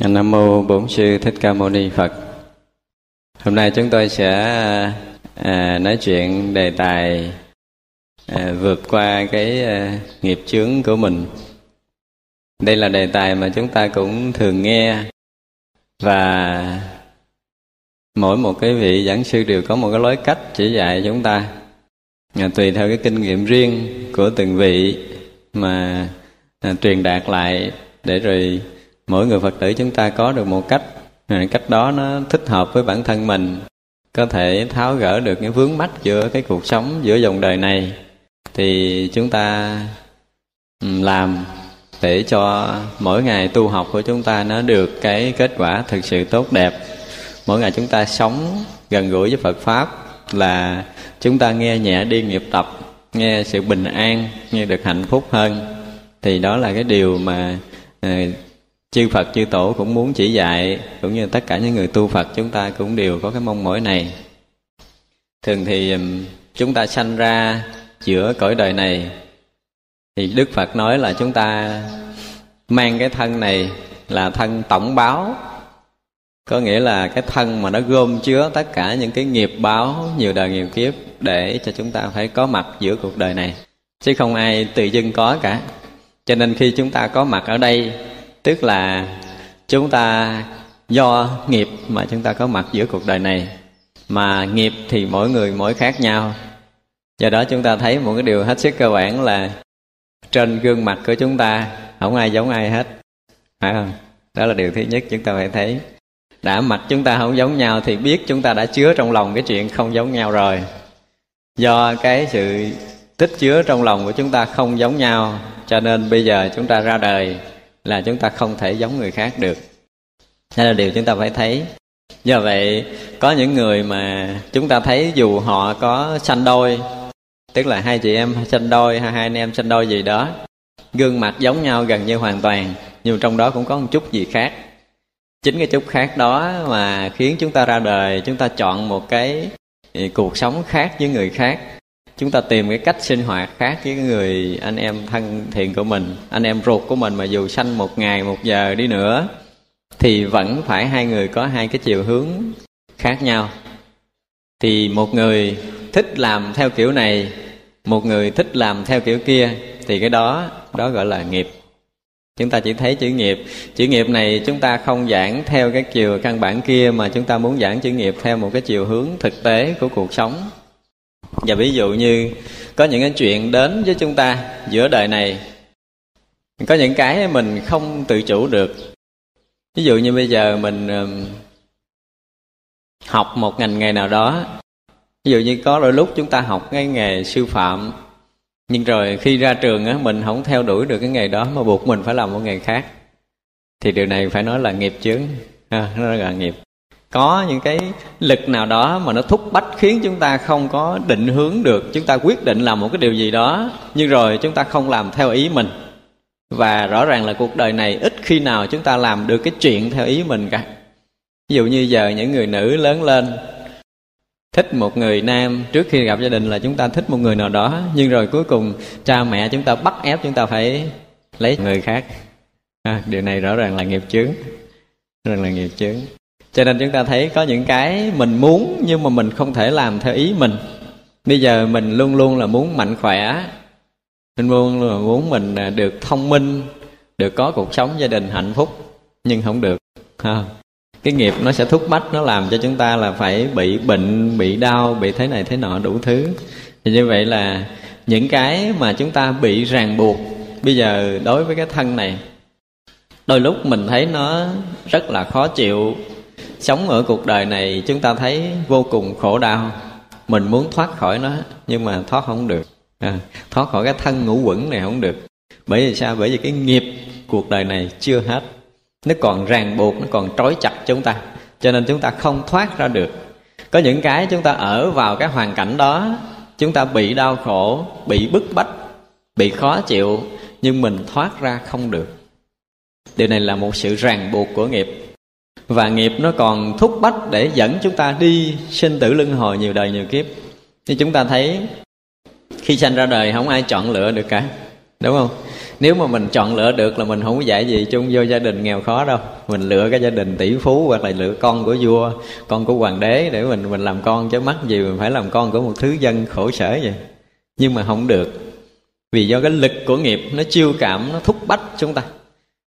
Dạ, Nam mô Bổn sư Thích Ca Mâu Ni Phật. Hôm nay chúng tôi sẽ à, nói chuyện đề tài à, vượt qua cái à, nghiệp chướng của mình. Đây là đề tài mà chúng ta cũng thường nghe và mỗi một cái vị giảng sư đều có một cái lối cách chỉ dạy chúng ta à, tùy theo cái kinh nghiệm riêng của từng vị mà à, truyền đạt lại để rồi mỗi người phật tử chúng ta có được một cách. Cách đó nó thích hợp với bản thân mình. Có thể tháo gỡ được những vướng mắc giữa cái cuộc sống giữa dòng đời này. Thì chúng ta làm để cho mỗi ngày tu học của chúng ta nó được cái kết quả thực sự tốt đẹp. Mỗi ngày chúng ta sống gần gũi với phật pháp là chúng ta nghe nhẹ đi nghiệp tập, nghe sự bình an, nghe được hạnh phúc hơn. Thì đó là cái điều mà ờ, chư Phật, chư Tổ cũng muốn chỉ dạy, cũng như tất cả những người tu Phật chúng ta cũng đều có cái mong mỏi này. Thường thì um, chúng ta sanh ra giữa cõi đời này, thì Đức Phật nói là chúng ta mang cái thân này là thân tổng báo. Có nghĩa là cái thân mà nó gom chứa tất cả những cái nghiệp báo, nhiều đời nhiều kiếp để cho chúng ta phải có mặt giữa cuộc đời này. Chứ không ai tự dưng có cả. Cho nên khi chúng ta có mặt ở đây tức là chúng ta do nghiệp mà chúng ta có mặt giữa cuộc đời này. Mà nghiệp thì mỗi người mỗi khác nhau. Do đó chúng ta thấy một cái điều hết sức cơ bản là trên gương mặt của chúng ta không ai giống ai hết. Phải không? Đó là điều thứ nhất chúng ta phải thấy. Đã mặt chúng ta không giống nhau thì biết chúng ta đã chứa trong lòng cái chuyện không giống nhau rồi. Do cái sự tích chứa trong lòng của chúng ta không giống nhau, cho nên bây giờ chúng ta ra đời là chúng ta không thể giống người khác được. Đây là điều chúng ta phải thấy. Do vậy, có những người mà chúng ta thấy dù họ có sanh đôi, tức là hai chị em sanh đôi hay hai anh em sanh đôi gì đó, gương mặt giống nhau gần như hoàn toàn, nhưng trong đó cũng có một chút gì khác. Chính cái chút khác đó mà khiến chúng ta ra đời, chúng ta chọn một cái ừ, cuộc sống khác với người khác chúng ta tìm cái cách sinh hoạt khác với người anh em thân thiện của mình, anh em ruột của mình mà dù sanh một ngày một giờ đi nữa, thì vẫn phải hai người có hai cái chiều hướng khác nhau. Thì một người thích làm theo kiểu này, một người thích làm theo kiểu kia, thì cái đó đó gọi là nghiệp. Chúng ta chỉ thấy chữ nghiệp. Chữ nghiệp này chúng ta không giảng theo cái chiều căn bản kia mà chúng ta muốn giảng chữ nghiệp theo một cái chiều hướng thực tế của cuộc sống và ví dụ như có những cái chuyện đến với chúng ta giữa đời này có những cái mình không tự chủ được. Ví dụ như bây giờ mình học một ngành nghề nào đó ví dụ như có đôi lúc chúng ta học cái nghề sư phạm nhưng rồi khi ra trường á mình không theo đuổi được cái nghề đó mà buộc mình phải làm một nghề khác thì điều này phải nói là nghiệp chướng. À, nó là nghiệp có những cái lực nào đó mà nó thúc bách khiến chúng ta không có định hướng được. Chúng ta quyết định làm một cái điều gì đó nhưng rồi chúng ta không làm theo ý mình. Và rõ ràng là cuộc đời này ít khi nào chúng ta làm được cái chuyện theo ý mình cả. Ví dụ như giờ những người nữ lớn lên thích một người nam trước khi gặp gia đình là chúng ta thích một người nào đó nhưng rồi cuối cùng cha mẹ chúng ta bắt ép chúng ta phải lấy người khác. À, điều này rõ ràng là nghiệp chướng rằng là nghiệp chướng cho nên chúng ta thấy có những cái mình muốn nhưng mà mình không thể làm theo ý mình. Bây giờ mình luôn luôn là muốn mạnh khỏe mình luôn là muốn mình à, được thông minh, được có cuộc sống gia đình hạnh phúc, nhưng không được, ha. Cái nghiệp nó sẽ thúc bách nó làm cho chúng ta là phải bị bệnh, bị đau, bị thế này thế nọ đủ thứ. Thì như vậy là những cái mà chúng ta bị ràng buộc, bây giờ đối với cái thân này, đôi lúc mình thấy nó rất là khó chịu sống ở cuộc đời này chúng ta thấy vô cùng khổ đau. Mình muốn thoát khỏi nó nhưng mà thoát không được. À, thoát khỏi cái thân ngũ quẩn này không được. Bởi vì sao? Bởi vì cái nghiệp cuộc đời này chưa hết. Nó còn ràng buộc nó còn trói chặt chúng ta. Cho nên chúng ta không thoát ra được. Có những cái chúng ta ở vào cái hoàn cảnh đó chúng ta bị đau khổ bị bức bách bị khó chịu nhưng mình thoát ra không được. Điều này là một sự ràng buộc của nghiệp và nghiệp nó còn thúc bách để dẫn chúng ta đi sinh tử luân hồi nhiều đời nhiều kiếp. Thì chúng ta thấy khi sanh ra đời không ai chọn lựa được cả, đúng không? Nếu mà mình chọn lựa được là mình không có dạy gì chung vô gia đình nghèo khó đâu. Mình lựa cái gia đình tỷ phú hoặc là lựa con của vua, con của hoàng đế để mình mình làm con chứ mắc gì, mình phải làm con của một thứ dân khổ sở vậy. Nhưng mà không được, vì do cái lực của nghiệp nó chiêu cảm, nó thúc bách chúng ta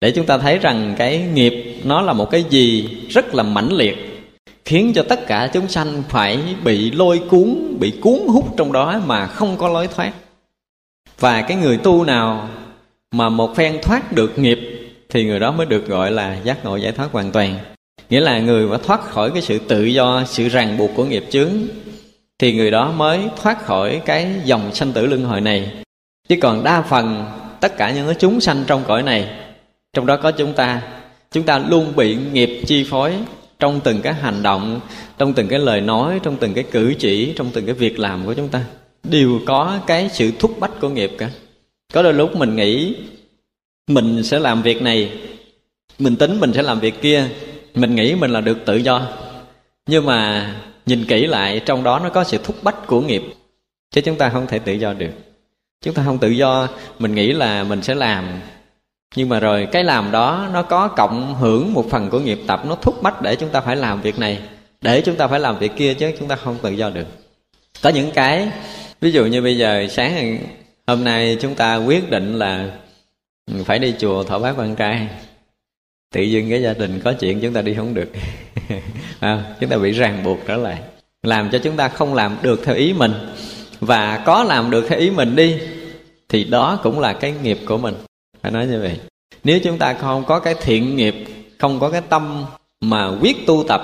để chúng ta thấy rằng cái nghiệp nó là một cái gì rất là mãnh liệt, khiến cho tất cả chúng sanh phải bị lôi cuốn, bị cuốn hút trong đó mà không có lối thoát. Và cái người tu nào mà một phen thoát được nghiệp thì người đó mới được gọi là giác ngộ giải thoát hoàn toàn. Nghĩa là người mà thoát khỏi cái sự tự do, sự ràng buộc của nghiệp chướng thì người đó mới thoát khỏi cái dòng sanh tử luân hồi này. Chứ còn đa phần tất cả những cái chúng sanh trong cõi này trong đó có chúng ta. Chúng ta luôn bị nghiệp chi phối trong từng cái hành động, trong từng cái lời nói, trong từng cái cử chỉ, trong từng cái việc làm của chúng ta. Đều có cái sự thúc bách của nghiệp cả. Có đôi lúc mình nghĩ mình sẽ làm việc này, mình tính mình sẽ làm việc kia, mình nghĩ mình là được tự do. Nhưng mà nhìn kỹ lại, trong đó nó có sự thúc bách của nghiệp, chứ chúng ta không thể tự do được. Chúng ta không tự do, mình nghĩ là mình sẽ làm nhưng mà rồi cái làm đó nó có cộng hưởng một phần của nghiệp tập nó thúc bách để chúng ta phải làm việc này để chúng ta phải làm việc kia chứ chúng ta không tự do được. Có những cái ví dụ như bây giờ sáng hôm nay chúng ta quyết định là phải đi chùa thọ bát quan trai. Tự dưng cái gia đình có chuyện chúng ta đi không được. À, chúng ta bị ràng buộc trở lại. Làm cho chúng ta không làm được theo ý mình. Và có làm được theo ý mình đi thì đó cũng là cái nghiệp của mình phải nói như vậy. Nếu chúng ta không có cái thiện nghiệp, không có cái tâm mà quyết tu tập,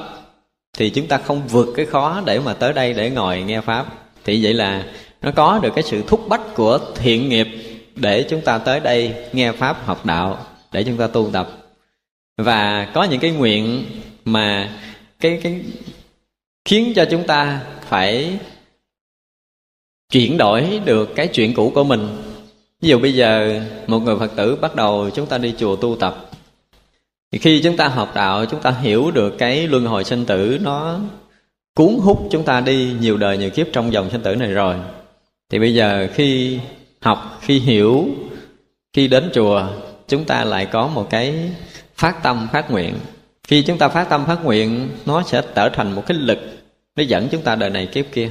thì chúng ta không vượt cái khó để mà tới đây để ngồi nghe pháp. Thì vậy là nó có được cái sự thúc bách của thiện nghiệp để chúng ta tới đây nghe pháp học đạo, để chúng ta tu tập. Và có những cái nguyện mà cái cái khiến cho chúng ta phải chuyển đổi được cái chuyện cũ của mình ví dụ bây giờ một người phật tử bắt đầu chúng ta đi chùa tu tập, thì khi chúng ta học đạo, chúng ta hiểu được cái luân hồi sinh tử nó cuốn hút chúng ta đi nhiều đời nhiều kiếp trong dòng sinh tử này rồi. Thì bây giờ khi học, khi hiểu, khi đến chùa, chúng ta lại có một cái phát tâm, phát nguyện. Khi chúng ta phát tâm, phát nguyện, nó sẽ trở thành một cái lực nó dẫn chúng ta đời này kiếp kia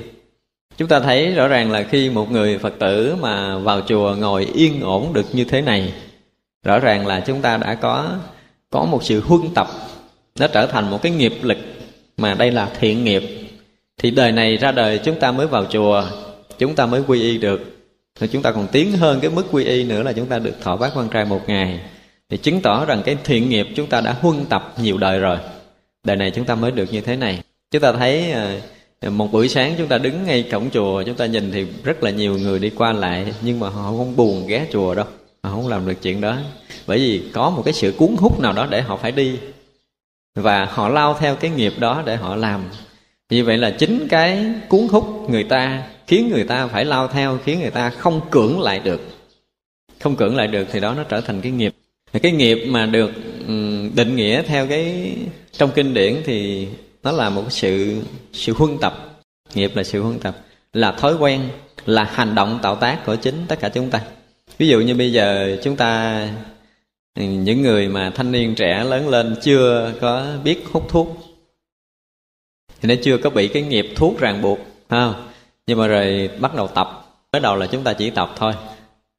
chúng ta thấy rõ ràng là khi một người phật tử mà vào chùa ngồi yên ổn được như thế này, rõ ràng là chúng ta đã có có một sự huân tập, nó trở thành một cái nghiệp lực mà đây là thiện nghiệp. Thì đời này ra đời chúng ta mới vào chùa, chúng ta mới quy y được. Thì chúng ta còn tiến hơn cái mức quy y nữa là chúng ta được thọ bát quan trai một ngày. Thì chứng tỏ rằng cái thiện nghiệp chúng ta đã huân tập nhiều đời rồi. Đời này chúng ta mới được như thế này. Chúng ta thấy à, Ờ, một buổi sáng chúng ta đứng ngay cổng chùa, chúng ta nhìn thì rất là nhiều người đi qua lại, nhưng mà họ không buồn ghé chùa đâu. Họ không làm được chuyện đó. Bởi vì có một cái sự cuốn hút nào đó để họ phải đi. Và họ lao theo cái nghiệp đó để họ làm. Như vậy là chính cái cuốn hút người ta khiến người ta phải lao theo, khiến người ta không cưỡng lại được. Không cưỡng lại được thì đó nó trở thành cái nghiệp. Cái nghiệp mà được định nghĩa theo cái trong kinh điển thì nó là một sự sự huân tập. Nghiệp là sự huân tập. Là thói quen là hành động tạo tác của chính tất cả chúng ta. Ví dụ như bây giờ chúng ta ừ, những người mà thanh niên trẻ lớn lên chưa có biết hút thuốc thì nó chưa có bị cái nghiệp thuốc ràng buộc ha nhưng mà rồi bắt đầu tập. Mới đầu là chúng ta chỉ tập thôi.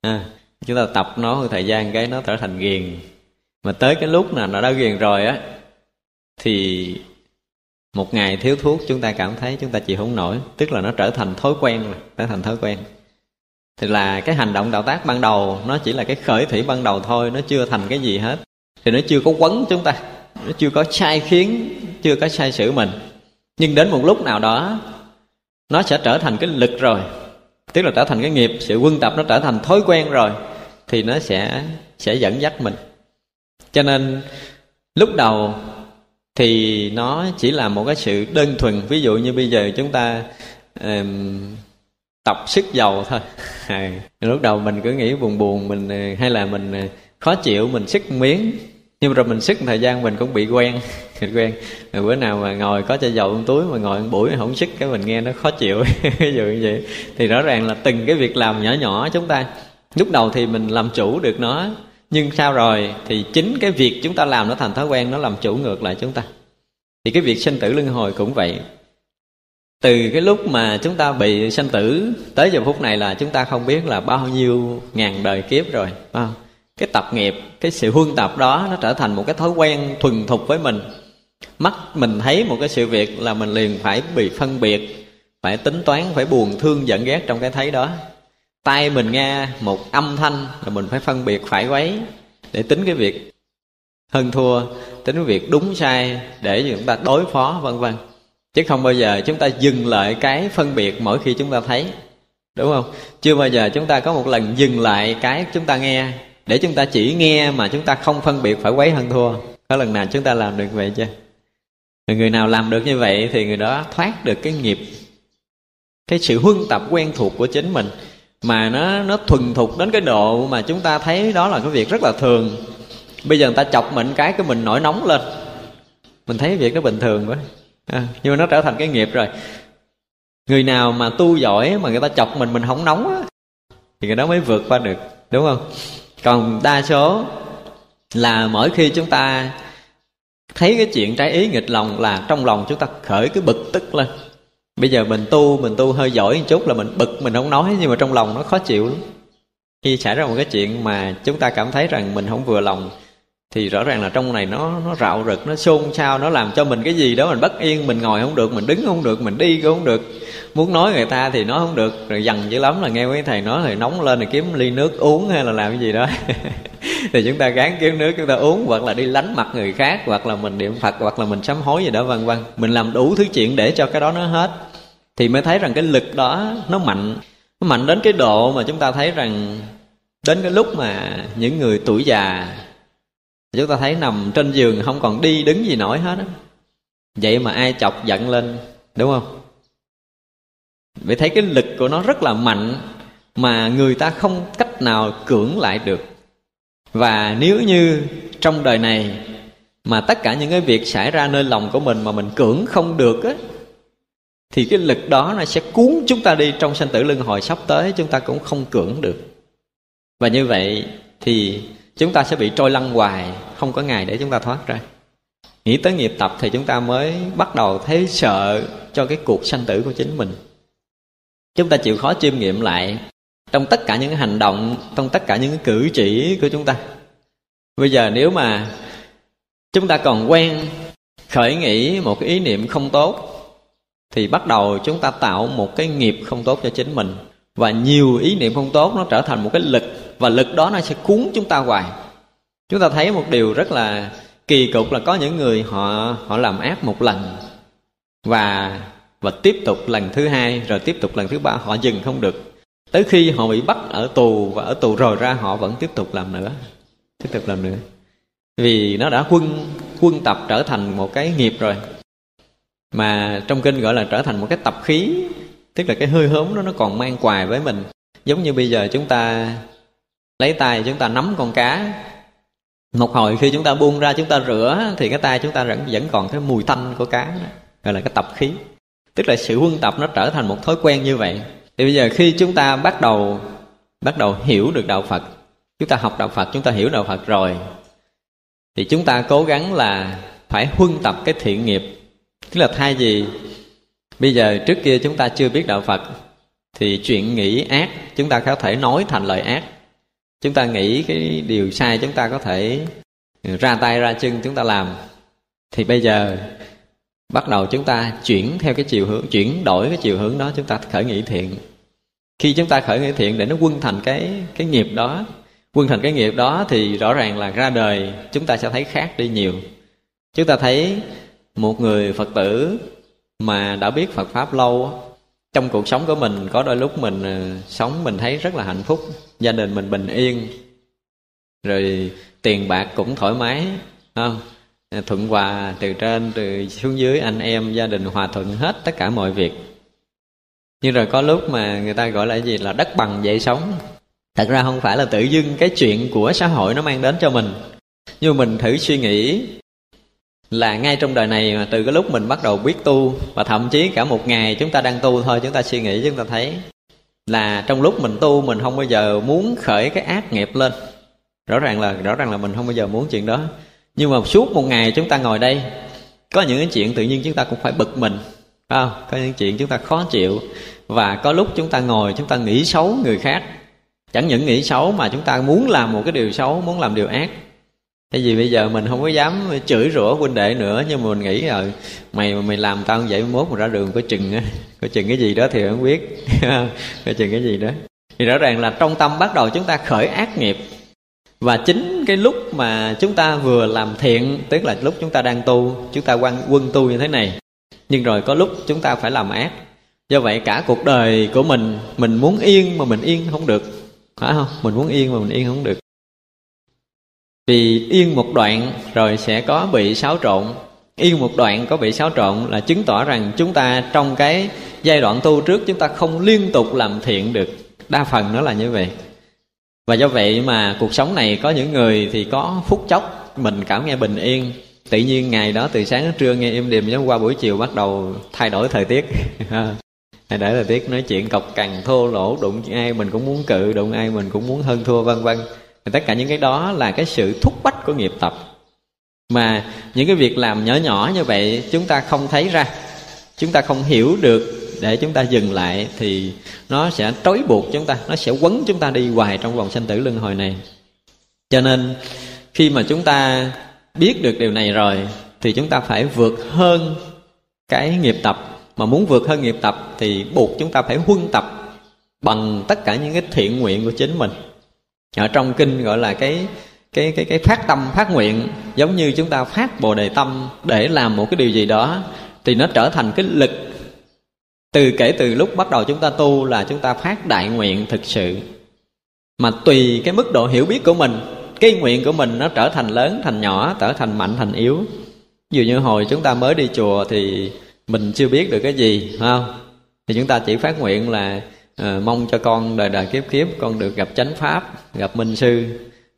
À, chúng ta tập nó thời gian cái nó trở thành ghiền. Mà tới cái lúc nào nó đã ghiền rồi á thì một ngày thiếu thuốc chúng ta cảm thấy chúng ta chịu không nổi, tức là nó trở thành thói quen rồi trở thành thói quen. Thì là cái hành động đạo tác ban đầu, nó chỉ là cái khởi thủy ban đầu thôi, nó chưa thành cái gì hết. Thì nó chưa có quấn chúng ta, nó chưa có sai khiến, chưa có sai sử mình. Nhưng đến một lúc nào đó, nó sẽ trở thành cái lực rồi, tức là trở thành cái nghiệp, sự quân tập nó trở thành thói quen rồi, thì nó sẽ sẽ dẫn dắt mình. Cho nên, lúc đầu thì nó chỉ là một cái sự đơn thuần. Ví dụ như bây giờ chúng ta um, tập sức dầu thôi. À, lúc đầu mình cứ nghĩ buồn buồn mình ờ, hay là mình ờ, khó chịu mình sức miếng. Nhưng rồi mình sức thời gian mình cũng bị quen mình quen. Rồi bữa nào mà ngồi có chai dầu trong túi mà ngồi ăn buổi không sức cái mình nghe nó khó chịu. Ví dụ như vậy. Thì rõ ràng là từng cái việc làm nhỏ nhỏ chúng ta lúc đầu thì mình làm chủ được nó nhưng sao rồi? Thì chính cái việc chúng ta làm nó thành thói quen nó làm chủ ngược lại chúng ta. Thì cái việc sinh tử luân hồi cũng vậy. Từ cái lúc mà chúng ta bị sanh tử tới giờ phút này là chúng ta không biết là bao nhiêu ngàn đời kiếp rồi à, cái tập nghiệp cái sự huân tập đó nó trở thành một cái thói quen thuần thục với mình. Mắt mình thấy một cái sự việc là mình liền phải bị phân biệt phải tính toán phải buồn thương giận ghét trong cái thấy đó tay mình nghe một âm thanh là mình phải phân biệt phải quấy để tính cái việc hơn thua, tính cái việc đúng sai để chúng ta đối phó, vân vân. Chứ không bao giờ chúng ta dừng lại cái phân biệt mỗi khi chúng ta thấy, đúng không? Chưa bao giờ chúng ta có một lần dừng lại cái chúng ta nghe để chúng ta chỉ nghe mà chúng ta không phân biệt phải quấy hơn thua. Có lần nào chúng ta làm được vậy chưa? Người nào làm được như vậy thì người đó thoát được cái nghiệp, cái sự huân tập quen thuộc của chính mình mà nó nó thuần thục đến cái độ mà chúng ta thấy đó là cái việc rất là thường. Bây giờ người ta chọc mình cái cái mình nổi nóng lên. Mình thấy việc nó bình thường quá. À, nhưng mà nó trở thành cái nghiệp rồi. Người nào mà tu giỏi mà người ta chọc mình mình không nóng á thì người đó mới vượt qua được đúng không? Còn đa số là mỗi khi chúng ta thấy cái chuyện trái ý nghịch lòng là trong lòng chúng ta khởi cái bực tức lên bây giờ mình tu mình tu hơi giỏi một chút là mình bực, mình không nói, nhưng mà trong lòng nó khó chịu lắm. Khi xảy ra một cái chuyện mà chúng ta cảm thấy rằng mình không vừa lòng, thì rõ ràng là trong này nó nó rạo rực, nó xôn xao, nó làm cho mình cái gì đó mình bất yên, mình ngồi không được, mình đứng không được, mình đi cũng không được muốn nói người ta thì nó không được. Rồi dằn dữ lắm là nghe mấy thầy nói thì nóng lên thì kiếm ly nước uống hay là làm cái gì đó. Thì chúng ta gán kiếm nước, chúng ta uống, hoặc là đi lánh mặt người khác, hoặc là mình niệm phật, hoặc là mình sám hối gì đó, vân vân. Mình làm đủ thứ chuyện để cho cái đó nó hết. Thì mới thấy rằng cái lực đó, nó mạnh. Nó mạnh đến cái độ mà chúng ta thấy rằng đến cái lúc mà những người tuổi già, chúng ta thấy nằm trên giường không còn đi đứng gì nổi hết á. Vậy mà ai chọc giận lên, đúng không? Vì thấy cái lực của nó rất là mạnh mà người ta không cách nào cưỡng lại được. Và nếu như trong đời này mà tất cả những cái việc xảy ra nơi lòng của mình mà mình cưỡng không được á, thì cái lực đó nó sẽ cuốn chúng ta đi trong sanh tử luân hồi sắp tới, chúng ta cũng không cưỡng được. Và như vậy thì chúng ta sẽ bị trôi lăn hoài, không có ngày để chúng ta thoát ra. Nghĩ tới nghiệp tập thì chúng ta mới bắt đầu thấy sợ cho cái cuộc sanh tử của chính mình chúng ta chịu khó chiêm nghiệm lại trong tất cả những hành động, trong tất cả những cử chỉ của chúng ta. Bây giờ nếu mà chúng ta còn quen khởi nghĩ một cái ý niệm không tốt, thì bắt đầu chúng ta tạo một cái nghiệp không tốt cho chính mình. Và nhiều ý niệm không tốt nó trở thành một cái lực, và lực đó nó sẽ cuốn chúng ta hoài. Chúng ta thấy một điều rất là kỳ cục là có những người họ họ làm ác một lần, và và tiếp tục lần thứ hai, rồi tiếp tục lần thứ ba, họ dừng không được. Tới khi họ bị bắt ở tù và ở tù rồi ra, họ vẫn tiếp tục làm nữa, tiếp tục làm nữa. Vì nó đã quân quân tập trở thành một cái nghiệp rồi. Mà trong kinh gọi là trở thành một cái tập khí, tức là cái hơi hớm đó nó còn mang quài với mình. Giống như bây giờ chúng ta lấy tay chúng ta nắm con cá. Một hồi khi chúng ta buông ra chúng ta rửa, thì cái tay chúng ta vẫn vẫn còn cái mùi tanh của cá đó. gọi là cái tập khí tức là sự huân tập nó trở thành một thói quen như vậy. Thì bây giờ khi chúng ta bắt đầu bắt đầu hiểu được đạo phật, chúng ta học đạo phật, chúng ta hiểu đạo phật rồi, thì chúng ta cố gắng là phải huân tập cái thiện nghiệp. Tức là thay vì bây giờ trước kia chúng ta chưa biết đạo phật, thì chuyện nghĩ ác chúng ta có thể nói thành lời ác. Chúng ta nghĩ cái điều sai chúng ta có thể ra tay, ra chân chúng ta làm. Thì bây giờ bắt đầu chúng ta chuyển theo cái chiều hướng, chuyển đổi cái chiều hướng đó, chúng ta khởi nghĩ thiện. Khi chúng ta khởi nghĩ thiện để nó quân thành cái cái nghiệp đó, quân thành cái nghiệp đó thì rõ ràng là ra đời chúng ta sẽ thấy khác đi nhiều. Chúng ta thấy một người phật tử mà đã biết phật pháp lâu trong cuộc sống của mình có đôi lúc mình ờ, sống mình thấy rất là hạnh phúc, gia đình mình bình yên, rồi tiền bạc cũng thoải mái không? Thuận hòa từ trên, từ xuống dưới, anh em, gia đình hòa thuận hết tất cả mọi việc. Nhưng rồi có lúc mà người ta gọi là gì là đất bằng dậy sống thật ra không phải là tự dưng cái chuyện của xã hội nó mang đến cho mình. Nhưng mình thử suy nghĩ là ngay trong đời này mà từ cái lúc mình bắt đầu biết tu và thậm chí cả một ngày chúng ta đang tu thôi, chúng ta suy nghĩ, chúng ta thấy là trong lúc mình tu mình không bao giờ muốn khởi cái ác nghiệp lên. Rõ ràng là, rõ ràng là mình không bao giờ muốn chuyện đó nhưng mà suốt một ngày chúng ta ngồi đây, có những cái chuyện tự nhiên chúng ta cũng phải bực mình không? có những chuyện chúng ta khó chịu, và có lúc chúng ta ngồi, chúng ta nghĩ xấu người khác. Chẳng những nghĩ xấu mà chúng ta muốn làm một cái điều xấu, muốn làm điều ác. Thế vì bây giờ mình không có dám chửi rủa huynh đệ nữa, Nhưng mà mình nghĩ rồi Mày mà mày làm tao như vậy, mốt mà ra đường có chừng á Có chừng cái gì đó thì không biết. Có chừng cái gì đó. Thì rõ ràng là trong tâm bắt đầu chúng ta khởi ác nghiệp. Và chính cái lúc mà chúng ta vừa làm thiện, Tức là lúc chúng ta đang tu, Chúng ta quan quân tu như thế này. Nhưng rồi có lúc chúng ta phải làm ác. Do vậy cả cuộc đời của mình Mình muốn yên mà mình yên không được. Phải không? Mình muốn yên mà mình yên không được. Vì yên một đoạn rồi sẽ có bị xáo trộn. Yên một đoạn có bị xáo trộn là chứng tỏ rằng chúng ta trong cái giai đoạn tu trước chúng ta không liên tục làm thiện được. Đa phần nó là như vậy và do vậy mà cuộc sống này có những người thì có phút chốc mình cảm nghe bình yên. Tự nhiên ngày đó từ sáng đến trưa nghe im điềm giống qua buổi chiều bắt đầu thay đổi thời tiết. Thay đổi thời tiết, nói chuyện, cọc cằn, thô lỗ, đụng ai mình cũng muốn cự, đụng ai mình cũng muốn hơn thua, vân vân. Tất cả những cái đó là cái sự thúc bách của nghiệp tập. Mà những cái việc làm nhỏ nhỏ như vậy chúng ta không thấy ra, chúng ta không hiểu được để chúng ta dừng lại thì nó sẽ trói buộc chúng ta, nó sẽ quấn chúng ta đi hoài trong vòng sanh tử luân hồi này. Cho nên, khi mà chúng ta biết được điều này rồi, thì chúng ta phải vượt hơn cái nghiệp tập. Mà muốn vượt hơn nghiệp tập thì buộc chúng ta phải huân tập bằng tất cả những cái thiện nguyện của chính mình. Ở trong kinh gọi là cái cái cái cái phát tâm, phát nguyện, giống như chúng ta phát bồ đề tâm để làm một cái điều gì đó, thì nó trở thành cái lực từ kể từ lúc bắt đầu chúng ta tu là chúng ta phát đại nguyện thực sự. Mà tùy cái mức độ hiểu biết của mình cái nguyện của mình nó trở thành lớn thành nhỏ trở thành mạnh thành yếu. Dù như hồi chúng ta mới đi chùa thì mình chưa biết được cái gì phải không? Thì chúng ta chỉ phát nguyện là uh, mong cho con đời đời kiếp kiếp con được gặp chánh pháp gặp minh sư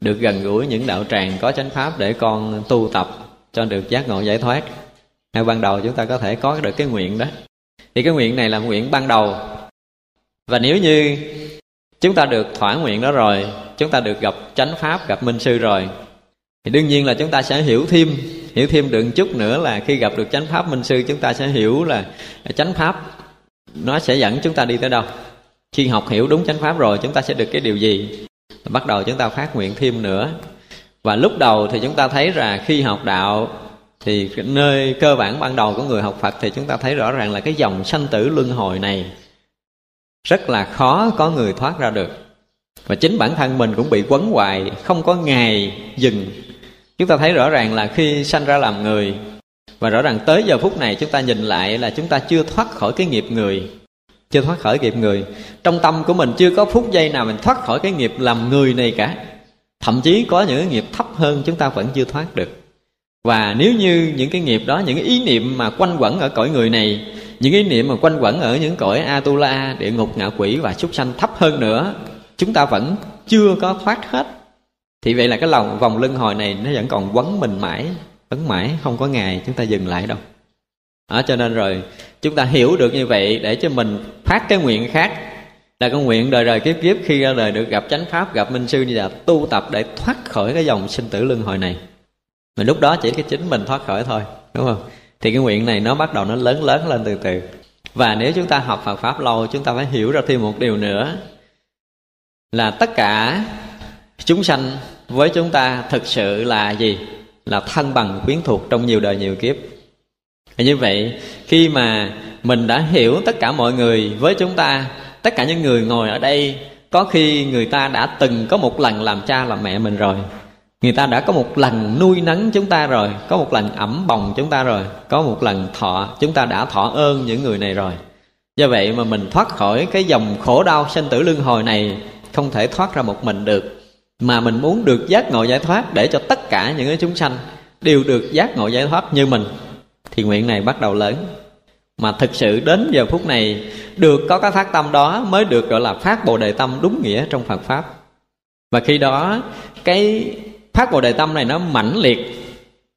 được gần gũi những đạo tràng có chánh pháp để con tu tập cho được giác ngộ giải thoát. Hay ban đầu chúng ta có thể có được cái nguyện đó thì cái nguyện này là nguyện ban đầu. Và nếu như chúng ta được thỏa nguyện đó rồi, chúng ta được gặp chánh pháp, gặp minh sư rồi, thì đương nhiên là chúng ta sẽ hiểu thêm hiểu thêm được một chút nữa là khi gặp được chánh pháp, minh sư, chúng ta sẽ hiểu là chánh pháp nó sẽ dẫn chúng ta đi tới đâu. Khi học hiểu đúng chánh pháp rồi, chúng ta sẽ được cái điều gì? Bắt đầu chúng ta phát nguyện thêm nữa. Và lúc đầu thì chúng ta thấy là khi học đạo thì nơi cơ bản ban đầu của người học Phật thì chúng ta thấy rõ ràng là cái dòng sanh tử luân hồi này rất là khó có người thoát ra được. Và chính bản thân mình cũng bị quấn hoài, không có ngày dừng. Chúng ta thấy rõ ràng là khi sanh ra làm người, và rõ ràng tới giờ phút này chúng ta nhìn lại là chúng ta chưa thoát khỏi cái nghiệp người, chưa thoát khỏi nghiệp người. Trong tâm của mình chưa có phút giây nào mình thoát khỏi cái nghiệp làm người này cả. Thậm chí có những cái nghiệp thấp hơn chúng ta vẫn chưa thoát được và nếu như những cái nghiệp đó những cái ý niệm mà quanh quẩn ở cõi người này những ý niệm mà quanh quẩn ở những cõi atula địa ngục ngạ quỷ và súc sanh thấp hơn nữa chúng ta vẫn chưa có thoát hết. Thì vậy là cái lòng vòng lưng hồi này nó vẫn còn quấn mình mãi quấn mãi không có ngày chúng ta dừng lại đâu. Đó, cho nên rồi chúng ta hiểu được như vậy để cho mình phát cái nguyện khác. Là cái nguyện đời đời kiếp kiếp khi ra đời được gặp chánh pháp gặp minh sư như là tu tập để thoát khỏi cái dòng sinh tử luân hồi này mà lúc đó chỉ cái chính mình thoát khỏi thôi, đúng không? Thì cái nguyện này nó bắt đầu nó lớn lớn lên từ từ. Và nếu chúng ta học Phật pháp lâu, chúng ta phải hiểu ra thêm một điều nữa. Là tất cả chúng sanh với chúng ta thực sự là gì? Là thân bằng quyến thuộc trong nhiều đời nhiều kiếp. Như vậy, khi mà mình đã hiểu tất cả mọi người với chúng ta, tất cả những người ngồi ở đây, có khi người ta đã từng có một lần làm cha làm mẹ mình rồi người ta đã có một lần nuôi nấng chúng ta rồi, có một lần ẩm bồng chúng ta rồi, có một lần thọ, chúng ta đã thọ ơn những người này rồi. Do vậy mà mình thoát khỏi cái dòng khổ đau sinh tử luân hồi này, không thể thoát ra một mình được. Mà mình muốn được giác ngộ giải thoát để cho tất cả những cái chúng sanh đều được giác ngộ giải thoát như mình, thì nguyện này bắt đầu lớn. Mà thực sự đến giờ phút này, được có cái phát tâm đó mới được gọi là phát bồ đề tâm đúng nghĩa trong Phật pháp. Và khi đó, cái phát bồ đề tâm này nó mãnh liệt,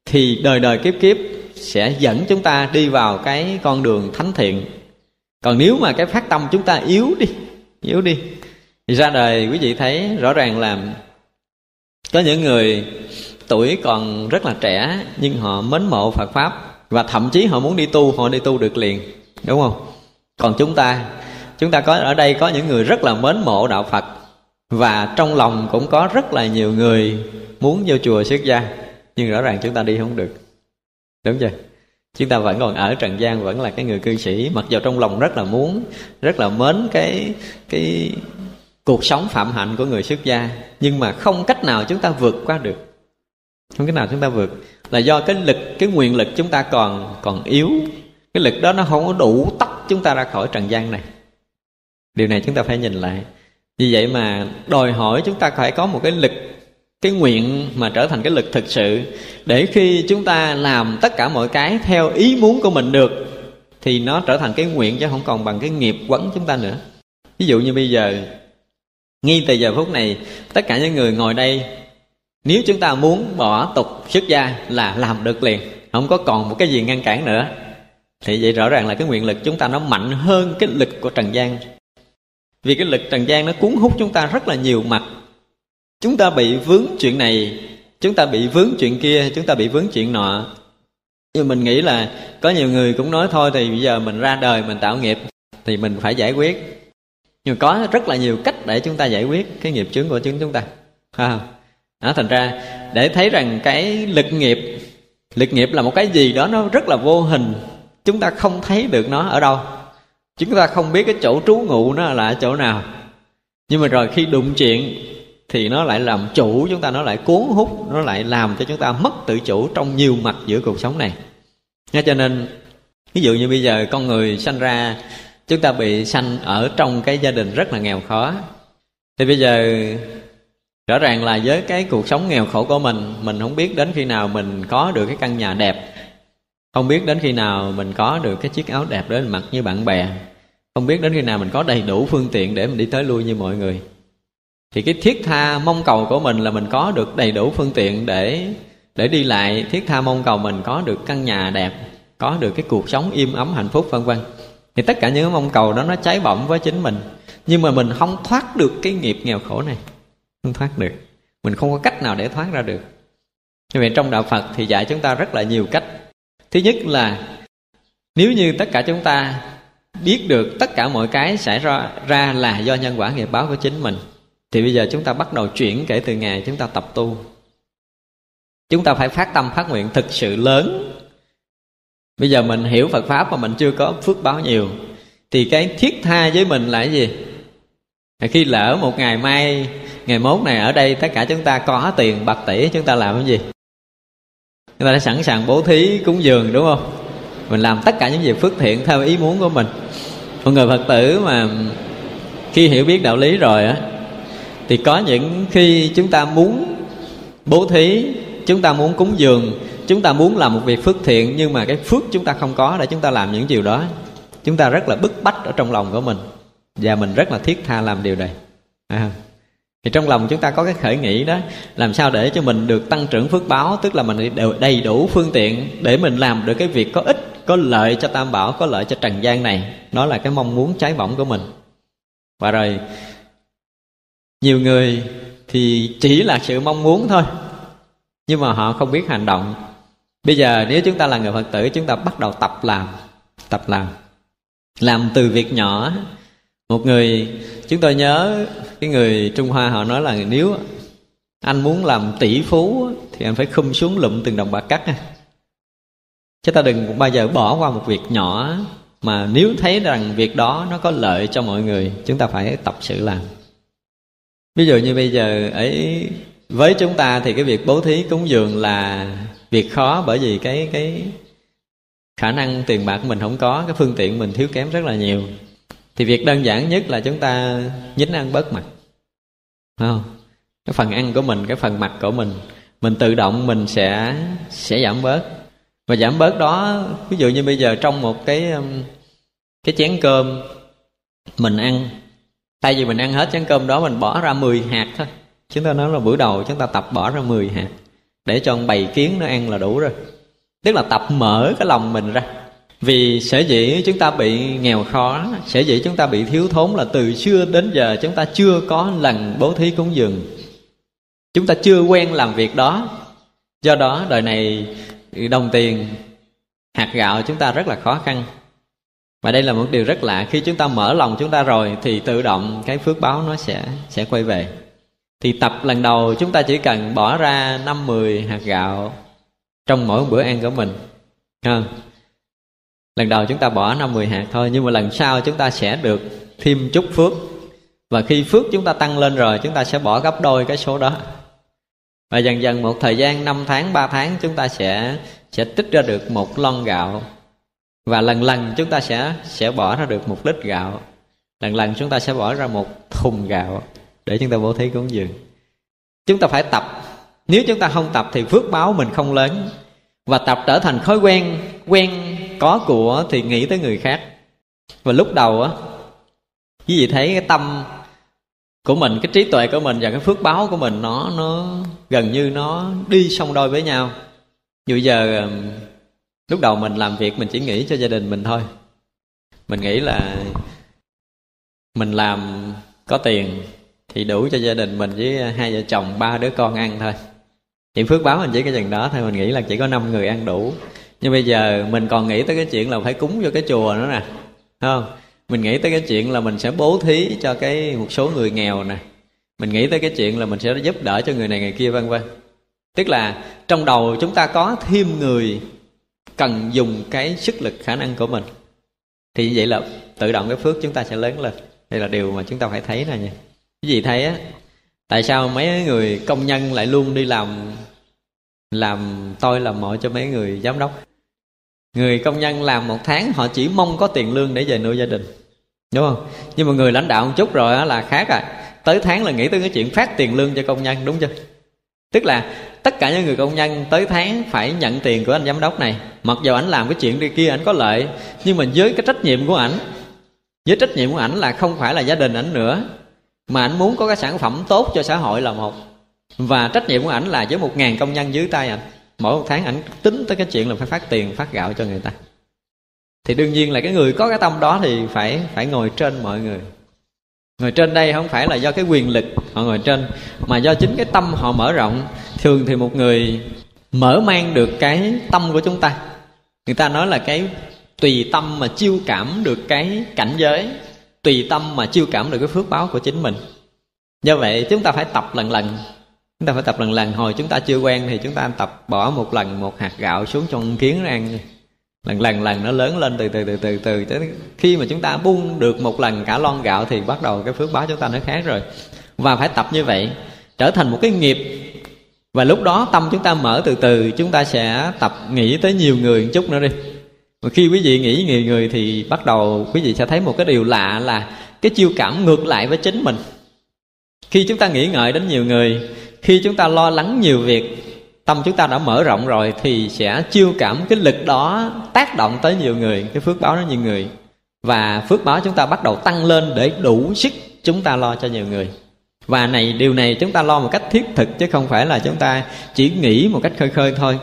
thì đời đời kiếp kiếp sẽ dẫn chúng ta đi vào cái con đường thánh thiện. Còn nếu mà cái phát tâm chúng ta yếu đi yếu đi, thì ra đời quý vị thấy rõ ràng là có những người tuổi còn rất là trẻ, nhưng họ mến mộ Phật pháp và thậm chí họ muốn đi tu, họ đi tu được liền, đúng không? Còn chúng ta chúng ta có, ở đây có những người rất là mến mộ đạo Phật và trong lòng cũng có rất là nhiều người muốn vô chùa xuất gia. Nhưng rõ ràng chúng ta đi không được. Đúng chưa? Chúng ta vẫn còn ở trần gian, vẫn là cái người cư sĩ. Mặc dù trong lòng rất là muốn, rất là mến cái cái cuộc sống phạm hạnh của người xuất gia. Nhưng mà không cách nào chúng ta vượt qua được. Không cách nào chúng ta vượt. Là do cái lực, cái nguyện lực chúng ta còn còn yếu. Cái lực đó nó không có đủ tách chúng ta ra khỏi trần gian này. Điều này chúng ta phải nhìn lại vì vậy mà đòi hỏi chúng ta phải có một cái lực, cái nguyện mà trở thành cái lực thực sự, để khi chúng ta làm tất cả mọi cái theo ý muốn của mình được, thì nó trở thành cái nguyện chứ không còn bằng cái nghiệp quấn chúng ta nữa. Ví dụ như bây giờ, ngay từ giờ phút này, tất cả những người ngồi đây, nếu chúng ta muốn bỏ tục xuất gia là làm được liền, không có còn một cái gì ngăn cản nữa, thì vậy rõ ràng là cái nguyện lực chúng ta nó mạnh hơn cái lực của trần gian vì cái lực trần gian nó cuốn hút chúng ta rất là nhiều mặt. Chúng ta bị vướng chuyện này chúng ta bị vướng chuyện kia chúng ta bị vướng chuyện nọ. Nhưng mình nghĩ là có nhiều người cũng nói thôi thì bây giờ mình ra đời mình tạo nghiệp thì mình phải giải quyết. Nhưng có rất là nhiều cách để chúng ta giải quyết cái nghiệp chướng của chúng chúng ta. À, đó, thành ra để thấy rằng cái lực nghiệp lực nghiệp là một cái gì đó nó rất là vô hình. Chúng ta không thấy được nó ở đâu chúng ta không biết cái chỗ trú ngụ nó là chỗ nào. Nhưng mà rồi khi đụng chuyện thì nó lại làm chủ, chúng ta nó lại cuốn hút, nó lại làm cho chúng ta mất tự chủ trong nhiều mặt giữa cuộc sống này. Nghe cho nên, ví dụ như bây giờ con người sanh ra, chúng ta bị sanh ở trong cái gia đình rất là nghèo khó. Thì bây giờ rõ ràng là với cái cuộc sống nghèo khổ của mình mình không biết đến khi nào mình có được cái căn nhà đẹp không biết đến khi nào mình có được cái chiếc áo đẹp để mình mặc như bạn bè. Không biết đến khi nào mình có đầy đủ phương tiện để mình đi tới lui như mọi người. Thì cái thiết tha mong cầu của mình là mình có được đầy đủ phương tiện để để đi lại. Thiết tha mong cầu mình có được căn nhà đẹp, có được cái cuộc sống im ấm, hạnh phúc, vân vân. Thì tất cả những mong cầu đó nó cháy bỏng với chính mình. Nhưng mà mình không thoát được cái nghiệp nghèo khổ này. Không thoát được. Mình không có cách nào để thoát ra được. Như vậy trong đạo phật thì dạy chúng ta rất là nhiều cách thứ nhất là nếu như tất cả chúng ta biết được tất cả mọi cái xảy ra ra là do nhân quả nghiệp báo của chính mình, thì bây giờ chúng ta bắt đầu chuyển kể từ ngày chúng ta tập tu. Chúng ta phải phát tâm phát nguyện thực sự lớn. Bây giờ mình hiểu phật pháp mà mình chưa có phước báo nhiều, thì cái thiết tha với mình là cái gì? Khi lỡ một ngày mai, ngày mốt này ở đây tất cả chúng ta có tiền bạc tỷ, chúng ta làm cái gì? Chúng ta đã sẵn sàng bố thí cúng dường đúng không? Mình làm tất cả những việc phước thiện theo ý muốn của mình. Một người phật tử mà khi hiểu biết đạo lý rồi á thì có những khi chúng ta muốn bố thí chúng ta muốn cúng dường chúng ta muốn làm một việc phước thiện nhưng mà cái phước chúng ta không có để chúng ta làm những điều đó chúng ta rất là bức bách ở trong lòng của mình. Và mình rất là thiết tha làm điều này. À, thì trong lòng chúng ta có cái khởi nghĩ đó, làm sao để cho mình được tăng trưởng phước báo, tức là mình đều đầy đủ phương tiện để mình làm được cái việc có ích, có lợi cho tam bảo, có lợi cho trần gian này. Đó là cái mong muốn cháy bỏng của mình. Và rồi, nhiều người thì chỉ là sự mong muốn thôi, nhưng mà họ không biết hành động. Bây giờ nếu chúng ta là người phật tử, chúng ta bắt đầu tập làm tập làm. Làm từ việc nhỏ một người, chúng tôi nhớ cái người trung hoa họ nói là nếu anh muốn làm tỷ phú thì anh phải khum xuống lụm từng đồng bạc cắt chứ ta đừng bao giờ bỏ qua một việc nhỏ mà nếu thấy rằng việc đó nó có lợi cho mọi người, chúng ta phải tập sự làm. Ví dụ như bây giờ ấy, với chúng ta thì cái việc bố thí cúng dường là việc khó bởi vì cái cái khả năng tiền bạc mình không có, cái phương tiện mình thiếu kém rất là nhiều thì việc đơn giản nhất là chúng ta nhín ăn bớt mặt. Không? Cái phần ăn của mình, cái phần mặt của mình mình tự động mình sẽ sẽ giảm bớt. Và giảm bớt đó, ví dụ như bây giờ trong một cái um, cái chén cơm mình ăn, thay vì mình ăn hết chén cơm đó, mình bỏ ra 10 hạt thôi. Chúng ta nói là bữa đầu chúng ta tập bỏ ra 10 hạt để cho bầy kiến nó ăn là đủ rồi. Tức là tập mở cái lòng mình ra vì sở dĩ chúng ta bị nghèo khó sở dĩ chúng ta bị thiếu thốn là từ xưa đến giờ chúng ta chưa có lần bố thí cúng dường. Chúng ta chưa quen làm việc đó. Do đó, đời này đồng tiền, hạt gạo chúng ta rất là khó khăn. Và đây là một điều rất lạ, khi chúng ta mở lòng chúng ta rồi thì tự động cái phước báo nó sẽ sẽ quay về. Thì tập lần đầu chúng ta chỉ cần bỏ ra năm mười hạt gạo trong mỗi bữa ăn của mình. Ha lần đầu chúng ta bỏ năm mười hạt thôi, nhưng mà lần sau chúng ta sẽ được thêm chút phước. Và khi phước chúng ta tăng lên rồi, chúng ta sẽ bỏ gấp đôi cái số đó. Và dần dần một thời gian 5 tháng 3 tháng, chúng ta sẽ sẽ tích ra được một lon gạo. Và lần lần chúng ta sẽ sẽ bỏ ra được một lít gạo. Lần lần chúng ta sẽ bỏ ra một thùng gạo để chúng ta bố thí cúng dường. Chúng ta phải tập. Nếu chúng ta không tập thì phước báo mình không lớn. Và tập trở thành thói quen quen có của thì nghĩ tới người khác. Và lúc đầu á, quý vị thấy cái tâm của mình, cái trí tuệ của mình và cái phước báo của mình nó nó gần như nó đi song đôi với nhau. Dù giờ lúc đầu mình làm việc mình chỉ nghĩ cho gia đình mình thôi. Mình nghĩ là mình làm có tiền thì đủ cho gia đình mình với hai vợ chồng, ba đứa con ăn thôi. Thì phước báo mình chỉ cái chừng đó thôi, mình nghĩ là chỉ có năm người ăn đủ nhưng bây giờ mình còn nghĩ tới cái chuyện là phải cúng cho cái chùa nữa nè không? Mình nghĩ tới cái chuyện là mình sẽ bố thí cho cái một số người nghèo nè. Mình nghĩ tới cái chuyện là mình sẽ giúp đỡ cho người này người kia, vân vân. Tức là trong đầu chúng ta có thêm người cần dùng cái sức lực khả năng của mình. Thì như vậy là tự động cái phước chúng ta sẽ lớn lên. Đây là điều mà chúng ta phải thấy nè nha. Cái gì thấy á? Tại sao mấy người công nhân lại luôn đi làm làm tôi làm mọi cho mấy người giám đốc? Người công nhân làm một tháng, họ chỉ mong có tiền lương để về nuôi gia đình. Đúng không? Nhưng mà người lãnh đạo một chút rồi là khác à. Tới tháng là nghĩ tới cái chuyện phát tiền lương cho công nhân, đúng chưa? Tức là tất cả những người công nhân tới tháng phải nhận tiền của anh giám đốc này. Mặc dù ảnh làm cái chuyện đi kia ảnh có lợi, nhưng mà với cái trách nhiệm của ảnh, với trách nhiệm của ảnh là không phải là gia đình ảnh nữa, mà ảnh muốn có cái sản phẩm tốt cho xã hội là một. Và trách nhiệm của ảnh là với một ngàn công nhân dưới tay ảnh mỗi một tháng ảnh tính tới cái chuyện là phải phát tiền, phát gạo cho người ta. Thì đương nhiên là cái người có cái tâm đó thì phải phải ngồi trên mọi người. Ngồi trên đây không phải là do cái quyền lực họ ngồi trên, mà do chính cái tâm họ mở rộng. Thường thì một người mở mang được cái tâm của chúng ta, người ta nói là cái tùy tâm mà chiêu cảm được cái cảnh giới, tùy tâm mà chiêu cảm được cái phước báo của chính mình. Do vậy chúng ta phải tập lần lần chúng ta phải tập lần lần. Hồi chúng ta chưa quen thì chúng ta tập bỏ một lần một hạt gạo xuống trong kiến ăn lần lần lần nó lớn lên từ từ từ từ từ. Tới khi mà chúng ta buông được một lần cả lon gạo thì bắt đầu cái phước báo chúng ta nó khác rồi. Và phải tập như vậy, trở thành một cái nghiệp. Và lúc đó tâm chúng ta mở từ từ, chúng ta sẽ tập nghĩ tới nhiều người một chút nữa đi. Và khi quý vị nghĩ nhiều người thì bắt đầu quý vị sẽ thấy một cái điều lạ là cái chiêu cảm ngược lại với chính mình khi chúng ta nghĩ ngợi đến nhiều người, khi chúng ta lo lắng nhiều việc, tâm chúng ta đã mở rộng rồi thì sẽ chiêu cảm cái lực đó tác động tới nhiều người, cái phước báo nó nhiều người. Và phước báo chúng ta bắt đầu tăng lên để đủ sức chúng ta lo cho nhiều người. Và này, điều này chúng ta lo một cách thiết thực chứ không phải là chúng ta chỉ nghĩ một cách khơi khơi thôi.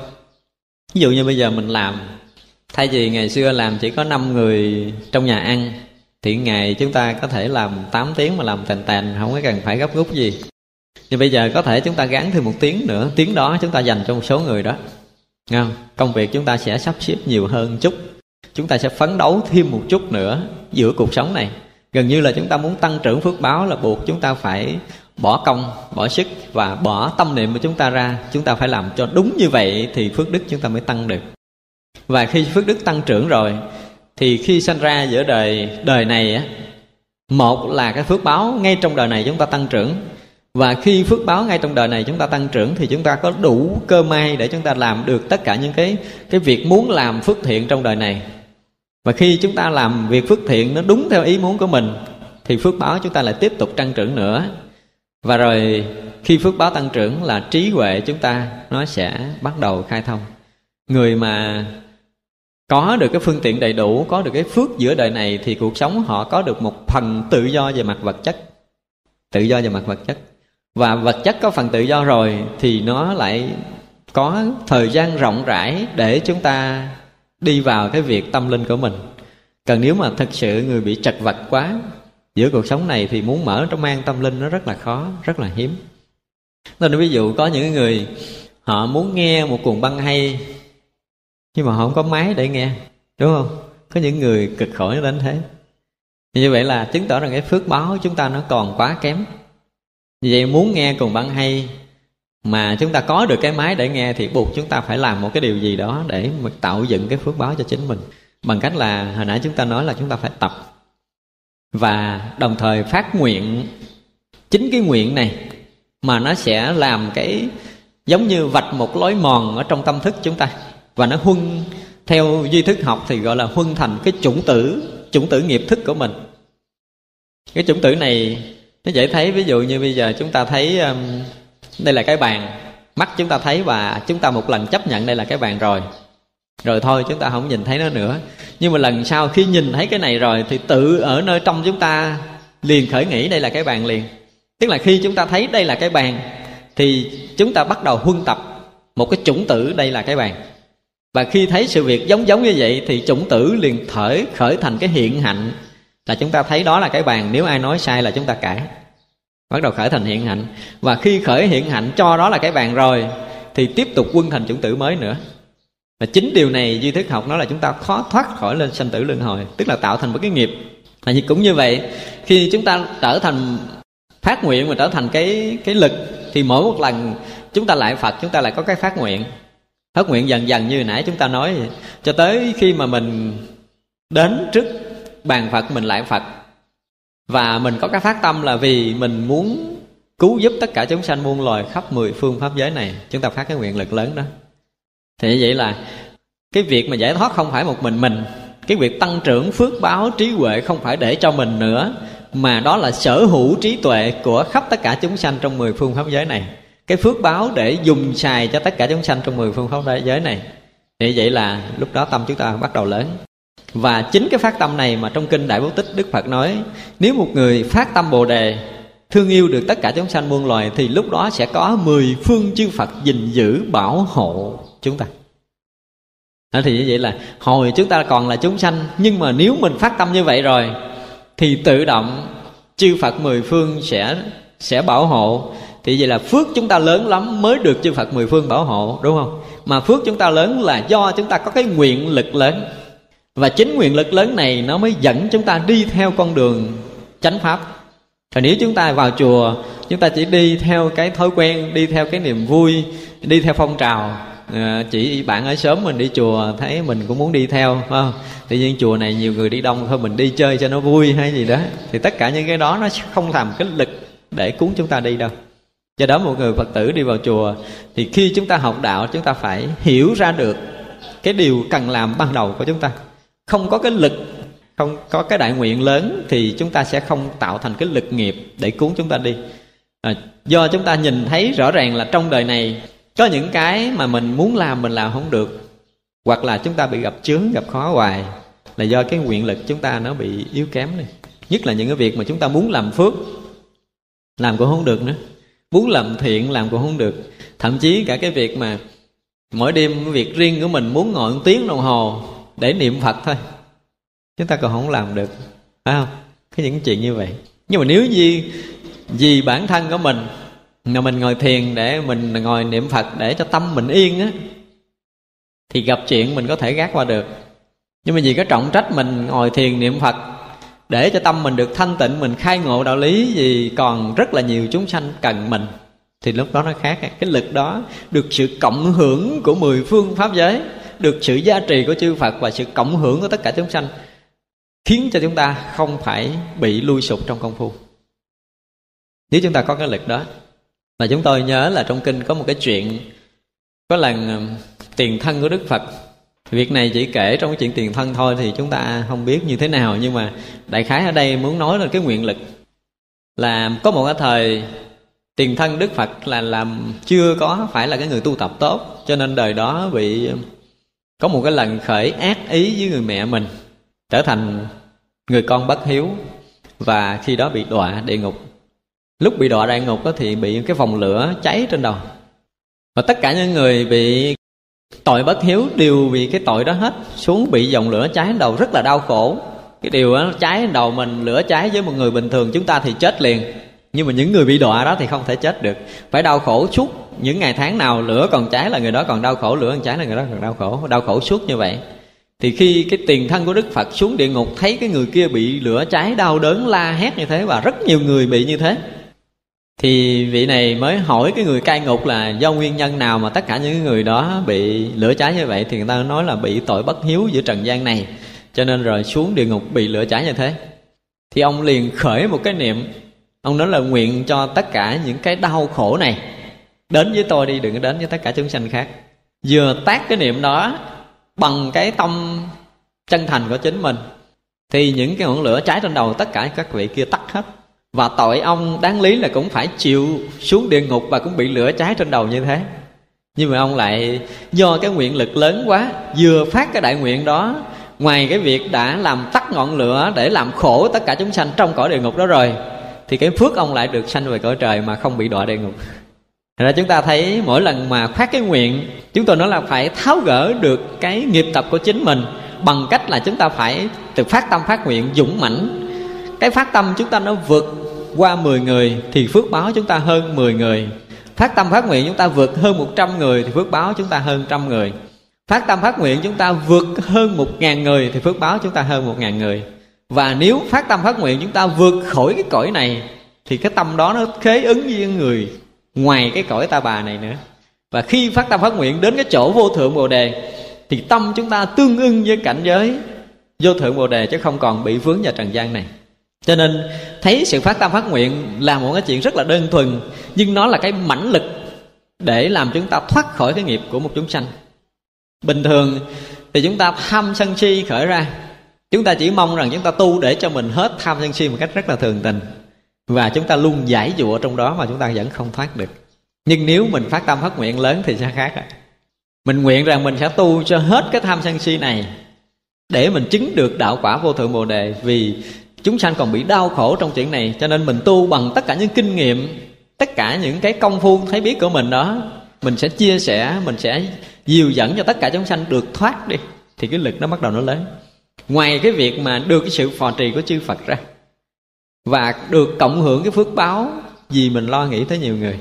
Ví dụ như bây giờ mình làm, thay vì ngày xưa làm chỉ có 5 người trong nhà ăn thì ngày chúng ta có thể làm 8 tiếng mà làm tèn tèn, không có cần phải gấp rút gì. Nhưng bây giờ có thể chúng ta gắn thêm một tiếng nữa. Tiếng đó chúng ta dành cho một số người đó. Không? công việc chúng ta sẽ sắp xếp nhiều hơn chút. Chúng ta sẽ phấn đấu thêm một chút nữa giữa cuộc sống này. Gần như là chúng ta muốn tăng trưởng phước báo là buộc chúng ta phải bỏ công, bỏ sức và bỏ tâm niệm của chúng ta ra. Chúng ta phải làm cho đúng như vậy thì phước đức chúng ta mới tăng được. Và khi phước đức tăng trưởng rồi thì khi sanh ra giữa đời đời này á, một là cái phước báo ngay trong đời này chúng ta tăng trưởng. Và khi phước báo ngay trong đời này chúng ta tăng trưởng thì chúng ta có đủ cơ may để chúng ta làm được tất cả những cái cái việc muốn làm phước thiện trong đời này. Và khi chúng ta làm việc phước thiện nó đúng theo ý muốn của mình, thì phước báo chúng ta lại tiếp tục tăng trưởng nữa. Và rồi khi phước báo tăng trưởng là trí huệ chúng ta nó sẽ bắt đầu khai thông. Người mà có được cái phương tiện đầy đủ, có được cái phước giữa đời này thì cuộc sống họ có được một phần tự do về mặt vật chất. Tự do về mặt vật chất. Và vật chất có phần tự do rồi thì nó lại có thời gian rộng rãi để chúng ta đi vào cái việc tâm linh của mình. Còn nếu mà thật sự người bị chật vật quá, giữa cuộc sống này thì muốn mở trong mang tâm linh nó rất là khó, rất là hiếm. Nên ví dụ có những người họ muốn nghe một cuồng băng hay nhưng mà họ không có máy để nghe, đúng không? Có những người cực khổ đến thế. Như vậy là chứng tỏ rằng cái phước báo chúng ta nó còn quá kém. Vì vậy muốn nghe cùng băng hay mà chúng ta có được cái máy để nghe thì buộc chúng ta phải làm một cái điều gì đó để mà tạo dựng cái phước báo cho chính mình. Bằng cách là hồi nãy chúng ta nói là chúng ta phải tập và đồng thời phát nguyện. Chính cái nguyện này mà nó sẽ làm cái giống như vạch một lối mòn ở trong tâm thức chúng ta và nó huân theo duy thức học thì gọi là huân thành cái chủng tử chủng tử nghiệp thức của mình. Cái chủng tử này nó dễ thấy ví dụ như bây giờ chúng ta thấy um, đây là cái bàn. Mắt chúng ta thấy và chúng ta một lần chấp nhận đây là cái bàn rồi. Rồi thôi chúng ta không nhìn thấy nó nữa. Nhưng mà lần sau khi nhìn thấy cái này rồi thì tự ở nơi trong chúng ta liền khởi nghĩ đây là cái bàn liền. Tức là khi chúng ta thấy đây là cái bàn thì chúng ta bắt đầu huân tập một cái chủng tử đây là cái bàn và khi thấy sự việc giống giống như vậy thì chủng tử liền thở, khởi thành cái hiện hạnh. Là chúng ta thấy đó là cái bàn, nếu ai nói sai là chúng ta cãi. Bắt đầu khởi thành hiện hạnh. Và khi khởi hiện hạnh, cho đó là cái bàn rồi, thì tiếp tục quân thành chủng tử mới nữa. Và chính điều này duy thức học nó là chúng ta khó thoát khỏi lên sanh tử luân hồi, tức là tạo thành một cái nghiệp. Là cũng như vậy, khi chúng ta trở thành phát nguyện mà trở thành cái cái lực, thì mỗi một lần chúng ta lại phật, chúng ta lại có cái phát nguyện thất nguyện dần dần như nãy chúng ta nói vậy. cho tới khi mà mình đến trước bàn phật, mình lại phật. Và mình có cái phát tâm là vì mình muốn cứu giúp tất cả chúng sanh muôn loài khắp mười phương pháp giới này. Chúng ta phát cái nguyện lực lớn đó. Thì như vậy là cái việc mà giải thoát không phải một mình mình, cái việc tăng trưởng phước báo trí huệ không phải để cho mình nữa, mà đó là sở hữu trí tuệ của khắp tất cả chúng sanh trong mười phương pháp giới này cái phước báo để dùng xài cho tất cả chúng sanh trong mười phương pháp thế giới này. Thì vậy là lúc đó tâm chúng ta bắt đầu lớn. Và chính cái phát tâm này mà trong kinh đại bố tích đức phật nói, nếu một người phát tâm bồ đề, thương yêu được tất cả chúng sanh muôn loài, thì lúc đó sẽ có mười phương chư phật gìn giữ bảo hộ chúng ta. Đó thì như vậy là hồi chúng ta còn là chúng sanh, nhưng mà nếu mình phát tâm như vậy rồi, thì tự động chư Phật mười phương sẽ sẽ bảo hộ thì vậy là phước chúng ta lớn lắm mới được chư Phật mười phương bảo hộ đúng không? Mà phước chúng ta lớn là do chúng ta có cái nguyện lực lớn. Và chính nguyện lực lớn này nó mới dẫn chúng ta đi theo con đường chánh pháp. Còn nếu chúng ta vào chùa chúng ta chỉ đi theo cái thói quen đi theo cái niềm vui đi theo phong trào. À, chỉ bạn ở sớm mình đi chùa thấy mình cũng muốn đi theo không? Tự nhiên chùa này nhiều người đi đông thôi mình đi chơi cho nó vui hay gì đó. Thì tất cả những cái đó nó không làm cái lực để cuốn chúng ta đi đâu do đó một người phật tử đi vào chùa thì khi chúng ta học đạo chúng ta phải hiểu ra được cái điều cần làm ban đầu của chúng ta. Không có cái lực không có cái đại nguyện lớn thì chúng ta sẽ không tạo thành cái lực nghiệp để cuốn chúng ta đi. À, do chúng ta nhìn thấy rõ ràng là trong đời này có những cái mà mình muốn làm mình làm không được hoặc là chúng ta bị gặp chướng gặp khó hoài là do cái nguyện lực chúng ta nó bị yếu kém này nhất là những cái việc mà chúng ta muốn làm phước làm cũng không được nữa muốn làm thiện làm cũng không được. Thậm chí cả cái việc mà mỗi đêm cái việc riêng của mình muốn ngồi một tiếng đồng hồ để niệm phật thôi. Chúng ta còn không làm được, phải không? Cái những chuyện như vậy. Nhưng mà nếu như, vì bản thân của mình, mà mình ngồi thiền để mình ngồi niệm phật để cho tâm mình yên á, thì gặp chuyện mình có thể gác qua được. Nhưng mà vì cái trọng trách mình ngồi thiền niệm phật để cho tâm mình được thanh tịnh, mình khai ngộ đạo lý gì còn rất là nhiều chúng sanh cần mình. Thì lúc đó nó khác, cái lực đó được sự cộng hưởng của mười phương pháp giới, được sự gia trì của chư phật và sự cộng hưởng của tất cả chúng sanh, khiến cho chúng ta không phải bị lui sụp trong công phu. Nếu chúng ta có cái lực đó và chúng tôi nhớ là trong kinh có một cái chuyện, có lần um, tiền thân của đức phật việc này chỉ kể trong cái chuyện tiền thân thôi thì chúng ta không biết như thế nào. Nhưng mà đại khái ở đây muốn nói là cái nguyện lực là có một cái thời tiền thân đức phật là làm chưa có phải là cái người tu tập tốt. Cho nên đời đó bị, có một cái lần khởi ác ý với người mẹ mình, trở thành người con bất hiếu. Và khi đó bị đọa địa ngục. Lúc bị đọa địa ngục thì bị cái vòng lửa cháy trên đầu. Và tất cả những người bị tội bất hiếu, đều vì cái tội đó hết. Xuống bị dòng lửa cháy đầu, rất là đau khổ. Cái điều đó cháy đầu mình, lửa cháy với một người bình thường, chúng ta thì chết liền. Nhưng mà những người bị đọa đó thì không thể chết được. Phải đau khổ suốt những ngày tháng nào, lửa còn cháy là người đó còn đau khổ, lửa còn cháy là người đó còn đau khổ đau khổ suốt như vậy. Thì khi cái tiền thân của đức phật xuống địa ngục, thấy cái người kia bị lửa cháy, đau đớn, la hét như thế và rất nhiều người bị như thế thì vị này mới hỏi cái người cai ngục là do nguyên nhân nào mà tất cả những người đó bị lửa cháy như vậy thì người ta nói là bị tội bất hiếu giữa trần gian này. Cho nên rồi xuống địa ngục bị lửa cháy như thế. Thì ông liền khởi một cái niệm. Ông nói là nguyện cho tất cả những cái đau khổ này. Đến với tôi đi, đừng có đến với tất cả chúng sanh khác. Vừa tác cái niệm đó bằng cái tâm chân thành của chính mình, thì những cái ngọn lửa cháy trên đầu tất cả các vị kia tắt hết và tội ông đáng lý là cũng phải chịu xuống địa ngục và cũng bị lửa cháy trên đầu như thế. Nhưng mà ông lại, do cái nguyện lực lớn quá, vừa phát cái đại nguyện đó, ngoài cái việc đã làm tắt ngọn lửa để làm khổ tất cả chúng sanh trong cõi địa ngục đó rồi, thì cái phước ông lại được sanh về cõi trời mà không bị đọa địa ngục. Thật ra chúng ta thấy mỗi lần mà phát cái nguyện, Chúng tôi nói là phải tháo gỡ được cái nghiệp tập của chính mình Bằng cách là chúng ta phải từ phát tâm phát nguyện dũng mãnh. Cái phát tâm chúng ta nó vượt qua 10 người Thì phước báo chúng ta hơn 10 người. Phát tâm phát nguyện chúng ta vượt hơn 100 người Thì phước báo chúng ta hơn trăm người. Phát tâm phát nguyện chúng ta vượt hơn một ngàn người Thì phước báo chúng ta hơn một ngàn người. Và nếu phát tâm phát nguyện chúng ta vượt khỏi cái cõi này, Thì cái tâm đó nó khế ứng với người ngoài cái cõi ta bà này nữa. Và khi phát tâm phát nguyện đến cái chỗ vô thượng bồ đề, thì tâm chúng ta tương ưng với cảnh giới vô thượng bồ đề chứ không còn bị vướng vào trần gian này cho nên, thấy sự phát tâm phát nguyện là một cái chuyện rất là đơn thuần, nhưng nó là cái mãnh lực để làm chúng ta thoát khỏi cái nghiệp của một chúng sanh. Bình thường thì chúng ta tham sân si khởi ra, chúng ta chỉ mong rằng chúng ta tu để cho mình hết tham sân si một cách rất là thường tình, và chúng ta luôn giải dụa trong đó mà chúng ta vẫn không thoát được. Nhưng nếu mình phát tâm phát nguyện lớn thì sẽ khác rồi mình nguyện rằng mình sẽ tu cho hết cái tham sân si này để mình chứng được đạo quả vô thượng bồ đề vì chúng sanh còn bị đau khổ trong chuyện này, cho nên mình tu bằng tất cả những kinh nghiệm, tất cả những cái công phu thấy biết của mình đó, mình sẽ chia sẻ, mình sẽ dìu dẫn cho tất cả chúng sanh được thoát đi. Thì cái lực nó bắt đầu nó lớn. Ngoài cái việc mà được cái sự phò trì của chư phật ra, và được cộng hưởng cái phước báo, vì mình lo nghĩ tới nhiều người.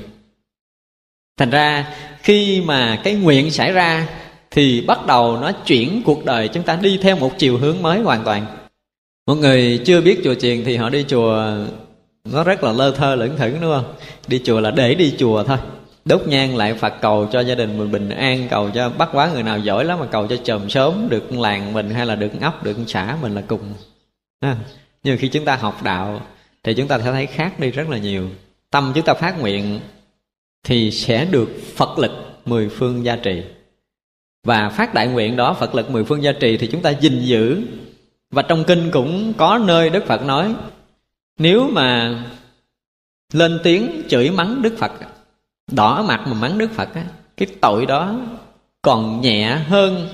Thành ra, khi mà cái nguyện xảy ra, thì bắt đầu nó chuyển cuộc đời chúng ta đi theo một chiều hướng mới hoàn toàn một người chưa biết chùa chiền thì họ đi chùa nó rất là lơ thơ lững thững đúng không? Đi chùa là để đi chùa thôi. Đốt nhang lại phật cầu cho gia đình mình bình an cầu cho bắt quá người nào giỏi lắm mà cầu cho chồng sớm được làng mình hay là được ấp được xã mình là cùng. À, nhưng khi chúng ta học đạo thì chúng ta sẽ thấy khác đi rất là nhiều. Tâm chúng ta phát nguyện thì sẽ được phật lực mười phương gia trì. Và phát đại nguyện đó phật lực mười phương gia trì thì chúng ta gìn giữ và trong kinh cũng có nơi đức phật nói, nếu mà lên tiếng chửi mắng đức phật, đỏ mặt mà mắng đức phật cái tội đó còn nhẹ hơn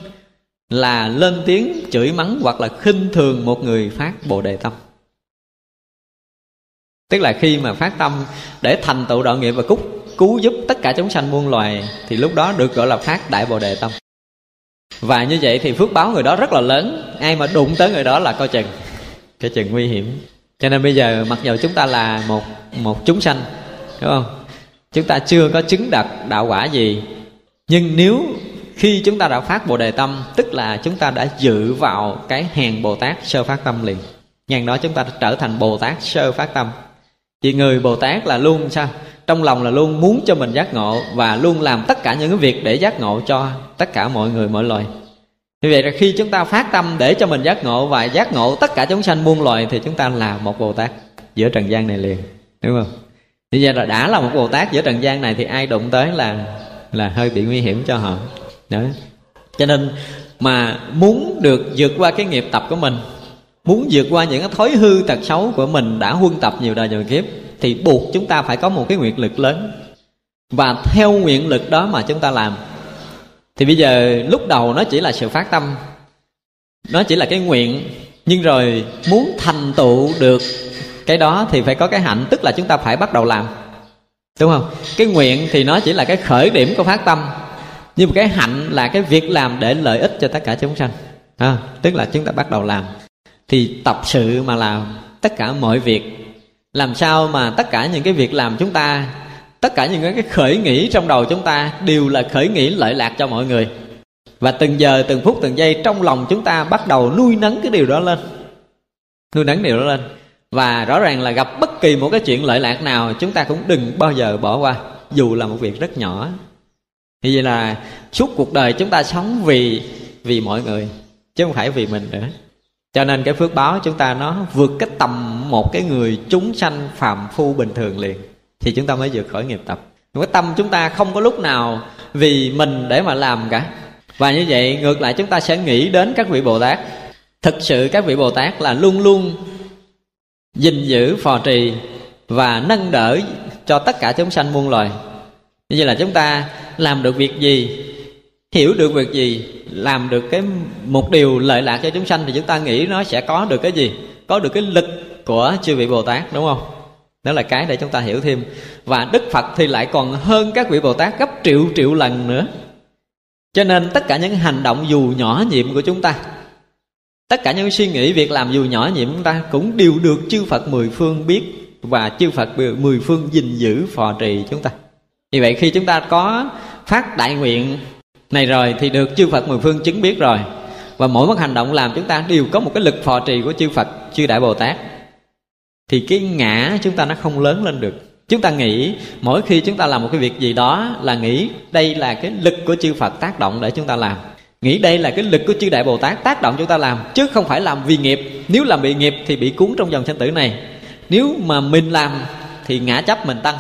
là lên tiếng chửi mắng hoặc là khinh thường một người phát bồ đề tâm. Tức là khi mà phát tâm để thành tựu đạo nghiệp và cúc, cứu giúp tất cả chúng sanh muôn loài, thì lúc đó được gọi là phát đại bồ đề tâm và như vậy thì phước báo người đó rất là lớn. Ai mà đụng tới người đó là coi chừng. Coi chừng nguy hiểm. Cho nên bây giờ mặc dù chúng ta là một một chúng sanh, đúng không? Chúng ta chưa có chứng đạt đạo quả gì. Nhưng nếu khi chúng ta đã phát bồ đề tâm, tức là chúng ta đã dự vào cái hàng bồ tát sơ phát tâm liền. Ngàn đó chúng ta trở thành bồ tát sơ phát tâm. Vì người bồ tát là luôn sao? Trong lòng là luôn muốn cho mình giác ngộ và luôn làm tất cả những cái việc để giác ngộ cho tất cả mọi người mọi loài. Như vậy là khi chúng ta phát tâm để cho mình giác ngộ và giác ngộ tất cả chúng sanh muôn loài thì chúng ta là một bồ tát giữa trần gian này liền, đúng không? Như vậy là đã là một bồ tát giữa trần gian này thì ai đụng tới là là hơi bị nguy hiểm cho họ. Đó. Cho nên mà muốn được vượt qua cái nghiệp tập của mình, muốn vượt qua những cái thói hư tật xấu của mình đã huân tập nhiều đời nhiều kiếp thì buộc chúng ta phải có một cái nguyện lực lớn. Và theo nguyện lực đó mà chúng ta làm. Thì bây giờ lúc đầu nó chỉ là sự phát tâm nó chỉ là cái nguyện nhưng rồi muốn thành tựu được cái đó thì phải có cái hạnh tức là chúng ta phải bắt đầu làm. Đúng không? Cái nguyện thì nó chỉ là cái khởi điểm của phát tâm nhưng mà cái hạnh là cái việc làm để lợi ích cho tất cả chúng sanh. À, tức là chúng ta bắt đầu làm. Thì tập sự mà làm tất cả mọi việc làm sao mà tất cả những cái việc làm chúng ta, tất cả những cái khởi nghĩ trong đầu chúng ta đều là khởi nghĩ lợi lạc cho mọi người. Và từng giờ, từng phút, từng giây trong lòng chúng ta bắt đầu nuôi nấng cái điều đó lên. Nuôi nấng điều đó lên. Và rõ ràng là gặp bất kỳ một cái chuyện lợi lạc nào, chúng ta cũng đừng bao giờ bỏ qua, dù là một việc rất nhỏ. Như vậy là suốt cuộc đời chúng ta sống vì vì mọi người, chứ không phải vì mình nữa cho nên cái phước báo chúng ta nó vượt cái tầm một cái người chúng sanh phàm phu bình thường liền, thì chúng ta mới vượt khỏi nghiệp tập. Cái tâm chúng ta không có lúc nào vì mình để mà làm cả. Và như vậy, ngược lại chúng ta sẽ nghĩ đến các vị bồ tát. Thực sự các vị bồ tát là luôn luôn gìn giữ, phò trì và nâng đỡ cho tất cả chúng sanh muôn loài. Như vậy là chúng ta làm được việc gì? Hiểu được việc gì, làm được cái một điều lợi lạc cho chúng sanh thì chúng ta nghĩ nó sẽ có được cái gì? Có được cái lực của chư vị bồ tát, đúng không? Đó là cái để chúng ta hiểu thêm. Và đức phật thì lại còn hơn các vị bồ tát gấp triệu triệu lần nữa. Cho nên tất cả những hành động dù nhỏ nhiệm của chúng ta, tất cả những suy nghĩ việc làm dù nhỏ nhiệm chúng ta cũng đều được chư phật mười phương biết và chư phật mười phương gìn giữ, phò trì chúng ta. Vì vậy khi chúng ta có phát đại nguyện này rồi, thì được chư Phật mười phương chứng biết rồi. Và mỗi một hành động làm chúng ta đều có một cái lực phò trì của chư Phật, chư Đại Bồ Tát. Thì cái ngã chúng ta nó không lớn lên được. Chúng ta nghĩ, mỗi khi chúng ta làm một cái việc gì đó là nghĩ đây là cái lực của chư Phật tác động để chúng ta làm. Nghĩ đây là cái lực của chư Đại Bồ Tát tác động chúng ta làm, chứ không phải làm vì nghiệp. Nếu làm bị nghiệp thì bị cuốn trong dòng sanh tử này. Nếu mà mình làm thì ngã chấp mình tăng.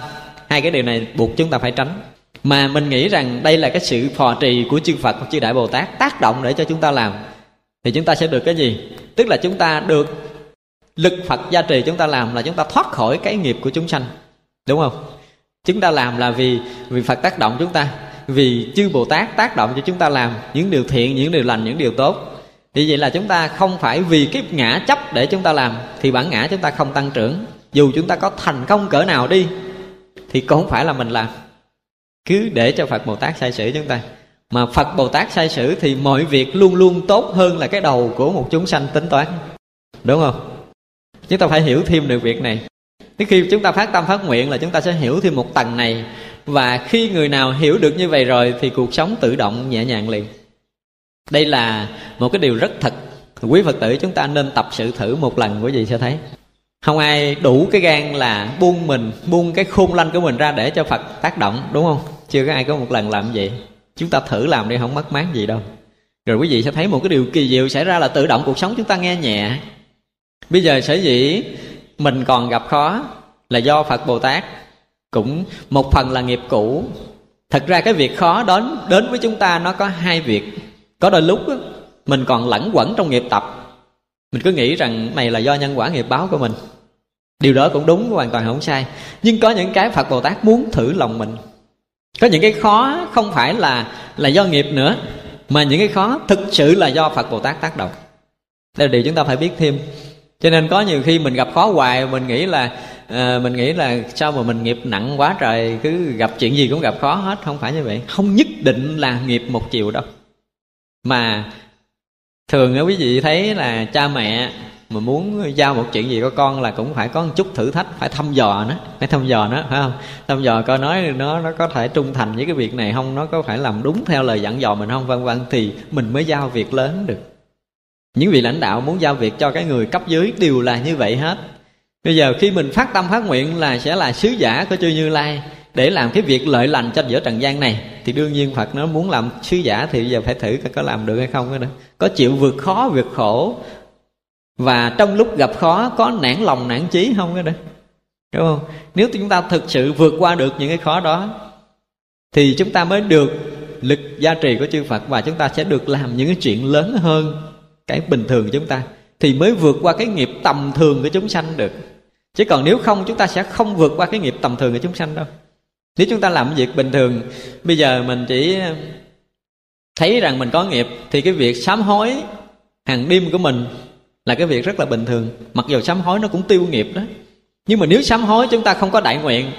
Hai cái điều này buộc chúng ta phải tránh mà mình nghĩ rằng đây là cái sự phò trì của chư Phật chư Đại Bồ Tát tác động để cho chúng ta làm thì chúng ta sẽ được cái gì tức là chúng ta được lực Phật gia trì chúng ta làm là chúng ta thoát khỏi cái nghiệp của chúng sanh đúng không chúng ta làm là vì vì Phật tác động chúng ta vì chư Bồ Tát tác động cho chúng ta làm những điều thiện những điều lành những điều tốt vì vậy là chúng ta không phải vì cái ngã chấp để chúng ta làm thì bản ngã chúng ta không tăng trưởng dù chúng ta có thành công cỡ nào đi thì cũng không phải là mình làm cứ để cho phật bồ tát sai sử chúng ta. Mà phật bồ tát sai sử thì mọi việc luôn luôn tốt hơn là cái đầu của một chúng sanh tính toán. Đúng không? Chúng ta phải hiểu thêm được việc này. Thế khi chúng ta phát tâm phát nguyện là chúng ta sẽ hiểu thêm một tầng này. Và khi người nào hiểu được như vậy rồi Thì cuộc sống tự động nhẹ nhàng liền. Đây là một cái điều rất thật. Quý Phật tử chúng ta nên tập sự thử một lần quý vị sẽ thấy. Không ai đủ cái gan là buông mình, buông cái khôn lanh của mình ra để cho phật tác động, đúng không? Chưa có ai có một lần làm vậy. Chúng ta thử làm đi, không mất mát gì đâu. Rồi quý vị sẽ thấy một cái điều kỳ diệu xảy ra là tự động cuộc sống chúng ta nghe nhẹ. Bây giờ sở dĩ mình còn gặp khó là do phật bồ tát cũng một phần là nghiệp cũ. Thật ra cái việc khó đến đến với chúng ta nó có hai việc. Có đôi lúc mình còn lẫn quẩn trong nghiệp tập. Mình cứ nghĩ rằng này là do nhân quả nghiệp báo của mình. Điều đó cũng đúng, hoàn toàn không sai. Nhưng có những cái phật bồ tát muốn thử lòng mình có những cái khó không phải là là do nghiệp nữa mà những cái khó thực sự là do phật bồ tát tác động. Đây là điều chúng ta phải biết thêm. Cho nên có nhiều khi mình gặp khó hoài mình nghĩ là à, mình nghĩ là sao mà mình nghiệp nặng quá trời cứ gặp chuyện gì cũng gặp khó hết. Không phải như vậy. Không nhất định là nghiệp một chiều đâu. Mà thường quý vị thấy là cha mẹ mà muốn giao một chuyện gì có con là cũng phải có một chút thử thách, phải thăm dò nó. Phải thăm dò nó, phải không? Thăm dò coi nói nó nó có thể trung thành với cái việc này không? Nó có phải làm đúng theo lời dặn dò mình không? Vân vân, thì mình mới giao việc lớn được. Những vị lãnh đạo muốn giao việc cho cái người cấp dưới đều là như vậy hết. Bây giờ khi mình phát tâm phát nguyện là sẽ là sứ giả của chư như lai để làm cái việc lợi lành cho giữa trần gian này, thì đương nhiên phật nó muốn làm sứ giả thì bây giờ phải thử có làm được hay không nữa. Có chịu vượt khó, vượt khổ và trong lúc gặp khó, có nản lòng, nản chí không cái đó đúng không? Nếu chúng ta thực sự vượt qua được những cái khó đó, thì chúng ta mới được lực gia trì của chư Phật và chúng ta sẽ được làm những cái chuyện lớn hơn cái bình thường của chúng ta, thì mới vượt qua cái nghiệp tầm thường của chúng sanh được. Chứ còn nếu không, chúng ta sẽ không vượt qua cái nghiệp tầm thường của chúng sanh đâu. Nếu chúng ta làm việc bình thường, bây giờ mình chỉ ờ, thấy rằng mình có nghiệp, thì cái việc sám hối hàng đêm của mình là cái việc rất là bình thường. Mặc dù sám hối nó cũng tiêu nghiệp đó. Nhưng mà nếu sám hối chúng ta không có đại nguyện,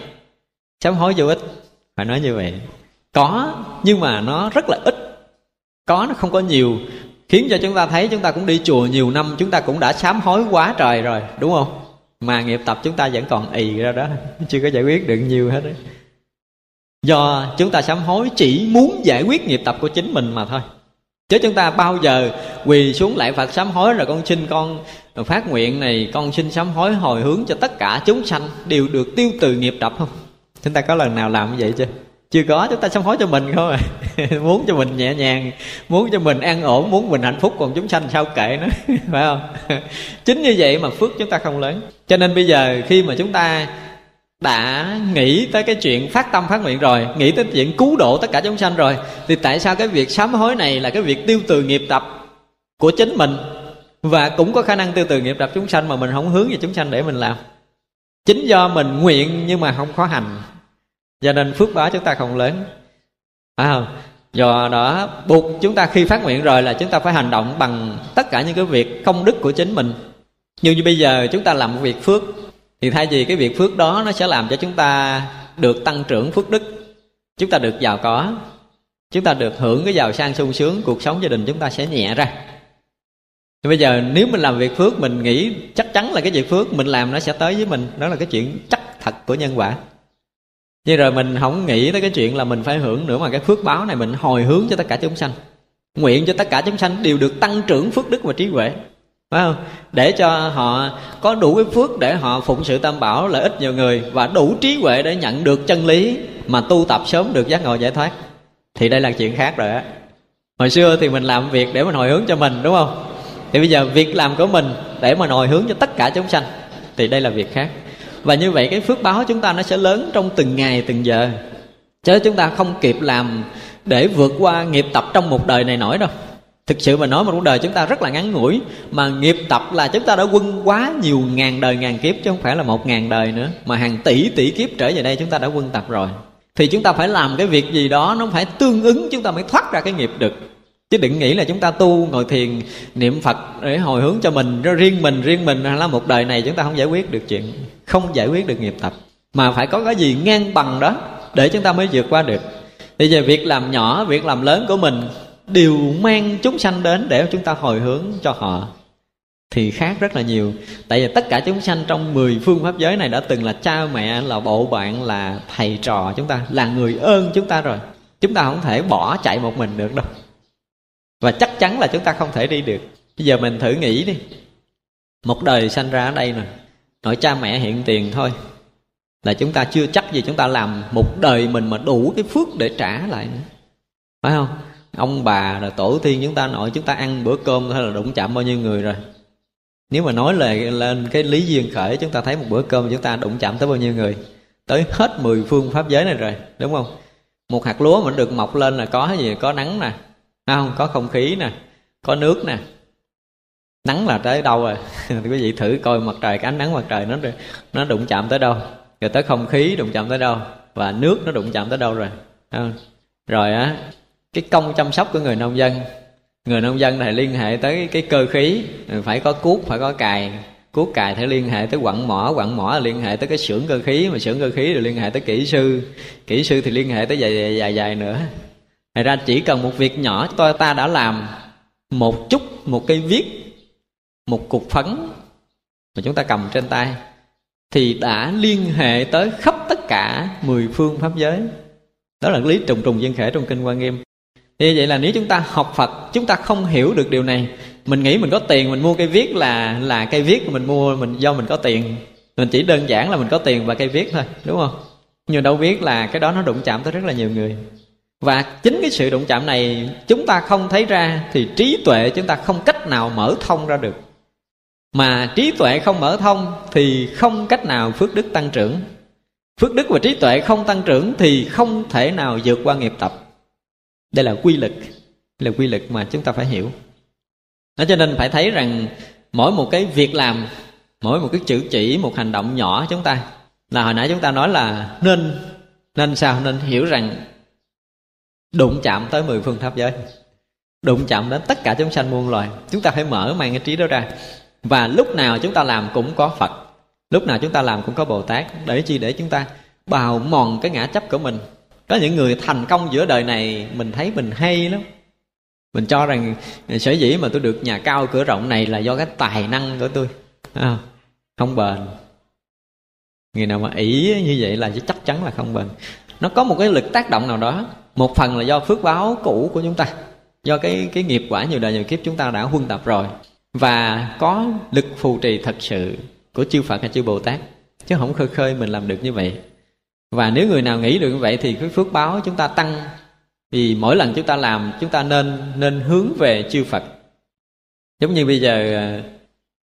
sám hối vô ích. Phải nói như vậy. Có, nhưng mà nó rất là ít. Có, nó không có nhiều. Khiến cho chúng ta thấy chúng ta cũng đi chùa nhiều năm, chúng ta cũng đã sám hối quá trời rồi, đúng không? Mà nghiệp tập chúng ta vẫn còn ì ra đó. Chưa có giải quyết được nhiều hết đấy do chúng ta sám hối chỉ muốn giải quyết nghiệp tập của chính mình mà thôi. Chứ chúng ta bao giờ quỳ xuống lại phật sám hối rồi con xin con phát nguyện này, con xin sám hối hồi hướng cho tất cả chúng sanh đều được tiêu từ nghiệp tập không? Chúng ta có lần nào làm như vậy chưa? Chưa có, chúng ta sám hối cho mình không? À muốn cho mình nhẹ nhàng, muốn cho mình an ổn, muốn mình hạnh phúc còn chúng sanh sao kệ nó phải không? Chính như vậy mà phước chúng ta không lớn. Cho nên bây giờ khi mà chúng ta đã nghĩ tới cái chuyện phát tâm phát nguyện rồi, nghĩ tới chuyện cứu độ tất cả chúng sanh rồi, thì tại sao cái việc sám hối này là cái việc tiêu từ nghiệp tập? Của chính mình. Và cũng có khả năng tiêu từ nghiệp tập chúng sanh mà mình không hướng về chúng sanh để mình làm. Chính do mình nguyện nhưng mà không khó hành. Cho nên phước báo chúng ta không lớn. Phải không? Do đó, buộc chúng ta khi phát nguyện rồi là chúng ta phải hành động bằng tất cả những cái việc công đức của chính mình. Như như bây giờ chúng ta làm một việc phước, thì thay vì cái việc phước đó nó sẽ làm cho chúng ta được tăng trưởng phước đức. Chúng ta được giàu có. Chúng ta được hưởng cái giàu sang sung sướng, cuộc sống gia đình chúng ta sẽ nhẹ ra nhưng bây giờ nếu mình làm việc phước, mình nghĩ chắc chắn là cái việc phước mình làm nó sẽ tới với mình. Đó là cái chuyện chắc thật của nhân quả. Như rồi mình không nghĩ tới cái chuyện là mình phải hưởng nữa mà cái phước báo này mình hồi hướng cho tất cả chúng sanh. Nguyện cho tất cả chúng sanh đều được tăng trưởng phước đức và trí huệ. Phải không? Để cho họ có đủ cái phước để họ phụng sự tam bảo lợi ích nhiều người và đủ trí huệ để nhận được chân lý mà tu tập sớm được giác ngộ giải thoát. Thì đây là chuyện khác rồi á. Hồi xưa thì mình làm việc để mình hồi hướng cho mình, đúng không? Thì bây giờ việc làm của mình để mà nồi hướng cho tất cả chúng sanh, thì đây là việc khác. Và như vậy cái phước báo chúng ta nó sẽ lớn trong từng ngày, từng giờ. Chứ chúng ta không kịp làm để vượt qua nghiệp tập trong một đời này nổi đâu. Thực sự mà nói một cuộc đời chúng ta rất là ngắn ngủi, mà nghiệp tập là chúng ta đã quân quá nhiều ngàn đời ngàn kiếp, chứ không phải là một ngàn đời nữa, mà hàng tỷ tỷ kiếp trở về đây chúng ta đã quân tập rồi. Thì chúng ta phải làm cái việc gì đó nó phải tương ứng, chúng ta mới thoát ra cái nghiệp được chứ đừng nghĩ là chúng ta tu ngồi thiền, niệm phật để hồi hướng cho mình riêng mình riêng mình, hay là một đời này chúng ta không giải quyết được chuyện, không giải quyết được nghiệp tập. Mà phải có cái gì ngang bằng đó để chúng ta mới vượt qua được. Bây giờ việc làm nhỏ, việc làm lớn của mình, đều mang chúng sanh đến để chúng ta hồi hướng cho họ, thì khác rất là nhiều. Tại vì tất cả chúng sanh trong 10 phương pháp giới này đã từng là cha, mẹ, là bộ bạn, là thầy trò chúng ta, là người ơn chúng ta rồi. Chúng ta không thể bỏ chạy một mình được đâu và chắc chắn là chúng ta không thể đi được. Bây giờ mình thử nghĩ đi. Một đời sanh ra ở đây nè nội cha mẹ hiện tiền thôi, là chúng ta chưa chắc gì chúng ta làm một đời mình mà đủ cái phước để trả lại nữa. Phải không? Ông bà rồi tổ tiên chúng ta nội, chúng ta ăn bữa cơm thôi là đụng chạm bao nhiêu người rồi. Nếu mà nói là lên cái lý duyên khởi, chúng ta thấy một bữa cơm chúng ta đụng chạm tới bao nhiêu người. Tới hết mười phương pháp giới này rồi, đúng không? Một hạt lúa mà được mọc lên là có gì? Có nắng nè không? Có không khí nè có nước nè. Nắng là tới đâu rồi? Quý vị thử coi mặt trời cái ánh nắng mặt trời nó nó đụng chạm tới đâu? Rồi tới không khí đụng chạm tới đâu? Và nước nó đụng chạm tới đâu rồi? Rồi á cái công chăm sóc của người nông dân. Người nông dân này liên hệ tới cái cơ khí. Phải có cuốc phải có cài. Cuốc cài phải liên hệ tới quặng mỏ. Quặng mỏ là liên hệ tới cái xưởng cơ khí. Mà xưởng cơ khí rồi liên hệ tới kỹ sư. Kỹ sư thì liên hệ tới dài dài dài, dài nữa. Thật ra chỉ cần một việc nhỏ tôi ta đã làm, một chút, một cây viết, một cục phấn mà chúng ta cầm trên tay, thì đã liên hệ tới khắp tất cả mười phương pháp giới. Đó là lý trùng trùng dân khể trong kinh quan nghiêm. Thì vậy là nếu chúng ta học phật, chúng ta không hiểu được điều này. Mình nghĩ mình có tiền, mình mua cây viết là là cây viết mình mua, mình, do mình có tiền. Mình chỉ đơn giản là mình có tiền và cây viết thôi, đúng không? Nhưng đâu biết là cái đó nó đụng chạm tới rất là nhiều người và chính cái sự đụng chạm này chúng ta không thấy ra thì trí tuệ chúng ta không cách nào mở thông ra được. Mà trí tuệ không mở thông thì không cách nào phước đức tăng trưởng. Phước đức và trí tuệ không tăng trưởng thì không thể nào vượt qua nghiệp tập. Đây là quy lực là quy lực mà chúng ta phải hiểu. Đó cho nên phải thấy rằng mỗi một cái việc làm, mỗi một cái chữ chỉ, một hành động nhỏ chúng ta, là hồi nãy chúng ta nói là nên nên sao? Nên hiểu rằng đụng chạm tới mười phương pháp giới. Đụng chạm đến tất cả chúng sanh muôn loài. Chúng ta phải mở mang cái trí đó ra. Và lúc nào chúng ta làm cũng có phật. Lúc nào chúng ta làm cũng có bồ tát để chi để chúng ta bào mòn cái ngã chấp của mình. Có những người thành công giữa đời này mình thấy mình hay lắm. Mình cho rằng sở dĩ mà tôi được nhà cao cửa rộng này là do cái tài năng của tôi. À, không bền. Người nào mà ỷ như vậy là chắc chắn là không bền nó có một cái lực tác động nào đó. Một phần là do phước báo cũ của chúng ta, do cái cái nghiệp quả nhiều đời nhiều kiếp chúng ta đã huân tập rồi. Và có lực phù trì thật sự của chư Phật hay chư Bồ Tát, chứ không khơi khơi mình làm được như vậy. Và nếu người nào nghĩ được như vậy thì cái phước báo chúng ta tăng. Vì mỗi lần chúng ta làm, chúng ta nên nên hướng về chư Phật. Giống như bây giờ